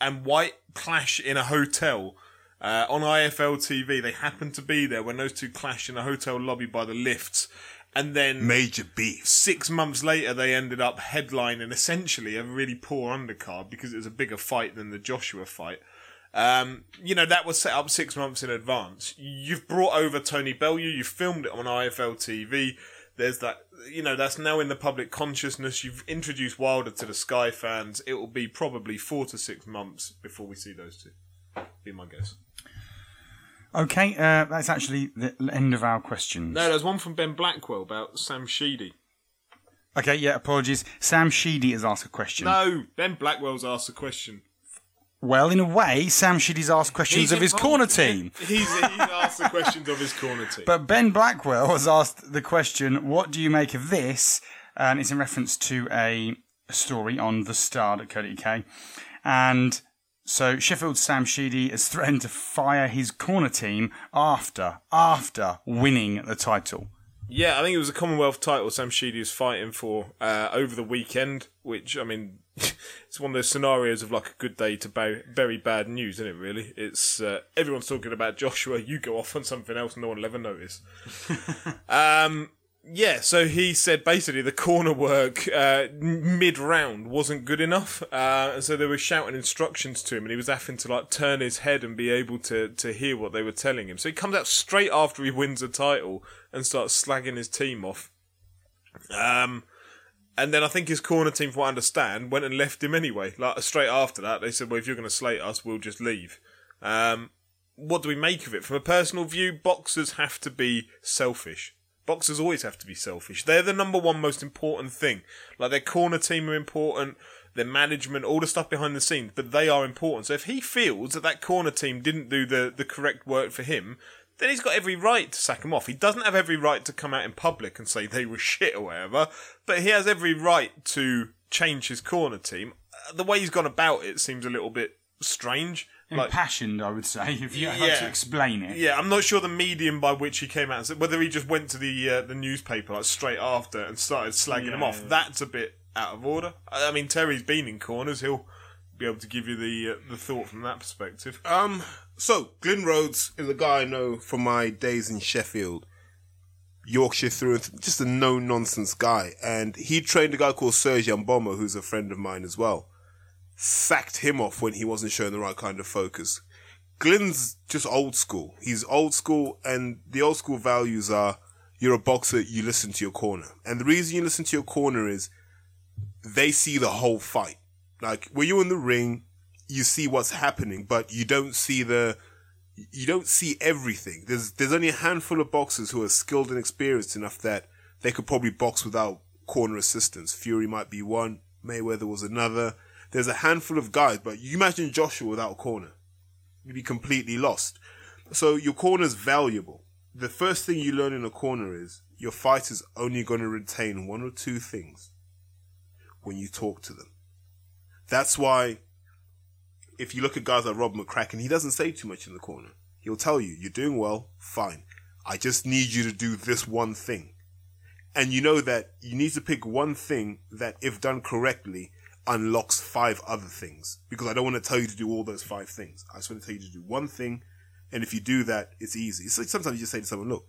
and Whyte clash in a hotel uh, on IFL TV, they happened to be there when those two clashed in a hotel lobby by the lifts, and then Major beef. six months later they ended up headlining essentially a really poor undercard because it was a bigger fight than the Joshua fight. Um, you know, that was set up six months in advance. You've brought over Tony Bellew, you filmed it on IFL TV. There's that, you know, that's now in the public consciousness. You've introduced Wilder to the Sky fans. It will be probably four to six months before we see those two. Be my guess. Okay, uh, that's actually the end of our questions. No, there's one from Ben Blackwell about Sam Sheedy. Okay, yeah, apologies. Sam Sheedy has asked a question. No, Ben Blackwell's asked a question. Well, in a way, Sam Sheedy's asked questions of his corner team. He's, he's asked the questions of his corner team. But Ben Blackwell has asked the question, what do you make of this? And it's in reference to a story on the star.co.uk. And so Sheffield's Sam Sheedy has threatened to fire his corner team after, after winning the title. Yeah, I think it was a Commonwealth title Sam Sheedy was fighting for uh, over the weekend, which, I mean, it's one of those scenarios of like a good day to bury, bury bad news, isn't it, really? It's uh, everyone's talking about Joshua, you go off on something else, no one will ever notice. um, yeah, so he said basically the corner work uh, mid round wasn't good enough, uh, and so they were shouting instructions to him, and he was having to like turn his head and be able to to hear what they were telling him. So he comes out straight after he wins a title and starts slagging his team off. Um, and then I think his corner team, from what I understand, went and left him anyway. Like straight after that, they said, "Well, if you're going to slate us, we'll just leave." Um, what do we make of it? From a personal view, boxers have to be selfish. Boxers always have to be selfish. They're the number one most important thing. Like their corner team are important, their management, all the stuff behind the scenes, but they are important. So if he feels that that corner team didn't do the, the correct work for him, then he's got every right to sack him off. He doesn't have every right to come out in public and say they were shit or whatever, but he has every right to change his corner team. Uh, The way he's gone about it seems a little bit strange. Like, Impassioned, I would say, if you had Yeah. to explain it. yeah, I'm not sure the medium by which he came out, whether he just went to the uh, the newspaper like straight after and started slagging him off. yeah. That's a bit out of order. I I mean, Terry's been in corners; he'll be able to give you the uh, the thought from that perspective. Um, so Glyn Rhodes is a guy I know from my days in Sheffield, Yorkshire through and th- just a no nonsense guy. And he trained a guy called Serge Mboma, who's a friend of mine as well. Sacked him off when he wasn't showing the right kind of focus. Glyn's just old school. He's old school, and the old school values are you're a boxer, you listen to your corner. And the reason you listen to your corner is they see the whole fight. Like when you're in the ring, you see what's happening, but you don't see the you don't see everything. There's there's only a handful of boxers who are skilled and experienced enough that they could probably box without corner assistance. Fury might be one, Mayweather was another. There's a handful of guys, but you imagine Joshua without a corner. You'd be completely lost. So your corner's valuable. The first thing you learn in a corner is your fighter's only going to retain one or two things when you talk to them. That's why if you look at guys like Rob McCracken, he doesn't say too much in the corner. He'll tell you, you're doing well, fine. I just need you to do this one thing. And you know that you need to pick one thing that, if done correctly, unlocks five other things. Because I don't want to tell you to do all those five things. I just want to tell you to do one thing. And if you do that, it's easy. It's like sometimes you just say to someone, look,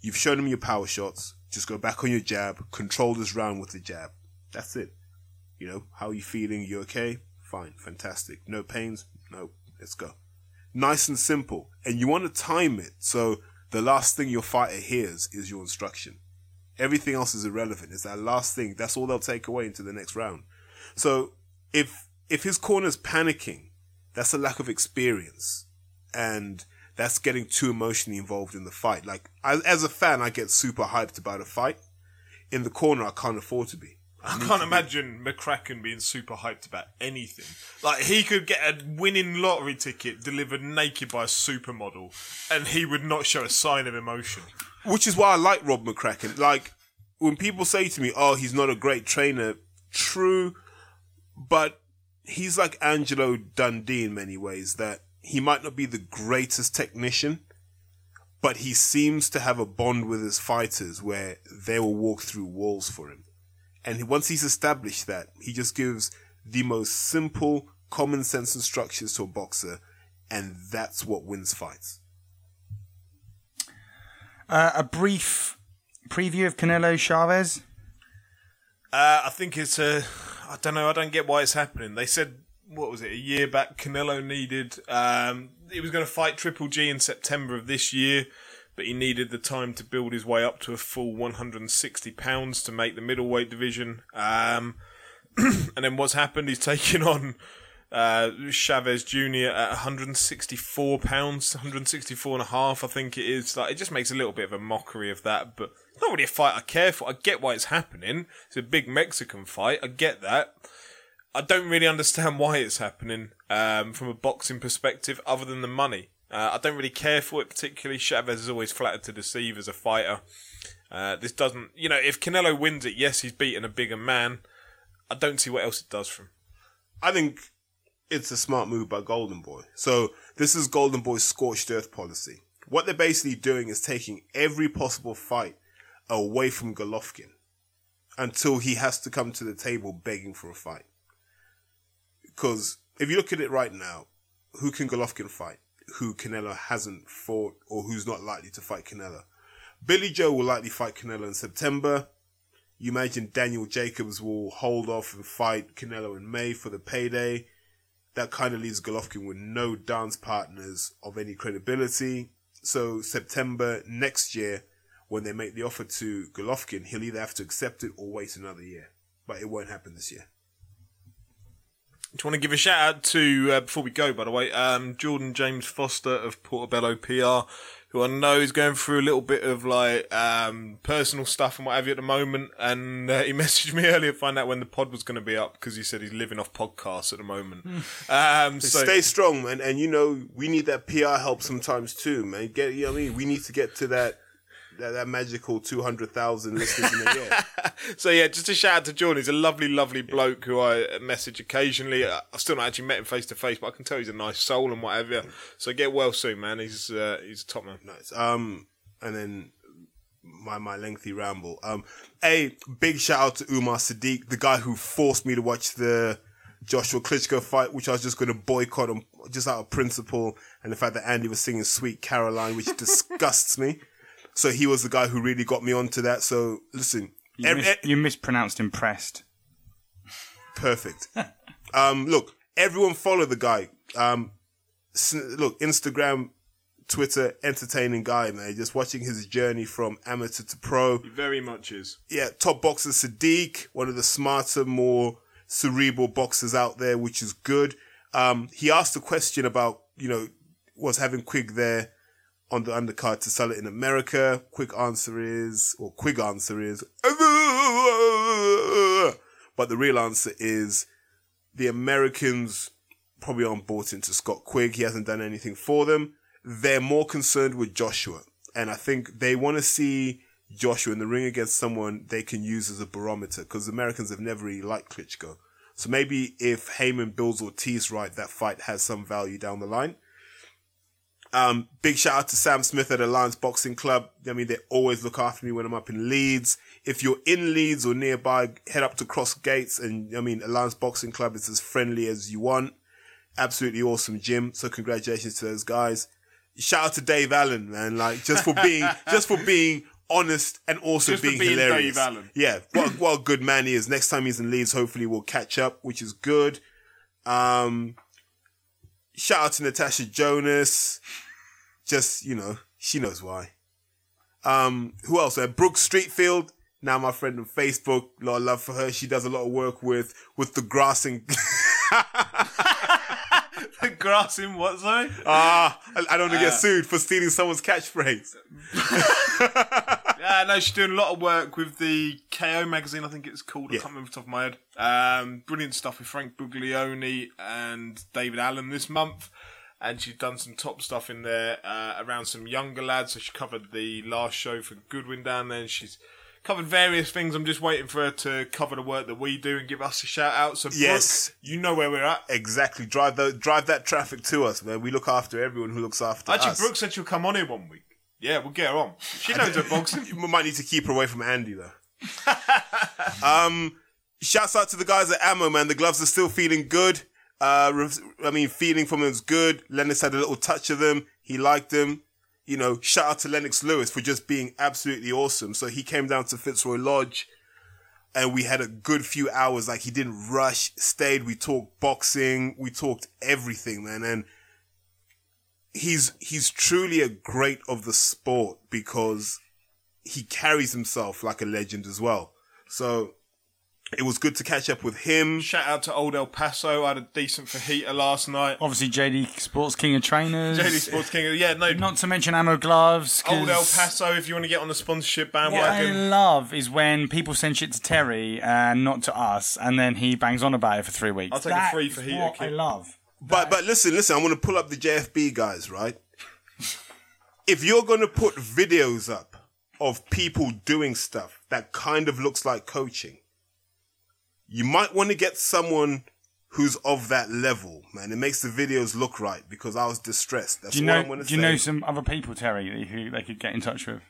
you've shown them your power shots. Just go back on your jab. Control this round with the jab. That's it. You know, how are you feeling? You okay? Fine, fantastic. No pains? No, let's go. Nice and simple. And you want to time it so the last thing your fighter hears is your instruction. Everything else is irrelevant. It's that last thing. That's all they'll take away into the next round. So if if his corner's panicking, that's a lack of experience. And that's getting too emotionally involved in the fight. Like as, as a fan, I get super hyped about a fight. In the corner, I can't afford to be. I can't imagine McCracken being super hyped about anything. Like he could get a winning lottery ticket delivered naked by a supermodel, and he would not show a sign of emotion. Which is why I like Rob McCracken. Like, when people say to me, oh, he's not a great trainer, true, but he's like Angelo Dundee in many ways, that he might not be the greatest technician, but he seems to have a bond with his fighters where they will walk through walls for him. And once he's established that, he just gives the most simple, common sense instructions to a boxer, and that's what wins fights. Uh, a brief preview of Canelo Chavez. Uh, I think it's a. I don't know. I don't get why it's happening. They said what was it a year back? Canelo needed. Um, he was going to fight Triple G in September of this year, but he needed the time to build his way up to a full 160 pounds to make the middleweight division. Um, and then what's happened? He's taken on uh, Chavez Jr. at 164 pounds, 164 and a half, I think it is. Like, it just makes a little bit of a mockery of that, but not really a fight I care for. I get why it's happening. It's a big Mexican fight. I get that. I don't really understand why it's happening um, from a boxing perspective, other than the money. Uh, I don't really care for it particularly. Chavez is always flattered to deceive as a fighter. Uh, this doesn't, you know, if Canelo wins it, yes, he's beaten a bigger man. I don't see what else it does for him. I think it's a smart move by Golden Boy. So this is Golden Boy's scorched earth policy. What they're basically doing is taking every possible fight away from Golovkin until he has to come to the table begging for a fight. Because if you look at it right now, who can Golovkin fight? Who Canelo hasn't fought or who's not likely to fight Canelo? Billy Joe will likely fight Canelo in September. You imagine Daniel Jacobs will hold off and fight Canelo in May for the payday. That kind of leaves Golovkin with no dance partners of any credibility. So September next year, when they make the offer to Golovkin, he'll either have to accept it or wait another year. But it won't happen this year. Do you want to give a shout out to, uh, before we go, by the way, um, Jordan James Foster of Portobello PR, who I know is going through a little bit of like um, personal stuff and what have you at the moment. And uh, he messaged me earlier to find out when the pod was going to be up because he said he's living off podcasts at the moment. um, so Stay strong, man. And you know, we need that PR help sometimes too, man. Get, you know what I mean? We need to get to that, that, that magical 200,000 listeners in a year. So yeah, just a shout out to Jordan. He's a lovely, lovely bloke who I message occasionally. Uh, I've still not actually met him face to face, but I can tell he's a nice soul and whatever. So get well soon, man. He's uh, he's a top man. Nice. Um, and then my my lengthy ramble. Um, a big shout out to Umar Sadiq, the guy who forced me to watch the Joshua Klitschko fight, which I was just going to boycott him just out of principle, and the fact that Andy was singing "Sweet Caroline," which disgusts me. So he was the guy who really got me onto that. So listen, You, ev- mis- you mispronounced impressed. Perfect. um, look, everyone follow the guy. Um, look, Instagram, Twitter, entertaining guy, man. Just watching his journey from amateur to pro. He very much is. Yeah, top boxer Sadiq, one of the smarter, more cerebral boxers out there, which is good. Um, he asked a question about, you know, was having Quigg there on the undercard to sell it in America. Quick answer is, or quick answer is, but the real answer is the Americans probably aren't bought into Scott Quigg. He hasn't done anything for them. They're more concerned with Joshua. And I think they want to see Joshua in the ring against someone they can use as a barometer because Americans have never really liked Klitschko. So maybe if Haymon builds Ortiz right, that fight has some value down the line. Um, big shout out to Sam Smith at Alliance Boxing Club. I mean, they always look after me when I'm up in Leeds. If you're in Leeds or nearby, head up to Cross Gates and I mean, Alliance Boxing Club is as friendly as you want. Absolutely awesome gym. So congratulations to those guys. Shout out to Dave Allen, man. Like just for being, just for being honest and also being, being hilarious. Dave Allen. Yeah. What, what a good man he is. Next time he's in Leeds, hopefully we'll catch up, which is good. Um, shout out to Natasha Jonas. Just, you know, she knows why. Um, who else? Uh, Brooke Streetfield. Now my friend on Facebook. A lot of love for her. She does a lot of work with, with the grassing. The grass in what, sorry? Ah, I, I don't want to Uh. get sued for stealing someone's catchphrase. Yeah, no, she's doing a lot of work with the KO magazine, I think it's called. I Yeah. can't remember off the top of my head. Um, brilliant stuff with Frank Buglioni and David Allen this month. And she's done some top stuff in there uh, around some younger lads. So she covered the last show for Goodwin down there. And she's covered various things. I'm just waiting for her to cover the work that we do and give us a shout out. So, Brooke, Yes. you know where we're at. Exactly. Drive the, drive that traffic to us, man. We look after everyone who looks after Actually, us. Brooke said she'll come on here one week. Yeah, we'll get her on. She knows her boxing. We might need to keep her away from Andy though. um, shouts out to the guys at Ammo, man. The gloves are still feeling good. Uh, I mean, feeling from him is good. Lennox had a little touch of them. He liked them. You know, shout out to Lennox Lewis for just being absolutely awesome. So he came down to Fitzroy Lodge and we had a good few hours. Like he didn't rush, stayed. We talked boxing. We talked everything, man. And he's, he's truly a great of the sport because he carries himself like a legend as well. So it was good to catch up with him. Shout out to Old El Paso. I had a decent fajita last night. Obviously, JD Sports King of Trainers. JD Sports King. Of, yeah, no. Not to mention ammo gloves. 'cause Old El Paso, if you want to get on the sponsorship What I bandwagon. love is when people send shit to Terry and not to us, and then he bangs on about it for three weeks. I'll take a That free is fajita what I kit. love. But but listen, listen, I'm gonna pull up the JFB guys, right? if you're gonna put videos up of people doing stuff that kind of looks like coaching, you might want to get someone who's of that level, man. It makes the videos look right because I was distressed. That's Do you what know? Do you say. know some other people, Terry, who they could get in touch with?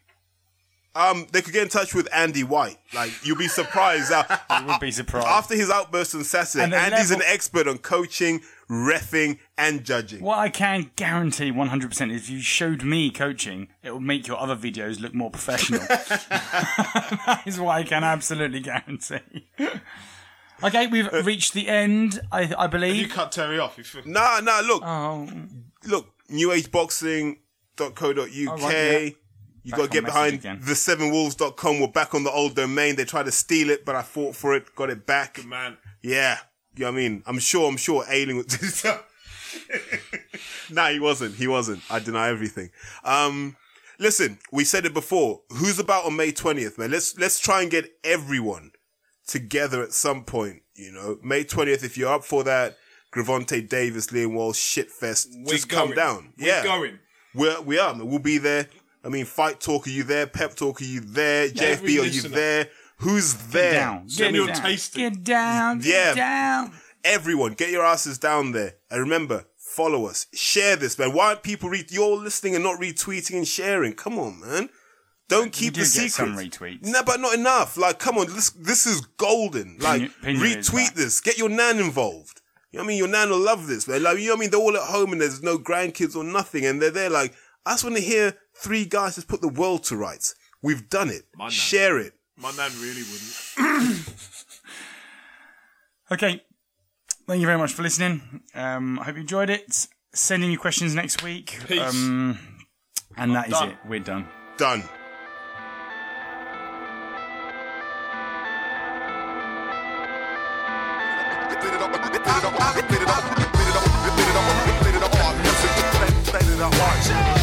Um, they could get in touch with Andy White. Like you'll be surprised. Uh, You would be surprised. after his outburst on Saturday, And Andy's level- an expert on coaching, refing, and judging. What I can guarantee 100% is if you showed me coaching, it would make your other videos look more professional. that is what I can absolutely guarantee. Okay, we've reached the end, I, I believe. You cut Terry off. You feel- Nah, nah. Look, Oh, look. NewAgeBoxing.co.uk. Oh, right, yeah. You Back got to on get message behind again. the7wolves.com. We're back on the old domain. They tried to steal it, but I fought for it, got it back. Man, Yeah. You know what I mean? I'm sure, I'm sure Ailing was. nah, he wasn't. He wasn't. I deny everything. Um, listen, we said it before. Who's about on May 20th, man? Let's, let's try and get everyone together at some point, you know? May 20th, if you're up for that, Gervonta Davis, Liam Walsh, shitfest, we're just going. come down. We're yeah. going. We're, we are, man. We'll be there. I mean, Fight Talk, are you there? Pep Talk, are you there? every JFB, are you listener. there? Who's there? down. Send Get your down. taste. Get down. Get Yeah. down. Everyone, get your asses down there. And remember, follow us. Share this, man. Why aren't people read? You're listening and not retweeting and sharing. Come on, man. Don't keep do the get secret. some retweets. No, but not enough. Like, come on, this this is golden. Like, Pin retweet this. Get your nan involved. You know what I mean? Your nan will love this, man. Like, you know what I mean? They're all at home and there's no grandkids or nothing, and they're there like, I just want to hear three guys just put the world to rights. We've done it. nan. Share it. My nan really wouldn't. Okay. Thank you very much for listening. Um, I hope you enjoyed it. Send in your questions next week. Peace. Um, and that is done. it. We're done. Done. It up, split it up, it up, split it up, split it up, split it up, split it up, it up,